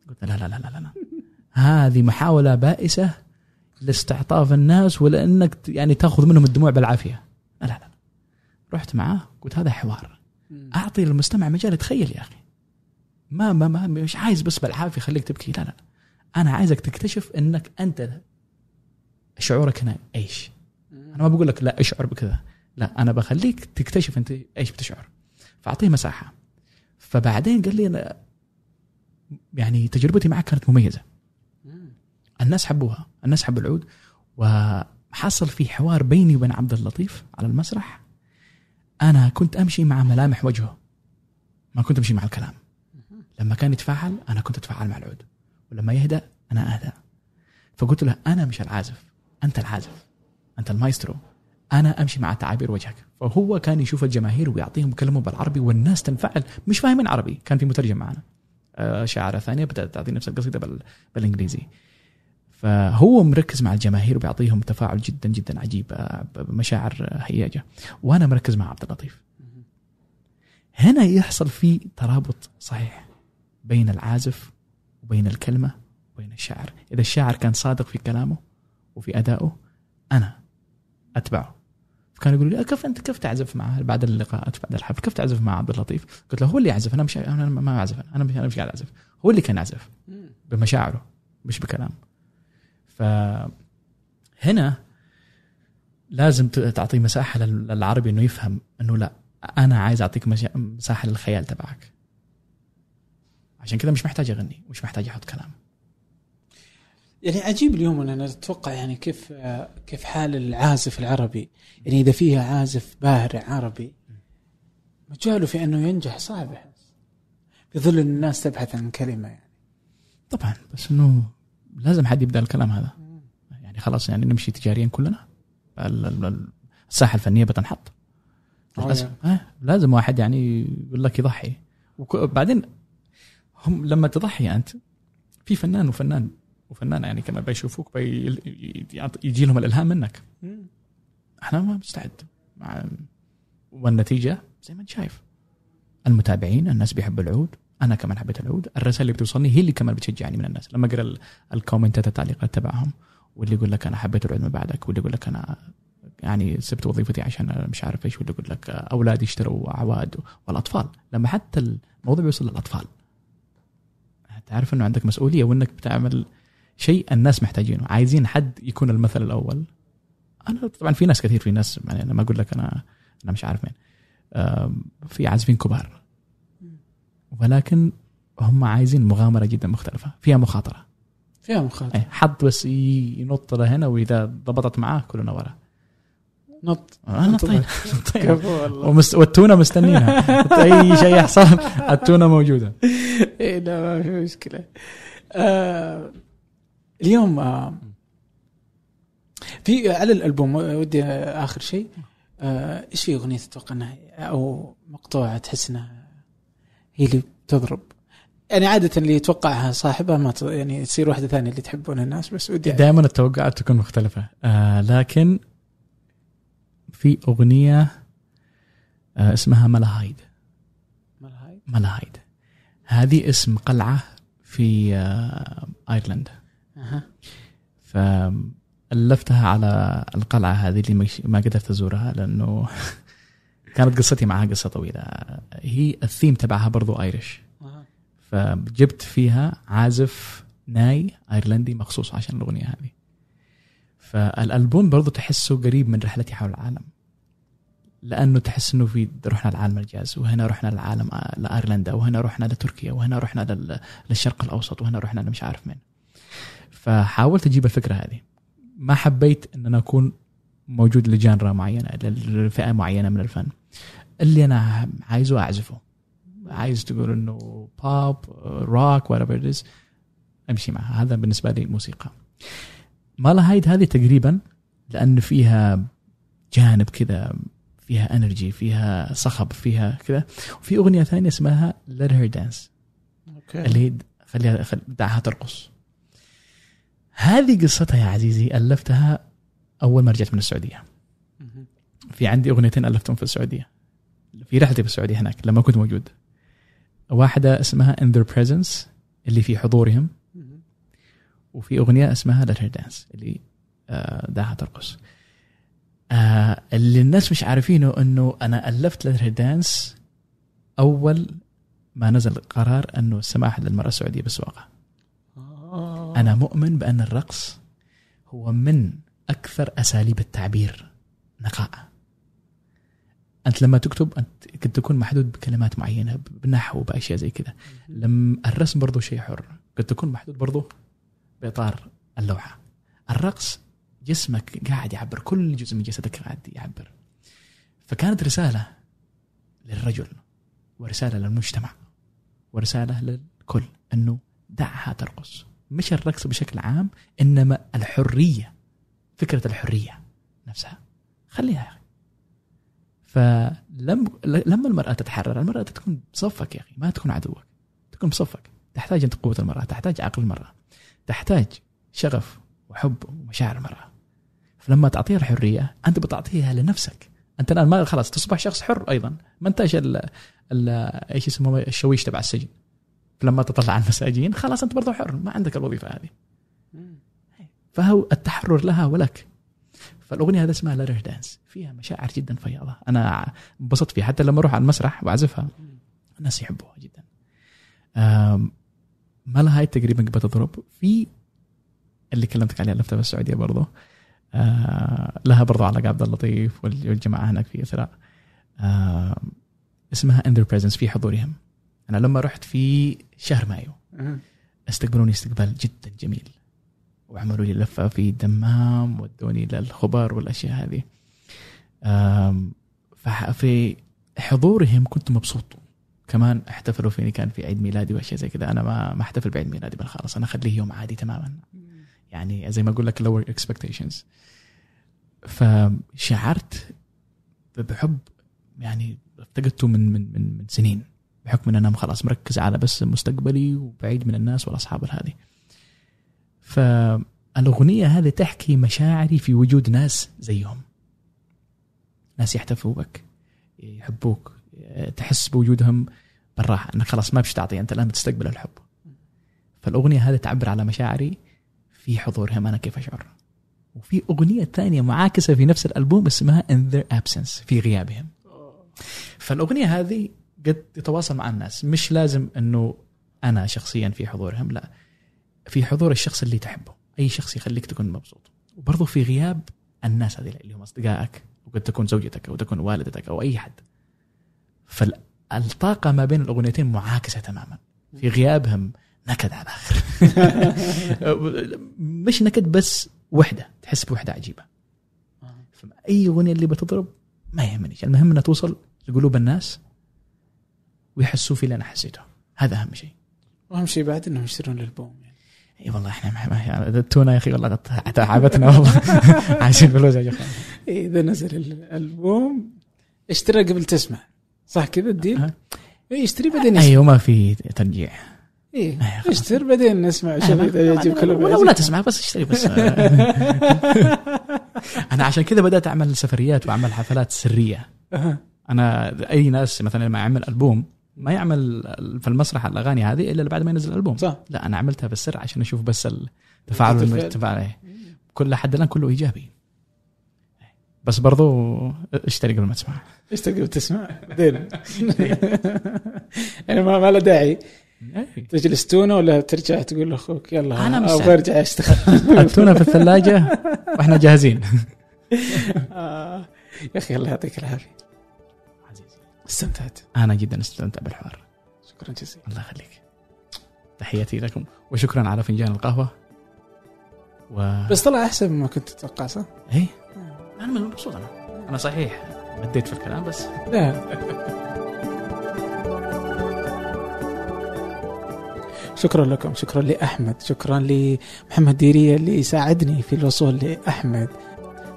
قلت لا لا لا لا لا هذه محاولة بائسة لاستعطاف الناس ولأنك ت- يعني تأخذ منهم الدموع بالعافية. لا لا لا. رحت معاه قلت هذا حوار. أعطي للمستمع مجال يتخيل يا أخي. ما ما ما مش عايز بس بالعافية خليك تبكي. لا لا. أنا عايزك تكتشف إنك أنت شعورك هنا إيش؟ أنا ما بقول لك لا اشعر بكذا؟ لا أنا بخليك تكتشف أنت إيش بتشعر. فأعطيه مساحة. فبعدين قال لي أنا يعني تجربتي معك كانت مميزة. الناس حبوها الناس حبوا العود. وحصل في حوار بيني وبين عبد اللطيف على المسرح. أنا كنت أمشي مع ملامح وجهه. ما كنت أمشي مع الكلام. لما كان يتفاعل أنا كنت أتفاعل مع العود. ولما يهدأ أنا أهدأ. فقلت له أنا مش العازف. أنت العازف أنت المايسترو. أنا أمشي مع تعابير وجهك. فهو كان يشوف الجماهير ويعطيهم كلمة بالعربي والناس تنفعل. مش فاهمين عربي. كان في مترجم معنا. آه، شاعره ثانية بدأت تعطي نفس القصيدة بال... بالإنجليزي. فهو مركز مع الجماهير وبيعطيهم تفاعل جدا جدا عجيب. آه، بمشاعر آه، هياجة. وأنا مركز مع عبد اللطيف. هنا يحصل في ترابط صحيح بين العازف وبين الكلمة وبين الشاعر. إذا الشاعر كان صادق في كلامه وفي ادائه أنا أتبعه. فكانوا يقولوا لي كيف أنت كيف تعزف معه؟ بعد اللقاءات بعد الحفل كيف تعزف مع عبد اللطيف؟ قلت له هو اللي يعزف أنا مش أنا ما أعزف أنا مش أنا مش قاعد أعزف هو اللي كان يعزف بمشاعره مش بكلام. ف هنا لازم تعطي مساحة لل- للعربي إنه يفهم إنه لا أنا عايز أعطيك مساحة للخيال تبعك. عشان كذا مش محتاج اغني مش محتاج أحط كلام. يعني عجيب اليوم أن أنا أتوقع يعني كيف كيف حال العازف العربي. يعني إذا فيها عازف بارع عربي مجاله في أنه ينجح صعب. في ظل إن الناس تبحث عن كلمة يعني. طبعا بس إنه لازم حد يبدأ الكلام هذا. يعني خلاص يعني نمشي تجاريا كلنا. ال- ال- ال- الساحة الفنية بتنحط. للأسف. آه لازم واحد يعني يقول لك يضحي. وبعدين هم لما تضحي أنت في فنان وفنان وفنان يعني كمان بيشوفوك بي يعط- يجي لهم الإلهام منك. إحنا ما مستعد. مع والنتيجة زي ما أنت شايف. المتابعين الناس بيحبوا العود. أنا كمان حبيت العود. الرسائل اللي بتوصلني هي اللي كمان بتشجعني من الناس. لما أقرأ ال- الكومنتات التعليقات تبعهم واللي يقول لك أنا حبيت العود من بعدك واللي يقول لك أنا يعني سبت وظيفتي عشان مش عارف إيش واللي يقول لك أولادي اشتروا عواد والأطفال. لما حتى الموضوع بيوصل للأطفال تعرف إنه عندك مسؤولية وإنك بتعمل شيء الناس محتاجينه. عايزين حد يكون المثل الأول. أنا طبعا في ناس كثير في ناس يعني أنا ما أقول لك أنا أنا مش عارف مين. في عازفين كبار. ولكن هم عايزين مغامرة جدا مختلفة. فيها مخاطرة. فيها مخاطرة. أي حد بس ينط لهنا وإذا ضبطت معاه كلنا ورا. نط. أنا طيب. طيب. والله. ومست... والتونة مستنينها أي شيء يحصل التونة موجودة. إيه لا ما في مشكلة. آه اليوم آه في على الألبوم ودي آخر شيء آه إيش في أغنية تتوقع إنها أو مقطوعة تحس إنها هي اللي تضرب؟ يعني عادة اللي يتوقعها صاحبها ما ت... يعني تصير واحدة ثانية اللي تحبونها الناس بس ودي دائما التوقعات تكون مختلفة. آه لكن في أغنية آه اسمها ملاهايد. مالها هاي ملاهايد. هذه اسم قلعة في آه ايرلندا فألفتها على القلعة هذه اللي ما قدرت أزورها لأنه كانت قصتي معها قصة طويلة. هي الثيم تبعها برضو Irish. فجبت فيها عازف ناي إيرلندي مخصوص عشان الأغنية هذه. فالألبوم برضو تحسه قريب من رحلتي حول العالم. لأنه تحس إنه في رحنا لعالم الجاز وهنا رحنا للعالم لإيرلندا وهنا رحنا لتركيا وهنا رحنا لل- للشرق الأوسط وهنا رحنا لمش عارف مين. فحاولت أجيب الفكرة هذه. ما حبيت إن أنا أكون موجود ل genre معينة لفئة معينة من الفن. اللي أنا عايزه أعزفه. عايز تقول إنه pop rock whatever أمشي معها هذا بالنسبة لي موسيقى. مالاهايد هذه تقريبا لأن فيها جانب كذا فيها energy فيها صخب فيها كذا. وفي أغنية ثانية اسمها Let Her Dance. أوكي. اللي هي خليها خل... دعها ترقص. هذه قصتها يا عزيزي ألفتها أول ما رجعت من السعودية. في عندي أغنيتين ألفتهم في السعودية. في رحلتي في السعودية هناك لما كنت موجود. واحدة اسمها In Their Presence اللي في حضورهم. وفي أغنية اسمها Let Her Dance اللي آه، دعها ترقص. آه، اللي الناس مش عارفينه إنه أنا ألفت Let Her Dance أول ما نزل قرار إنه السماح للمرأة السعودية بالسواقه أنا مؤمن بأن الرقص هو من أكثر أساليب التعبير. نقاء. أنت لما تكتب أنت قد تكون محدود بكلمات معينة بنحو بأشياء زي كذا. لما الرسم برضو شيء حر. قد تكون محدود برضو بإطار اللوحة. الرقص جسمك قاعد يعبر كل جزء من جسدك قاعد يعبر. فكانت رسالة للرجل ورسالة للمجتمع ورسالة للكل أنه دعها ترقص. مش الرقص بشكل عام إنما الحرية فكرة الحرية نفسها. خليها يا أخي. فلما لما المرأة تتحرر المرأة تكون بصفك يا أخي ما تكون عدوك. تكون بصفك. تحتاج أنت قوة المرأة تحتاج عقل المرأة. تحتاج شغف وحب ومشاعر المرأة. فلما تعطيها الحرية أنت بتعطيها لنفسك. أنت الآن ما خلاص تصبح شخص حر أيضا. ما انتش ال إيش اسمه الشويش تبع السجن. فلما تطلع على المساجين خلاص أنت برضه حر ما عندك الوظيفة هذه. فهو التحرر لها ولك. فالأغنية هذا اسمها لارير دانس فيها مشاعر جدا فياضه أنا انبسطت فيها. حتى لما أروح على المسرح وأعزفها الناس يحبوها جدا. ما لها هاي تقريبا بتضرب في اللي كلمتك عليها لفتة بالسعوديه برضه آه لها برضه علاقة عبد اللطيف والجماعة هناك في إثراء. اسمها In Their Presence في حضورهم. أنا لما رحت في شهر مايو. استقبلوني استقبال جدا جميل. وعملوا لي لفة في دمام ودوني للخبر والأشياء هذه. ففي حضورهم كنت مبسوط. كمان احتفلوا فيني كان في عيد ميلادي وأشياء زي كذا. أنا ما ما أحتفل بعيد ميلادي بالخالص أنا أخليه يوم عادي تماما. يعني زي ما أقول لك lower expectations. فشعرت بحب يعني افتقدته من من من من سنين. بحكم إن أنا خلاص مركز على بس مستقبلي وبعيد من الناس والأصحاب هذه فالاغنيه هذه تحكي مشاعري في وجود ناس زيهم. ناس يحتفوا بك يحبوك تحس بوجودهم بالراحة. انك خلاص ما بش تعطي أنت الآن بتستقبل الحب. فالأغنية هذه تعبر على مشاعري في حضورهم أنا كيف أشعر. وفي أغنية ثانية معاكسة في نفس الألبوم اسمها In Their Absence في غيابهم. فالأغنية هذه قد تتواصل مع الناس. مش لازم إنه أنا شخصيا في حضورهم لا. في حضور الشخص اللي تحبه. أي شخص يخليك تكون مبسوط. وبرضه في غياب الناس هذه اللي هم أصدقائك وقد تكون زوجتك أو تكون والدتك أو أي حد. فالطاقه ما بين الأغنيتين معاكسة تماما. في غيابهم نكد على الآخر مش نكد بس وحدة تحس بوحدة عجيبة. فأي أغنية اللي بتضرب ما يهمني المهم إنها توصل لقلوب الناس ويحسوا في اللي أنا حسيته. هذا أهم شيء. وأهم شيء بعد إنهم يشترون الالبوم يعني. إي والله إحنا ما التونه يا أخي والله تعبتنا والله. عايشين فلوس يا اخوان إذا نزل الألبوم اشترى قبل تسمع. صح كذا الديل؟ إي اشتري بعدين أيوه ما في ترجيع. إيه اشتر بعدين نسمع. إذا يعجب كلام ولا تسمع بس اشتري بس. أنا عشان كذا بدأت أعمل سفريات وأعمل حفلات سرية. أنا أي ناس مثلا لما اعمل ألبوم ما يعمل في المسرح الأغاني هذه إلا بعد ما ينزل الألبوم. صح. لا أنا عملتها بالسر عشان أشوف بس التفاعل المجتمع كل حد الآن كله إيجابي. بس برضو اشتري قبل ما تسمع. اشتري قبل تسمع. بعدين يعني ما, ما له داعي. تجلس تونه ولا ترجع تقول لأخوك يلا أنا أبغى أرجع أشتغل. التونة في الثلاجة وإحنا جاهزين. آه. يا أخي الله يعطيك العافية. استمتعت. أنا جدا استمتعت بالحوار. شكرا جزيلا. الله يخليك. تحياتي لكم وشكرا على فنجان القهوة. و... بس طلع أحسن مما كنت تتوقع صح؟ إيه؟ أنا مبسوط أنا. أنا صحيح. مديت في الكلام بس. لا. شكرا لكم شكرا لأحمد شكرا لمحمد ديرية اللي ساعدني في الوصول لأحمد.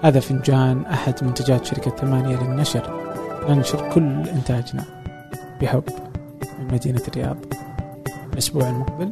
هذا فنجان أحد منتجات شركة ثمانية للنشر. ننشر كل إنتاجنا بحب من مدينة الرياض الأسبوع المقبل.